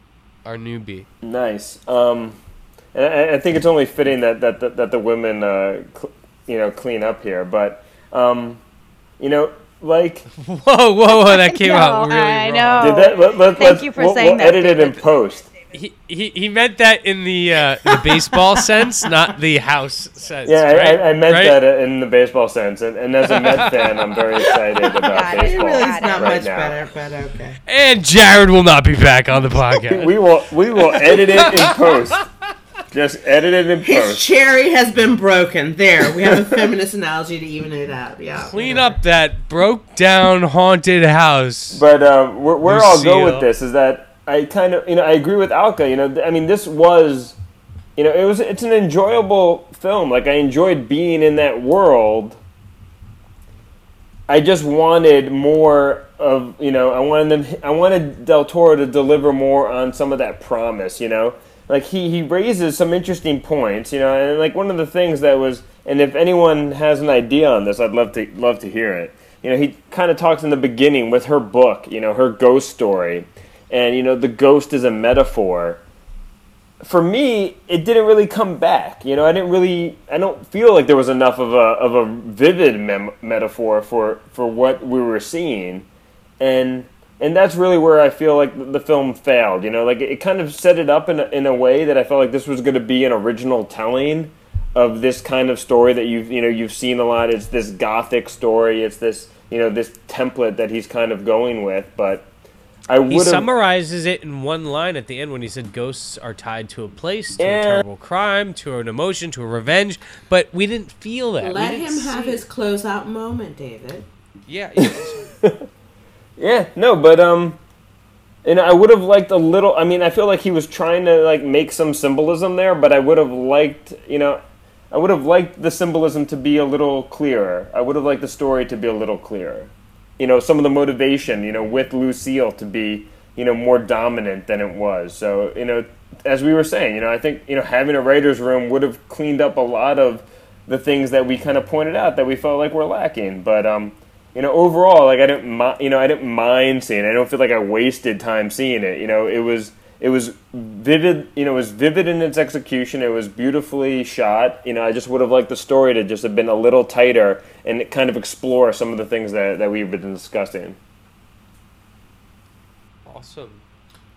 Speaker 1: our newbie.
Speaker 4: Nice. Um, and I, I think it's only fitting that that that, that the women, uh, cl- you know, clean up here. But um, you know, like
Speaker 1: Whoa, whoa, whoa! That came out really
Speaker 5: I
Speaker 1: wrong.
Speaker 5: know.
Speaker 4: did that? Let, let,
Speaker 5: Thank
Speaker 4: let's-
Speaker 5: you for
Speaker 4: we'll,
Speaker 5: saying
Speaker 4: we'll
Speaker 5: that,
Speaker 4: edit it in post.
Speaker 1: He, he he meant that in the uh, the baseball sense, not the house sense.
Speaker 4: Yeah, I,
Speaker 1: right?
Speaker 4: I, I meant
Speaker 1: Right?
Speaker 4: that in the baseball sense, and, and as a Met fan, I'm very excited about
Speaker 5: Got it.
Speaker 3: it
Speaker 4: baseball
Speaker 3: really is not
Speaker 4: right
Speaker 3: much
Speaker 4: now.
Speaker 3: better, but okay.
Speaker 1: And Jared will not be back on the podcast.
Speaker 4: We will we will edit it in post. Just edit it in
Speaker 3: His
Speaker 4: post.
Speaker 3: His cherry has been broken. There, we have a feminist analogy to even it out. Yeah.
Speaker 1: Clean up that broke down haunted house.
Speaker 4: But um, where, where I'll go with this is that I kind of, you know, I agree with Alka. You know, I mean, this was, you know, it was, it's an enjoyable film. Like I enjoyed being in that world. I just wanted more of, you know, I wanted them, I wanted Del Toro to deliver more on some of that promise. You know, like he he raises some interesting points. You know, and like one of the things that was, and if anyone has an idea on this, I'd love to love to hear it. You know, he kind of talks in the beginning with her book. You know, her ghost story, and you know, the ghost is a metaphor for me, it didn't really come back. You know, I didn't really, I don't feel like there was enough of a of a vivid mem- metaphor for for what we were seeing, and and that's really where I feel like the, film failed. You know, like it, it kind of set it up in a, in a way that I felt like this was going to be an original telling of this kind of story that you've you know you've seen a lot. It's this gothic story. It's this you know this template that he's kind of going with, but. I
Speaker 1: He summarizes it in one line at the end when he said ghosts are tied to a place, to
Speaker 4: Yeah.
Speaker 1: a terrible crime, to an emotion, to a revenge. But we didn't feel that.
Speaker 3: Let him have
Speaker 1: see
Speaker 3: his
Speaker 1: it.
Speaker 3: closeout moment, David.
Speaker 1: Yeah. yeah.
Speaker 4: Yeah, no, but um, and I would have liked a little. I mean, I feel like he was trying to like make some symbolism there, but I would have liked, you know, I would have liked the symbolism to be a little clearer. I would have liked the story to be a little clearer. You know, some of the motivation, you know, with Lucille to be, you know, more dominant than it was. So, you know, as we were saying, you know, I think you know having a writers' room would have cleaned up a lot of the things that we kind of pointed out that we felt like were lacking. But um, you know, overall, like I didn't, mi- you know, I didn't mind seeing it. I don't feel like I wasted time seeing it. You know, it was it was vivid. You know, it was vivid in its execution. It was beautifully shot. You know, I just would have liked the story to just have been a little tighter and kind of explore some of the things that that we've been discussing.
Speaker 1: awesome.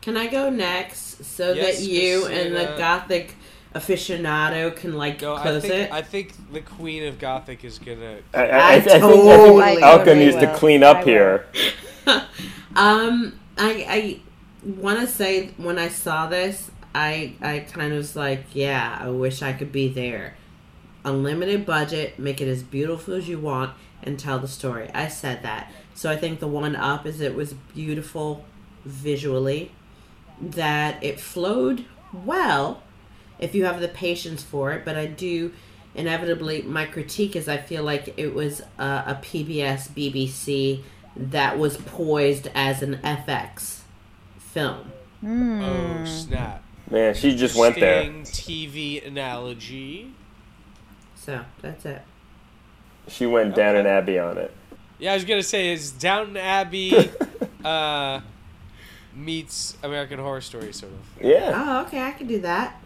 Speaker 3: Can I go next so
Speaker 1: Yes,
Speaker 3: that you and the gothic aficionado can like
Speaker 1: Go. I
Speaker 3: close
Speaker 1: think.
Speaker 3: it?
Speaker 1: I think the Queen of Gothic is gonna.
Speaker 4: I, I,
Speaker 3: I
Speaker 4: I, think, I
Speaker 3: totally-
Speaker 4: think
Speaker 5: I
Speaker 4: Alka
Speaker 5: totally
Speaker 4: needs to clean up
Speaker 5: will.
Speaker 4: here.
Speaker 3: Um, I I want to say when I saw this, I I kind of was like, yeah, I wish I could be there. Unlimited budget, make it as beautiful as you want, and tell the story. I said that. So I think the one up is it was beautiful visually, that it flowed well if you have the patience for it. But I do inevitably my critique is I feel like it was a, a PBS BBC that was poised as an FX film.
Speaker 1: Oh snap!
Speaker 4: Man, she just went there.
Speaker 1: TV analogy.
Speaker 3: So that's it.
Speaker 4: She went down
Speaker 1: Okay.
Speaker 4: an Abbey on it.
Speaker 1: Yeah, I was gonna say is Downton Abbey uh, meets American Horror Story, sort of.
Speaker 4: Yeah.
Speaker 3: Oh, okay, I can do that.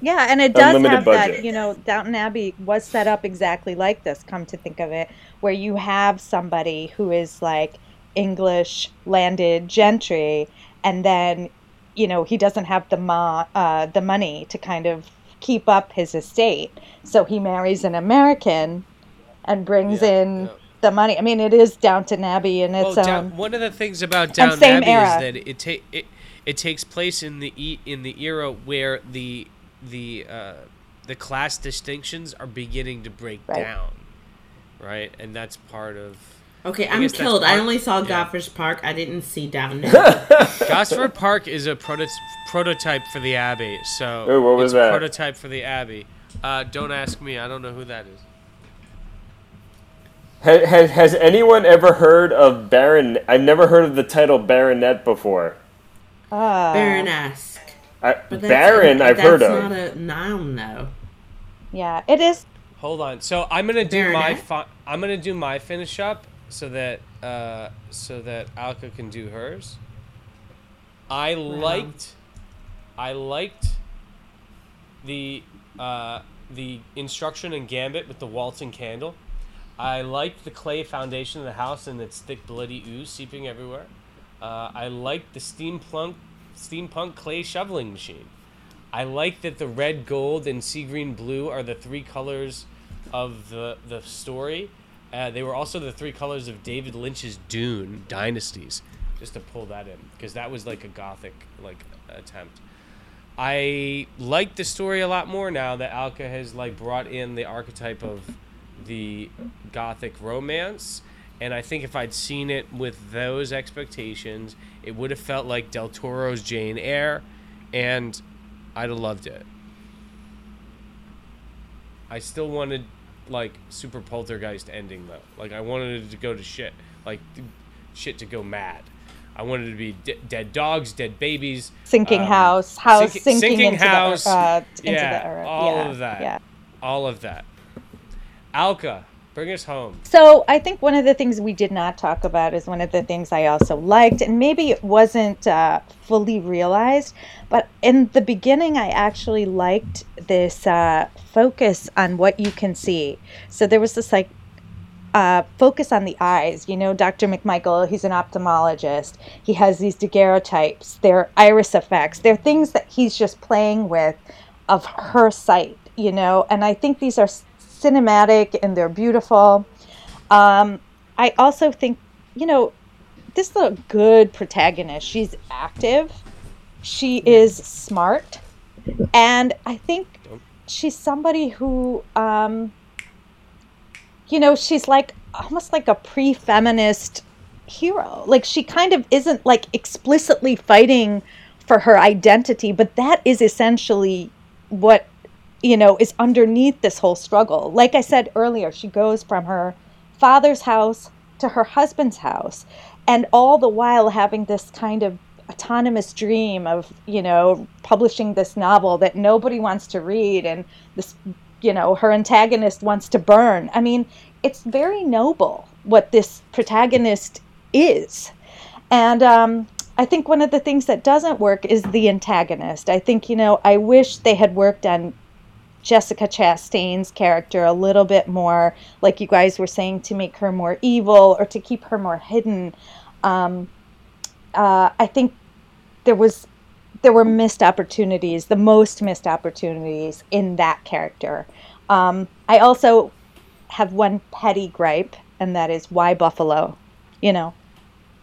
Speaker 5: Yeah, and it does
Speaker 4: Unlimited
Speaker 5: have
Speaker 4: budget.
Speaker 5: that, you know, Downton Abbey was set up exactly like this, come to think of it, where you have somebody who is like English landed gentry, and then, you know, he doesn't have the ma- uh, the money to kind of keep up his estate. So he marries an American and brings
Speaker 1: Yeah,
Speaker 5: in
Speaker 1: yeah.
Speaker 5: the money. I mean, it is Downton Abbey in
Speaker 1: Well,
Speaker 5: its own.
Speaker 1: Down, one of the things about Downton Abbey
Speaker 5: era.
Speaker 1: is that it ta- it, it takes place in the e- in the era where the the uh, the class distinctions are beginning to break
Speaker 5: Right.
Speaker 1: down, right? And that's part of
Speaker 3: Okay,
Speaker 1: I
Speaker 3: I'm
Speaker 1: guess
Speaker 3: killed. I only saw
Speaker 1: yeah.
Speaker 3: Gosford Park. I didn't see Down
Speaker 1: Gosford Park is a proto- prototype for the Abbey. So
Speaker 4: Ooh, what was
Speaker 1: it's
Speaker 4: that?
Speaker 1: prototype for the Abbey. Uh, don't ask me. I don't know who that is.
Speaker 4: Has, has, has anyone ever heard of Baron? I've never heard of the title Baronet before.
Speaker 5: uh,
Speaker 3: Baroness.
Speaker 4: I,
Speaker 3: But that's-
Speaker 4: Baron, I've heard of.
Speaker 3: That's not a noun, though.
Speaker 5: yeah, it is.
Speaker 1: Hold on. So I'm gonna do my
Speaker 3: Baronet?
Speaker 1: fi- I'm gonna do my finish up so that uh, so that Alka can do hers. I liked I liked the uh, the instruction and gambit with the waltzing candle. I liked the clay foundation of the house and its thick bloody ooze seeping everywhere. Uh, I liked the steampunk steampunk clay shoveling machine. I like that the red, gold, and sea green blue are the three colors of the the story. Uh, they were also the three colors of David Lynch's Dune Dynasties. Just to pull that in, because that was like a gothic like attempt. I like the story a lot more now that Alka has like brought in the archetype of the gothic romance. And I think if I'd seen it with those expectations, it would have felt like Del Toro's Jane Eyre, and I'd have loved it. I still wanted like super poltergeist ending though. Like I wanted it to go to shit, like shit to go mad. I wanted it to be d- dead dogs, dead babies,
Speaker 5: Sinking
Speaker 1: um,
Speaker 5: house, house
Speaker 1: sink-
Speaker 5: sinking,
Speaker 1: sinking
Speaker 5: into
Speaker 1: house,
Speaker 5: the uh, into
Speaker 1: yeah,
Speaker 5: the earth.
Speaker 1: all
Speaker 5: yeah,
Speaker 1: of that.
Speaker 5: Yeah.
Speaker 1: all of that. Alka, bring us home.
Speaker 5: So I think one of the things we did not talk about is one of the things I also liked, and maybe it wasn't uh, fully realized, but in the beginning, I actually liked this uh, focus on what you can see. So there was this like uh, focus on the eyes. You know, Dr. McMichael, he's an ophthalmologist. He has these daguerreotypes. They're iris effects. They're things that he's just playing with of her sight, you know, and I think these are cinematic and they're beautiful. Um, I also think, you know, this is a good protagonist. She's active, she is smart, and I think she's somebody who, um, you know, she's like almost like a pre feminist hero. Like she kind of isn't like explicitly fighting for her identity, but that is essentially what you know is underneath this whole struggle. Like I said earlier, she goes from her father's house to her husband's house and all the while having this kind of autonomous dream of, you know, publishing this novel that nobody wants to read and this you know, her antagonist wants to burn. I mean, it's very noble what this protagonist is. And um, I think one of the things that doesn't work is the antagonist. I think, you know, I wish they had worked on Jessica Chastain's character a little bit more, like you guys were saying, to make her more evil or to keep her more hidden. Um, uh, I think there was there were missed opportunities, the most missed opportunities in that character. Um, I also have one petty gripe, and that is why Buffalo? You know,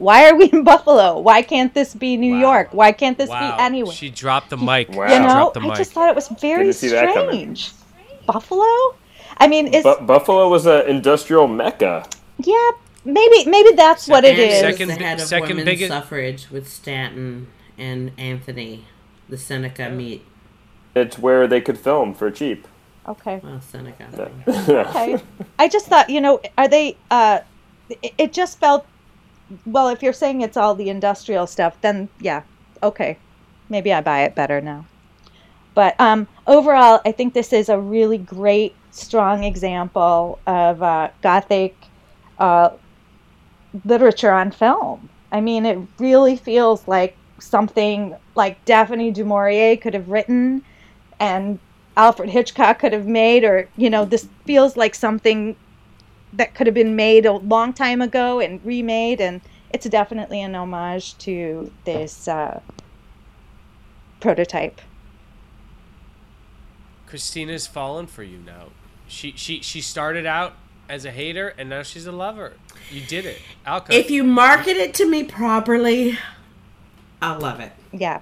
Speaker 5: why are we in Buffalo? Why can't this be New
Speaker 1: Wow.
Speaker 5: York? Why can't this
Speaker 1: wow.
Speaker 5: be anywhere?
Speaker 1: She dropped the mic.
Speaker 4: Wow.
Speaker 1: She
Speaker 5: you know,
Speaker 1: dropped the
Speaker 5: I
Speaker 1: mic.
Speaker 5: just thought it was very
Speaker 4: Didn't see that coming.
Speaker 5: strange. Buffalo? I mean, is
Speaker 4: Bu- Buffalo was an industrial mecca.
Speaker 5: yeah, maybe maybe that's what it
Speaker 3: and
Speaker 5: is.
Speaker 3: it was
Speaker 1: Second
Speaker 3: the head of
Speaker 1: second
Speaker 3: women's
Speaker 1: biggest-
Speaker 3: suffrage with Stanton and Anthony, the Seneca meet.
Speaker 4: It's where they could film for cheap.
Speaker 5: Okay.
Speaker 3: Well, Seneca.
Speaker 5: okay. I just thought, you know, are they? Uh, it, it just felt. Well, if you're saying it's all the industrial stuff, then yeah, okay, maybe I buy it better now. But um, overall, I think this is a really great, strong example of uh, Gothic uh, literature on film. I mean, it really feels like something like Daphne du Maurier could have written and Alfred Hitchcock could have made, or, you know, this feels like something that could have been made a long time ago and remade. And it's definitely an homage to this uh, prototype.
Speaker 1: Kristina's fallen for you now. She she she started out as a hater and now she's a lover. You did it, Alka.
Speaker 3: If you market it to me properly, I'll love it.
Speaker 5: Yeah.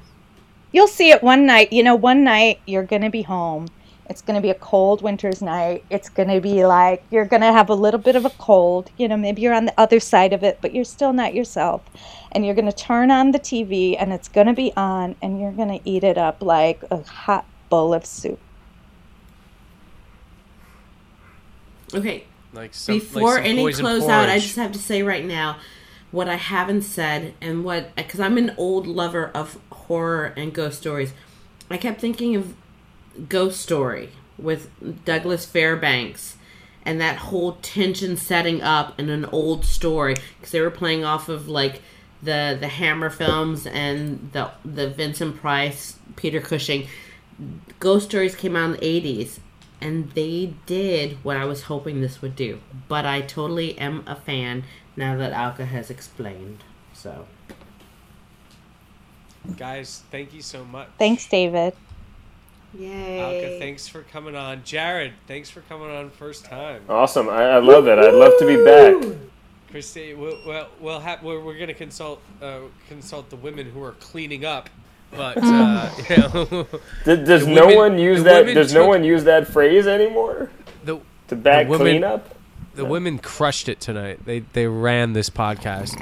Speaker 5: You'll see it one night. You know, one night you're going to be home. It's going to be a cold winter's night. It's going to be like you're going to have a little bit of a cold. You know, maybe you're on the other side of it, but you're still not yourself. And you're going to turn on the TV and it's going to be on and you're going to eat it up like a hot bowl of soup.
Speaker 3: Okay,
Speaker 1: like some,
Speaker 3: before
Speaker 1: some
Speaker 3: any
Speaker 1: poison
Speaker 3: closeout, I just have to say right now what I haven't said and what because I'm an old lover of horror and ghost stories. I kept thinking of Ghost Story with Douglas Fairbanks and that whole tension setting up in an old story because they were playing off of like the the Hammer films and the the Vincent Price, Peter Cushing. Ghost Stories came out in the 80s and they did what I was hoping this would do. But I totally am a fan now that Alka has explained. So
Speaker 1: Guys, thank you so much.
Speaker 5: Thanks, David.
Speaker 3: Yay.
Speaker 1: Alka, thanks for coming on. Jared, thanks for coming on first time.
Speaker 4: Awesome. I, I love it. I'd love to be back.
Speaker 1: Christy, we'll we'll, we'll have we're, we're gonna consult uh, consult the women who are cleaning up but uh, you know,
Speaker 4: Does, does no
Speaker 1: women-
Speaker 4: one use that?
Speaker 1: women
Speaker 4: Does no one use that phrase anymore?
Speaker 1: the
Speaker 4: To back
Speaker 1: The women-
Speaker 4: cleanup?
Speaker 1: the women crushed it tonight. They they ran this podcast,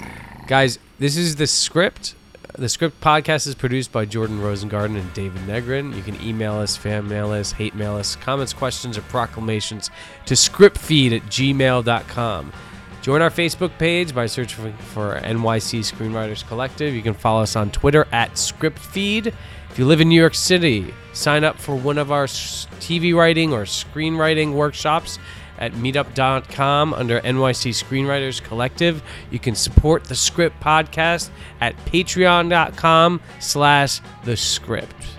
Speaker 1: guys. This is the script. The script podcast is produced by Jordan Rosengarten and David Negrin. You can email us, fan mail us, hate mail us, comments, questions, or proclamations to scriptfeed at gmail.com. Join our Facebook page by searching for NYC Screenwriters Collective. You can follow us on Twitter at ScriptFeed. If you live in New York City, sign up for one of our TV writing or screenwriting workshops at meetup.com under NYC Screenwriters Collective. You can support the Script Podcast at patreon.com slash the script.